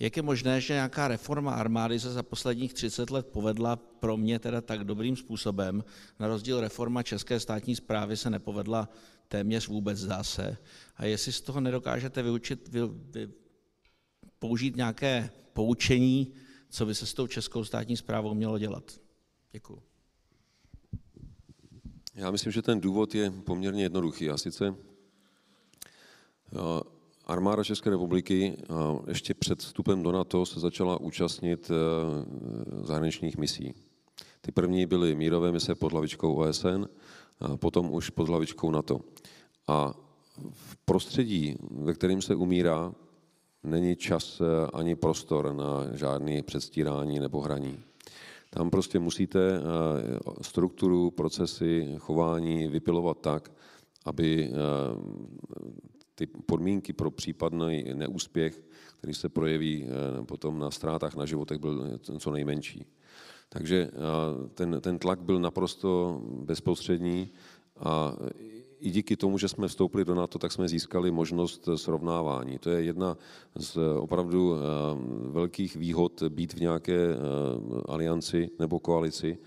jak je možné, že nějaká reforma armády se za posledních 30 let povedla pro mě teda tak dobrým způsobem, na rozdíl reforma české státní zprávy se nepovedla téměř vůbec, zdá se. A jestli z toho nedokážete vyučit, vy, vy, použít nějaké poučení, co by se s tou českou státní zprávou mělo dělat. Děkuji. Já myslím, že ten důvod je poměrně jednoduchý. A sice armáda České republiky ještě před vstupem do NATO se začala účastnit zahraničních misí. Ty první byly mírové mise pod hlavičkou OSN, a potom už pod hlavičkou NATO. A v prostředí, ve kterém se umírá, není čas ani prostor na žádné předstírání nebo hraní. Tam prostě musíte strukturu, procesy, chování vypilovat tak, aby ty podmínky pro případný neúspěch, který se projeví eh, potom na ztrátách na životech, byl co nejmenší. Takže eh, ten, ten tlak byl naprosto bezprostřední a i díky tomu, že jsme vstoupili do NATO, tak jsme získali možnost srovnávání. To je jedna z opravdu eh, velkých výhod být v nějaké alianci nebo koalici,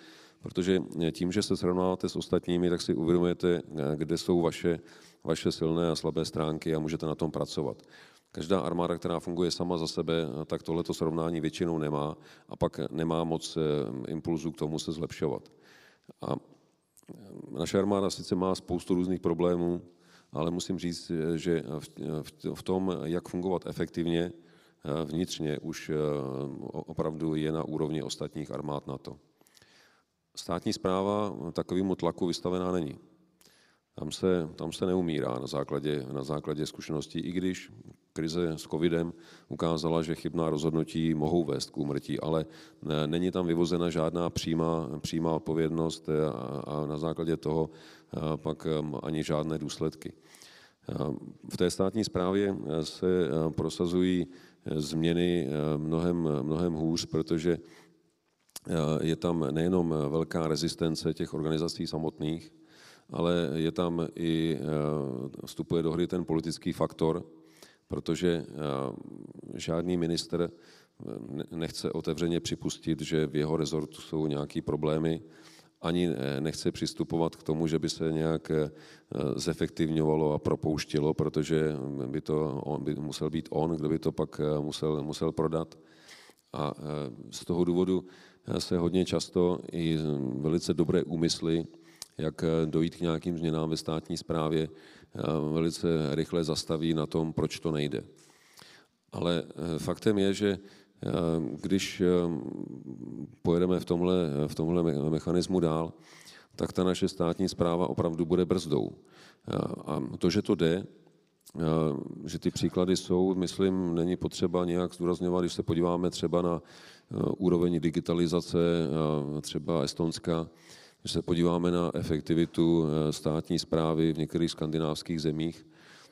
protože tím, že se srovnáváte s ostatními, tak si uvědomujete, kde jsou vaše vaše silné a slabé stránky a můžete na tom pracovat. Každá armáda, která funguje sama za sebe, tak tohleto srovnání většinou nemá a pak nemá moc eh, impulzu k tomu se zlepšovat. A eh, naše armáda sice má spoustu různých problémů, ale musím říct, eh, že v tom, jak fungovat efektivně, vnitřně už opravdu je na úrovni ostatních armád NATO. Státní zpráva takovému tlaku vystavená není. Tam se, tam se neumírá na základě, na základě zkušeností, i když krize s covidem ukázala, že chybná rozhodnutí mohou vést k úmrtí, ale ne, není tam vyvozena žádná přímá, přímá odpovědnost a, a na základě toho a pak ani žádné důsledky. V té státní správě se prosazují změny mnohem, mnohem hůř, protože je tam nejenom velká rezistence těch organizací samotných, ale je tam i, eh, vstupuje do hry ten politický faktor, protože eh, žádný minister eh, nechce otevřeně připustit, že v jeho rezortu jsou nějaké problémy, ani nechce přistupovat k tomu, že by se nějak zefektivňovalo a propouštilo, protože by to on, by musel být on, kdo by to pak musel, musel prodat. A z toho důvodu se hodně často i velice dobré úmysly jak eh, dojít k nějakým změnám ve státní správě, eh, velice rychle zastaví na tom, proč to nejde. Ale eh, faktem je, že když pojedeme v tomhle, v tomhle mechanismu dál, tak ta naše státní zpráva opravdu bude brzdou. A to, že to jde, že ty příklady jsou, myslím, není potřeba nějak zdůrazňovat, když se podíváme třeba na úroveň digitalizace, třeba Estonska, když se podíváme na efektivitu eh, státní zprávy v některých skandinávských zemích,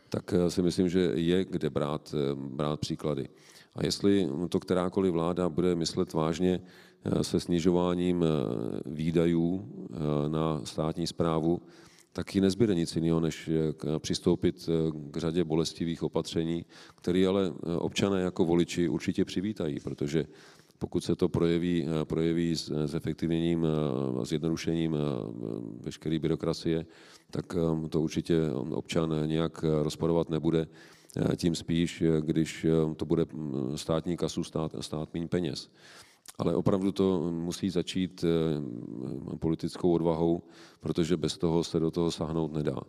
tak eh, si myslím, že je kde brát, eh, brát příklady. A jestli to kterákoliv vláda bude myslet vážně se snižováním výdajů na státní zprávu, tak ji nezbyde nic jiného, než přistoupit k řadě bolestivých opatření, které ale občané jako voliči určitě přivítají, protože pokud se to projeví, eh, projeví s, s efektivněním a zjednodušením eh, veškeré byrokracie, tak eh, to určitě občan nějak rozporovat nebude. Tím spíš, když to bude mm, státní kasu stát, stát méně peněz. Ale opravdu to musí začít politickou odvahou, protože bez toho se do toho sahnout nedá.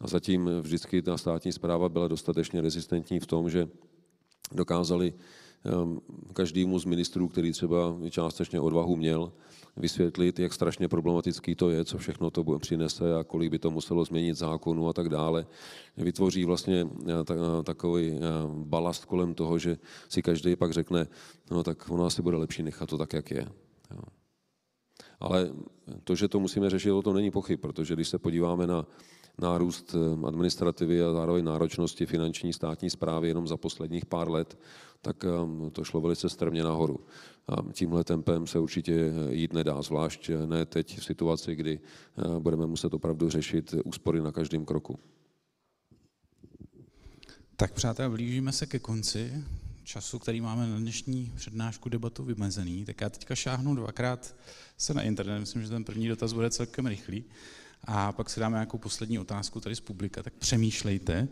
A zatím vždycky ta státní zpráva byla dostatečně rezistentní v tom, že dokázali každému z ministrů, který třeba částečně odvahu měl, vysvětlit, jak strašně problematický to je, co všechno to přinese a kolik by to muselo změnit zákonu a tak dále. Vytvoří vlastně eh, eh, takový eh, balast kolem toho, že si každý pak řekne, no tak ono asi bude lepší nechat to tak, jak je. Ale to, že to musíme řešit, to není pochyb, protože když se podíváme na nárůst administrativy a zároveň náročnosti finanční státní zprávy jenom za posledních pár let, tak um, to šlo velice strmě nahoru. A tímhle tempem se určitě jít nedá, zvlášť ne teď v situaci, kdy uh, budeme muset opravdu řešit úspory na každém kroku. Tak přátelé, blížíme se ke konci času, který máme na dnešní přednášku debatu vymezený, tak já teďka šáhnu dvakrát se na internet, myslím, že ten první dotaz bude celkem rychlý, a pak si dáme nějakou poslední otázku tady z publika, tak přemýšlejte,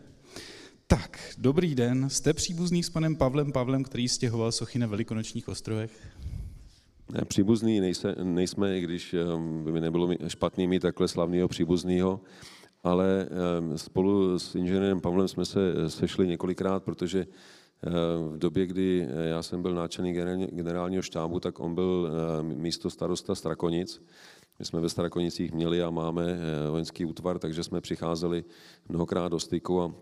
tak, dobrý den. Jste příbuzný s panem Pavlem Pavlem, který stěhoval sochy na Velikonočních ostrovech? Ne, příbuzný nejse, nejsme, i když um, by mi nebylo špatný mít takhle slavného příbuzného, ale um, spolu s inženýrem Pavlem jsme se sešli několikrát, protože v době, kdy já jsem byl náčelník generálního štábu, tak on byl místo starosta Strakonic. My jsme ve Strakonicích měli a máme vojenský útvar, takže jsme přicházeli mnohokrát do styku a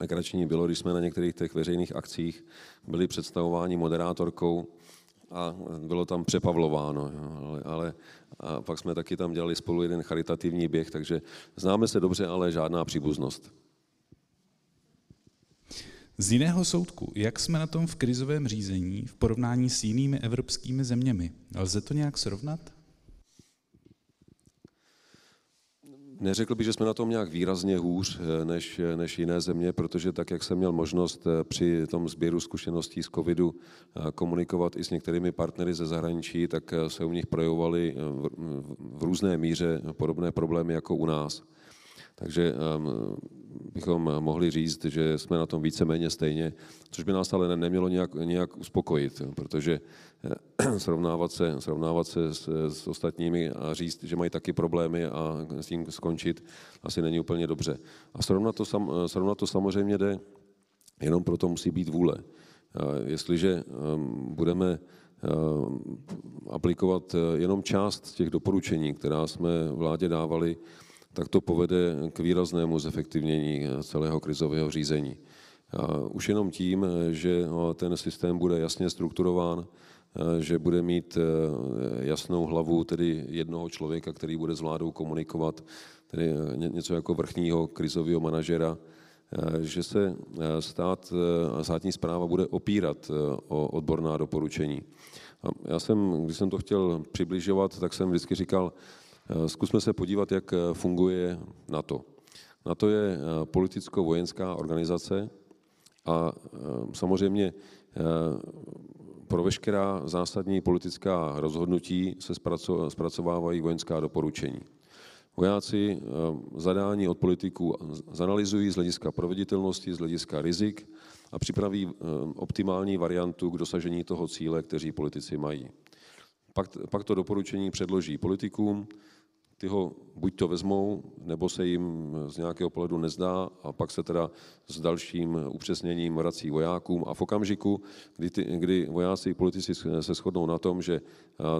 legrační bylo, když jsme na některých těch veřejných akcích byli představováni moderátorkou a bylo tam přepavlováno, ale, ale a pak jsme taky tam dělali spolu jeden charitativní běh, takže známe se dobře, ale žádná příbuznost. Z jiného soudku, jak jsme na tom v krizovém řízení v porovnání s jinými evropskými zeměmi? Lze to nějak srovnat? Neřekl bych, že jsme na tom nějak výrazně hůř eh, než, eh, než jiné země, protože tak, jak jsem měl možnost eh, při tom sběru zkušeností z covidu komunikovat i s některými partnery ze zahraničí, tak se u nich projevovaly v, v různé míře podobné problémy jako u nás. Takže ehm, bychom mohli říct, že jsme na tom víceméně stejně, což by nás ale nemělo nějak, nějak uspokojit, protože srovnávat se, srovnávat se s, s ostatními a říct, že mají taky problémy a s tím skončit, asi není úplně dobře. A srovnat to, sam, srovnat to samozřejmě jde, jenom proto musí být vůle. Jestliže ehm, budeme ehm, aplikovat jenom část těch doporučení, která jsme vládě dávali, tak to povede k výraznému zefektivnění celého krizového řízení. A už jenom tím, že ten systém bude jasně strukturován, že bude mít jasnou hlavu tedy jednoho člověka, který bude s vládou komunikovat, tedy něco jako vrchního krizového manažera, že se stát a státní zpráva bude opírat o odborná doporučení. Já jsem, když jsem to chtěl přibližovat, tak jsem vždycky říkal, Eh, zkusme se podívat, jak eh, funguje NATO. NATO je eh, politicko-vojenská organizace a samozřejmě pro veškerá zásadní politická rozhodnutí se zpracovávají vojenská doporučení. Vojáci zadání od politiků zanalizují z hlediska proveditelnosti, z hlediska rizik a připraví optimální variantu k dosažení toho cíle, kteří politici mají. Pak, pak to doporučení předloží politikům, ty ho buď to vezmou, nebo se jim z nějakého pohledu nezdá a pak se teda s dalším upřesněním vrací vojákům a v okamžiku, kdy, ty, kdy vojáci i politici se shodnou na tom, že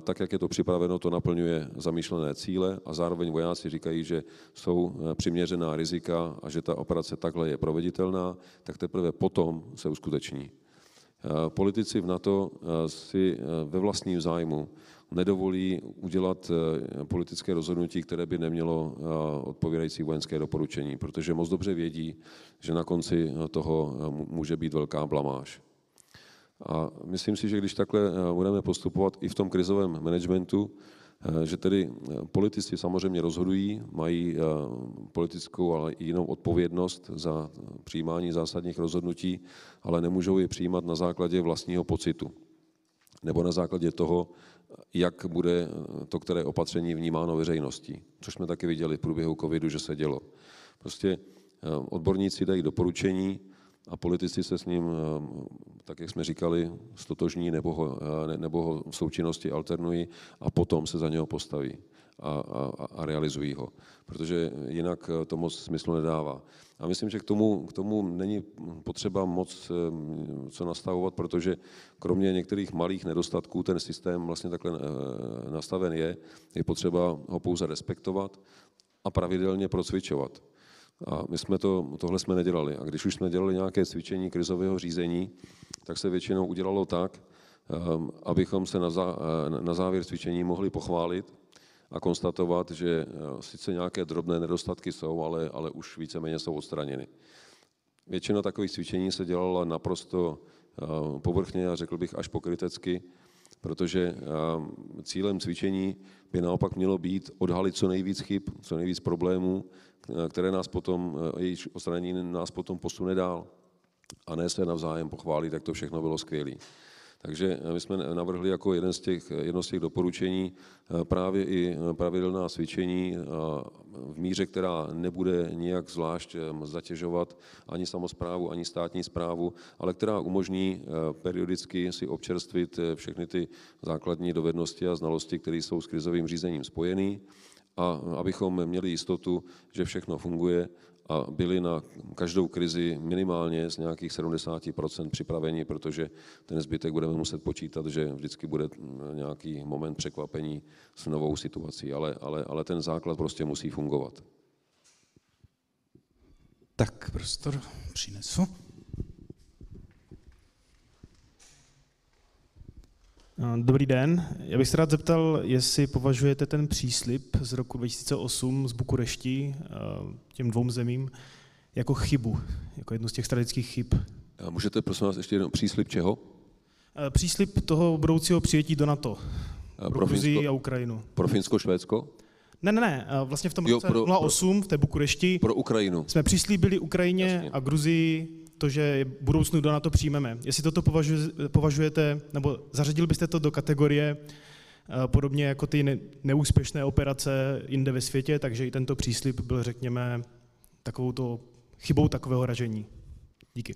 tak, jak je to připraveno, to naplňuje zamýšlené cíle a zároveň vojáci říkají, že jsou přiměřená rizika a že ta operace takhle je proveditelná, tak teprve potom se uskuteční. Politici v NATO si ve vlastním zájmu nedovolí udělat eh, politické rozhodnutí, které by nemělo eh, odpovídající vojenské doporučení, protože moc dobře vědí, že na konci toho eh, může být velká blamáž. A myslím si, že když takhle budeme postupovat i v tom krizovém managementu, že tedy politici samozřejmě rozhodují, mají politickou, ale i jinou odpovědnost za přijímání zásadních rozhodnutí, ale nemůžou je přijímat na základě vlastního pocitu nebo na základě toho, jak bude to, které opatření vnímáno veřejností, což jsme taky viděli v průběhu covidu, že se dělo. Prostě eh, odborníci dají doporučení a politici se s ním, eh, tak jak jsme říkali, stotožní nebo ho, eh, nebo ho v součinnosti alternují a potom se za něho postaví a, a, a realizují ho, protože jinak to moc smyslu nedává. A myslím, že k tomu, k tomu není potřeba moc eh, co nastavovat, protože kromě některých malých nedostatků ten systém vlastně takhle eh, nastaven je. Je potřeba ho pouze respektovat a pravidelně procvičovat. A my jsme to, tohle jsme nedělali. A když už jsme dělali nějaké cvičení krizového řízení, tak se většinou udělalo tak, eh, abychom se na, zá, na závěr cvičení mohli pochválit a konstatovat, že eh, sice nějaké drobné nedostatky jsou, ale, ale už víceméně jsou odstraněny. Většina takových cvičení se dělala naprosto eh, povrchně a řekl bych až pokrytecky, protože eh, cílem cvičení by naopak mělo být odhalit co nejvíc chyb, co nejvíc problémů, které nás potom, jejich odstranění nás potom posune dál a ne se navzájem pochválit, jak to všechno bylo skvělé. Takže my jsme navrhli jako jeden z těch, jedno z těch doporučení eh, právě i pravidelná cvičení eh, v míře, která nebude nijak zvlášť eh, zatěžovat ani samozprávu, ani státní zprávu, ale která umožní periodicky si občerstvit všechny ty základní dovednosti a znalosti, které jsou s krizovým řízením spojený a abychom měli jistotu, že všechno funguje a byli na každou krizi minimálně z nějakých 70% připraveni, protože ten zbytek budeme muset počítat, že vždycky bude nějaký moment překvapení s novou situací, ale, ale, ale ten základ prostě musí fungovat. Tak prostor přinesu. Dobrý den. Já bych se rád zeptal, jestli považujete ten příslip z roku 2008 z Bukurešti těm dvou zemím jako chybu, jako jednu z těch strategických chyb. A můžete prosím vás ještě jednou příslip čeho? Příslip toho budoucího přijetí do NATO. A pro Gruzii a Ukrajinu. Pro Finsko, Švédsko? Ne, ne, ne. Vlastně v tom roce pro, 08 v té Bukurešti pro Ukrajinu. jsme přislíbili Ukrajině Jasně. a Gruzii to, že budoucnu do NATO přijmeme. Jestli toto považujete, nebo zařadil byste to do kategorie eh, podobně jako ty neúspěšné operace jinde ve světě, takže i tento příslip byl, řekněme, takovou to chybou takového ražení. Díky.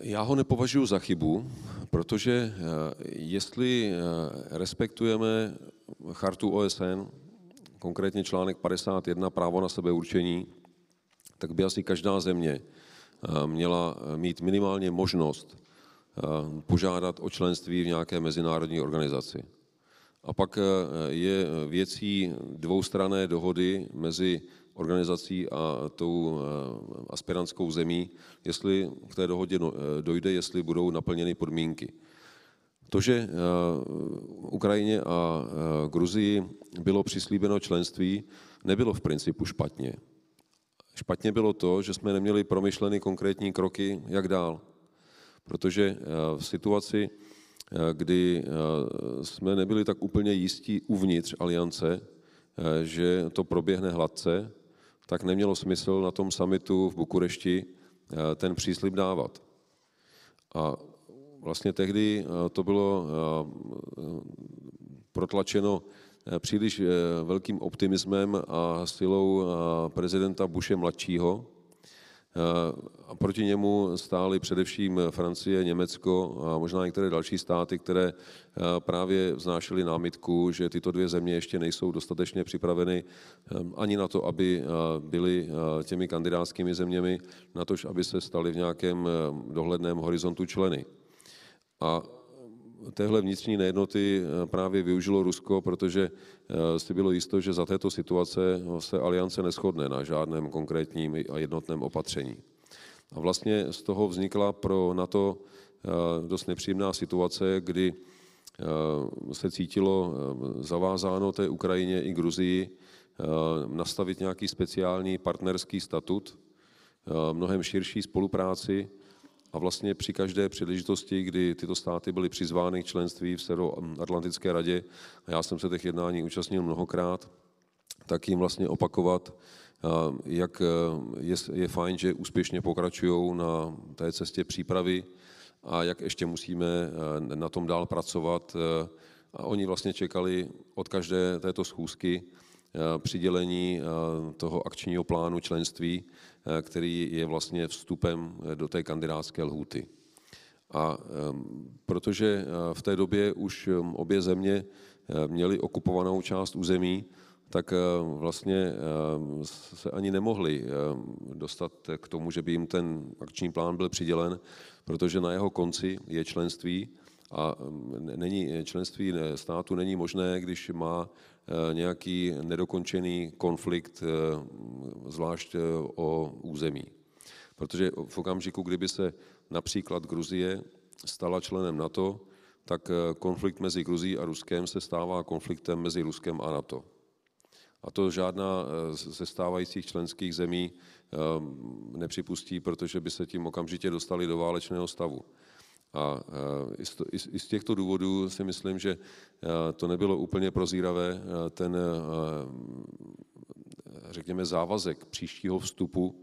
Já ho nepovažuji za chybu, protože eh, jestli eh, respektujeme chartu OSN, konkrétně článek 51, právo na sebeurčení, tak by asi každá země eh, měla mít minimálně možnost požádat o členství v nějaké mezinárodní organizaci. A pak je věcí dvoustrané dohody mezi organizací a tou eh, aspirantskou zemí, jestli k té dohodě no, eh, dojde, jestli budou naplněny podmínky. To, že eh, Ukrajině a Gruzii bylo přislíbeno členství, nebylo v principu špatně. Špatně bylo to, že jsme neměli promyšleny konkrétní kroky, jak dál. Protože v situaci, kdy jsme nebyli tak úplně jistí uvnitř aliance, že to proběhne hladce, tak nemělo smysl na tom summitu v Bukurešti eh, ten příslip dávat. A vlastně tehdy eh, to bylo eh, protlačeno příliš velkým optimismem a silou prezidenta Bushe mladšího, a proti němu stály především Francie, Německo a možná některé další státy, které eh, právě vznášely námitku, že tyto dvě země ještě nejsou dostatečně připraveny eh, ani na to, aby eh, byly těmi kandidátskými zeměmi, na to, aby se staly v nějakém dohledném horizontu členy. A téhle vnitřní nejednoty eh, právě využilo Rusko, protože eh, si bylo jisto, že za této situace se aliance neschodne na žádném konkrétním a jednotném opatření. A vlastně z toho vznikla pro NATO eh, dost nepříjemná situace, kdy se cítilo zavázáno té Ukrajině i Gruzii nastavit nějaký speciální partnerský statut, mnohem širší spolupráci, a vlastně při každé příležitosti, kdy tyto státy byly přizvány k členství v Severoatlantické radě, a já jsem se těch jednání účastnil mnohokrát, tak jim vlastně opakovat, jak je, je fajn, že úspěšně pokračují na té cestě přípravy a jak ještě musíme na tom dál pracovat. A oni vlastně čekali od každé této schůzky přidělení toho akčního plánu členství, Eh, který je vlastně vstupem eh, do té kandidátské lhůty. A protože eh, v té době už obě země měly okupovanou část území, tak vlastně se ani nemohli dostat k tomu, že by jim ten akční plán byl přidělen, protože na jeho konci je členství a není, členství státu není možné, když má Eh, nějaký nedokončený konflikt, eh, zvlášť eh, o území. Protože v okamžiku, kdyby se například Gruzie stala členem NATO, tak konflikt mezi Gruzií a Ruskem se stává konfliktem mezi Ruskem a NATO. A to žádná ze stávajících členských zemí nepřipustí, protože by se tím okamžitě dostali do válečného stavu. A e, i z těchto důvodů si myslím, že e, to nebylo úplně prozíravé, e, ten, řekněme, závazek příštího vstupu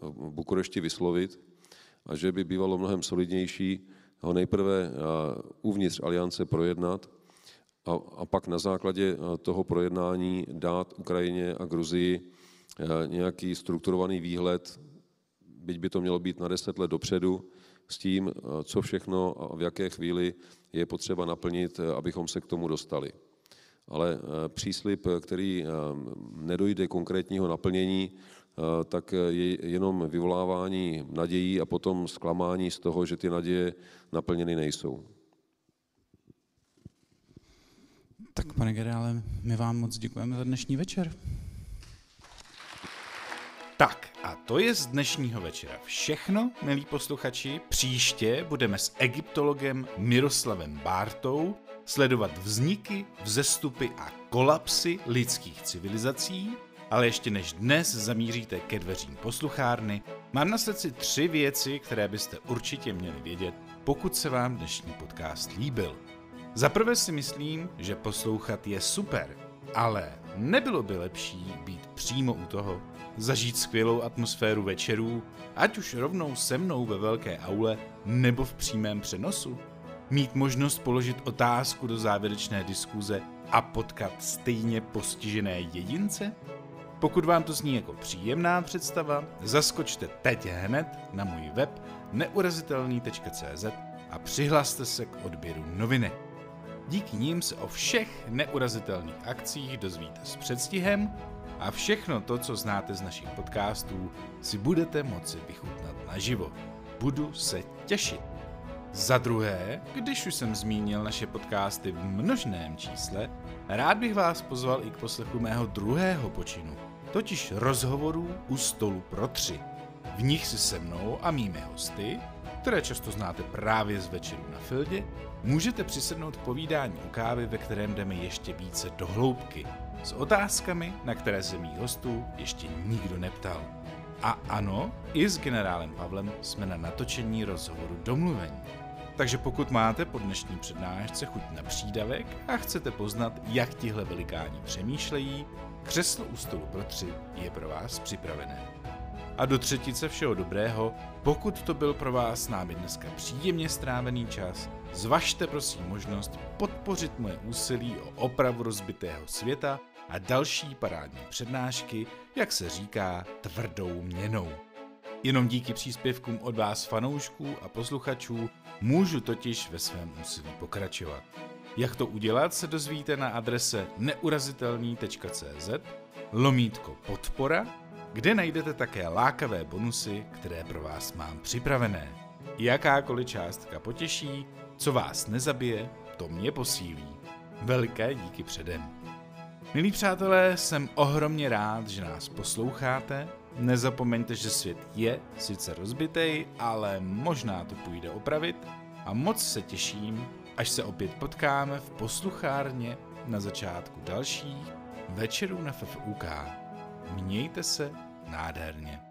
v Bukurešti vyslovit a že by bývalo mnohem solidnější ho nejprve uvnitř aliance projednat a, a pak na základě toho projednání dát Ukrajině a Gruzii nějaký strukturovaný výhled, byť by to mělo být na deset let dopředu, s tím, eh, co všechno a v jaké chvíli je potřeba naplnit, eh, abychom se k tomu dostali. ale příslip, který nedojde konkrétního naplnění, tak je jenom vyvolávání nadějí a potom zklamání z toho, že ty naděje naplněny nejsou. Tak pane generále, my vám moc děkujeme za dnešní večer. Tak a to je z dnešního večera všechno, milí posluchači. Příště budeme s egyptologem Miroslavem Bártou sledovat vzniky, vzestupy a kolapsy lidských civilizací, ale ještě než dnes zamíříte ke dveřím posluchárny, mám na srdci tři věci, které byste určitě měli vědět, pokud se vám dnešní podcast líbil. Za prvé si myslím, že poslouchat je super, ale nebylo by lepší být přímo u toho, zažít skvělou atmosféru večerů, ať už rovnou se mnou ve velké aule nebo v přímém přenosu? Mít možnost položit otázku do závěrečné diskuze a potkat stejně postižené jedince? Pokud vám to zní jako příjemná představa, zaskočte teď hned na můj web neurazitelný.cz a přihlaste se k odběru novinek. Díky nim se o všech neurazitelných akcích dozvíte s předstihem a všechno to, co znáte z našich podcastů, si budete moci vychutnat naživo. Budu se těšit. Za druhé, když už jsem zmínil naše podcasty v množném čísle, rád bych vás pozval i k poslechu mého druhého počinu, totiž rozhovorů u stolu pro tři. V nich si se mnou a mými hosty, které často znáte právě z večeru na Fildě, můžete přisednout k povídání u kávy, ve kterém jdeme ještě více do hloubky, s otázkami, na které se mých hostů ještě nikdo neptal. A ano, i s generálem Pavlem jsme na natočení rozhovoru domluvení. Takže pokud máte po dnešní přednášce chuť na přídavek a chcete poznat, jak tihle velikáni přemýšlejí, křeslo u stolu pro tři je pro vás připravené. A do třetice všeho dobrého, pokud to byl pro vás s námi dneska příjemně strávený čas, Zvažte prosím možnost podpořit moje úsilí o opravu rozbitého světa a další parádní přednášky, jak se říká, tvrdou měnou. Jenom díky příspěvkům od vás fanoušků a posluchačů můžu totiž ve svém úsilí pokračovat. Jak to udělat, se dozvíte na adrese neurazitelný.cz lomítko podpora, kde najdete také lákavé bonusy, které pro vás mám připravené. Jakákoliv částka potěší co vás nezabije, to mě posílí. Veliké díky předem. Milí přátelé, jsem ohromně rád, že nás posloucháte. Nezapomeňte, že svět je sice rozbitej, ale možná to půjde opravit. A moc se těším, až se opět potkáme v posluchárně na začátku dalších večerů na FFUK. Mějte se nádherně.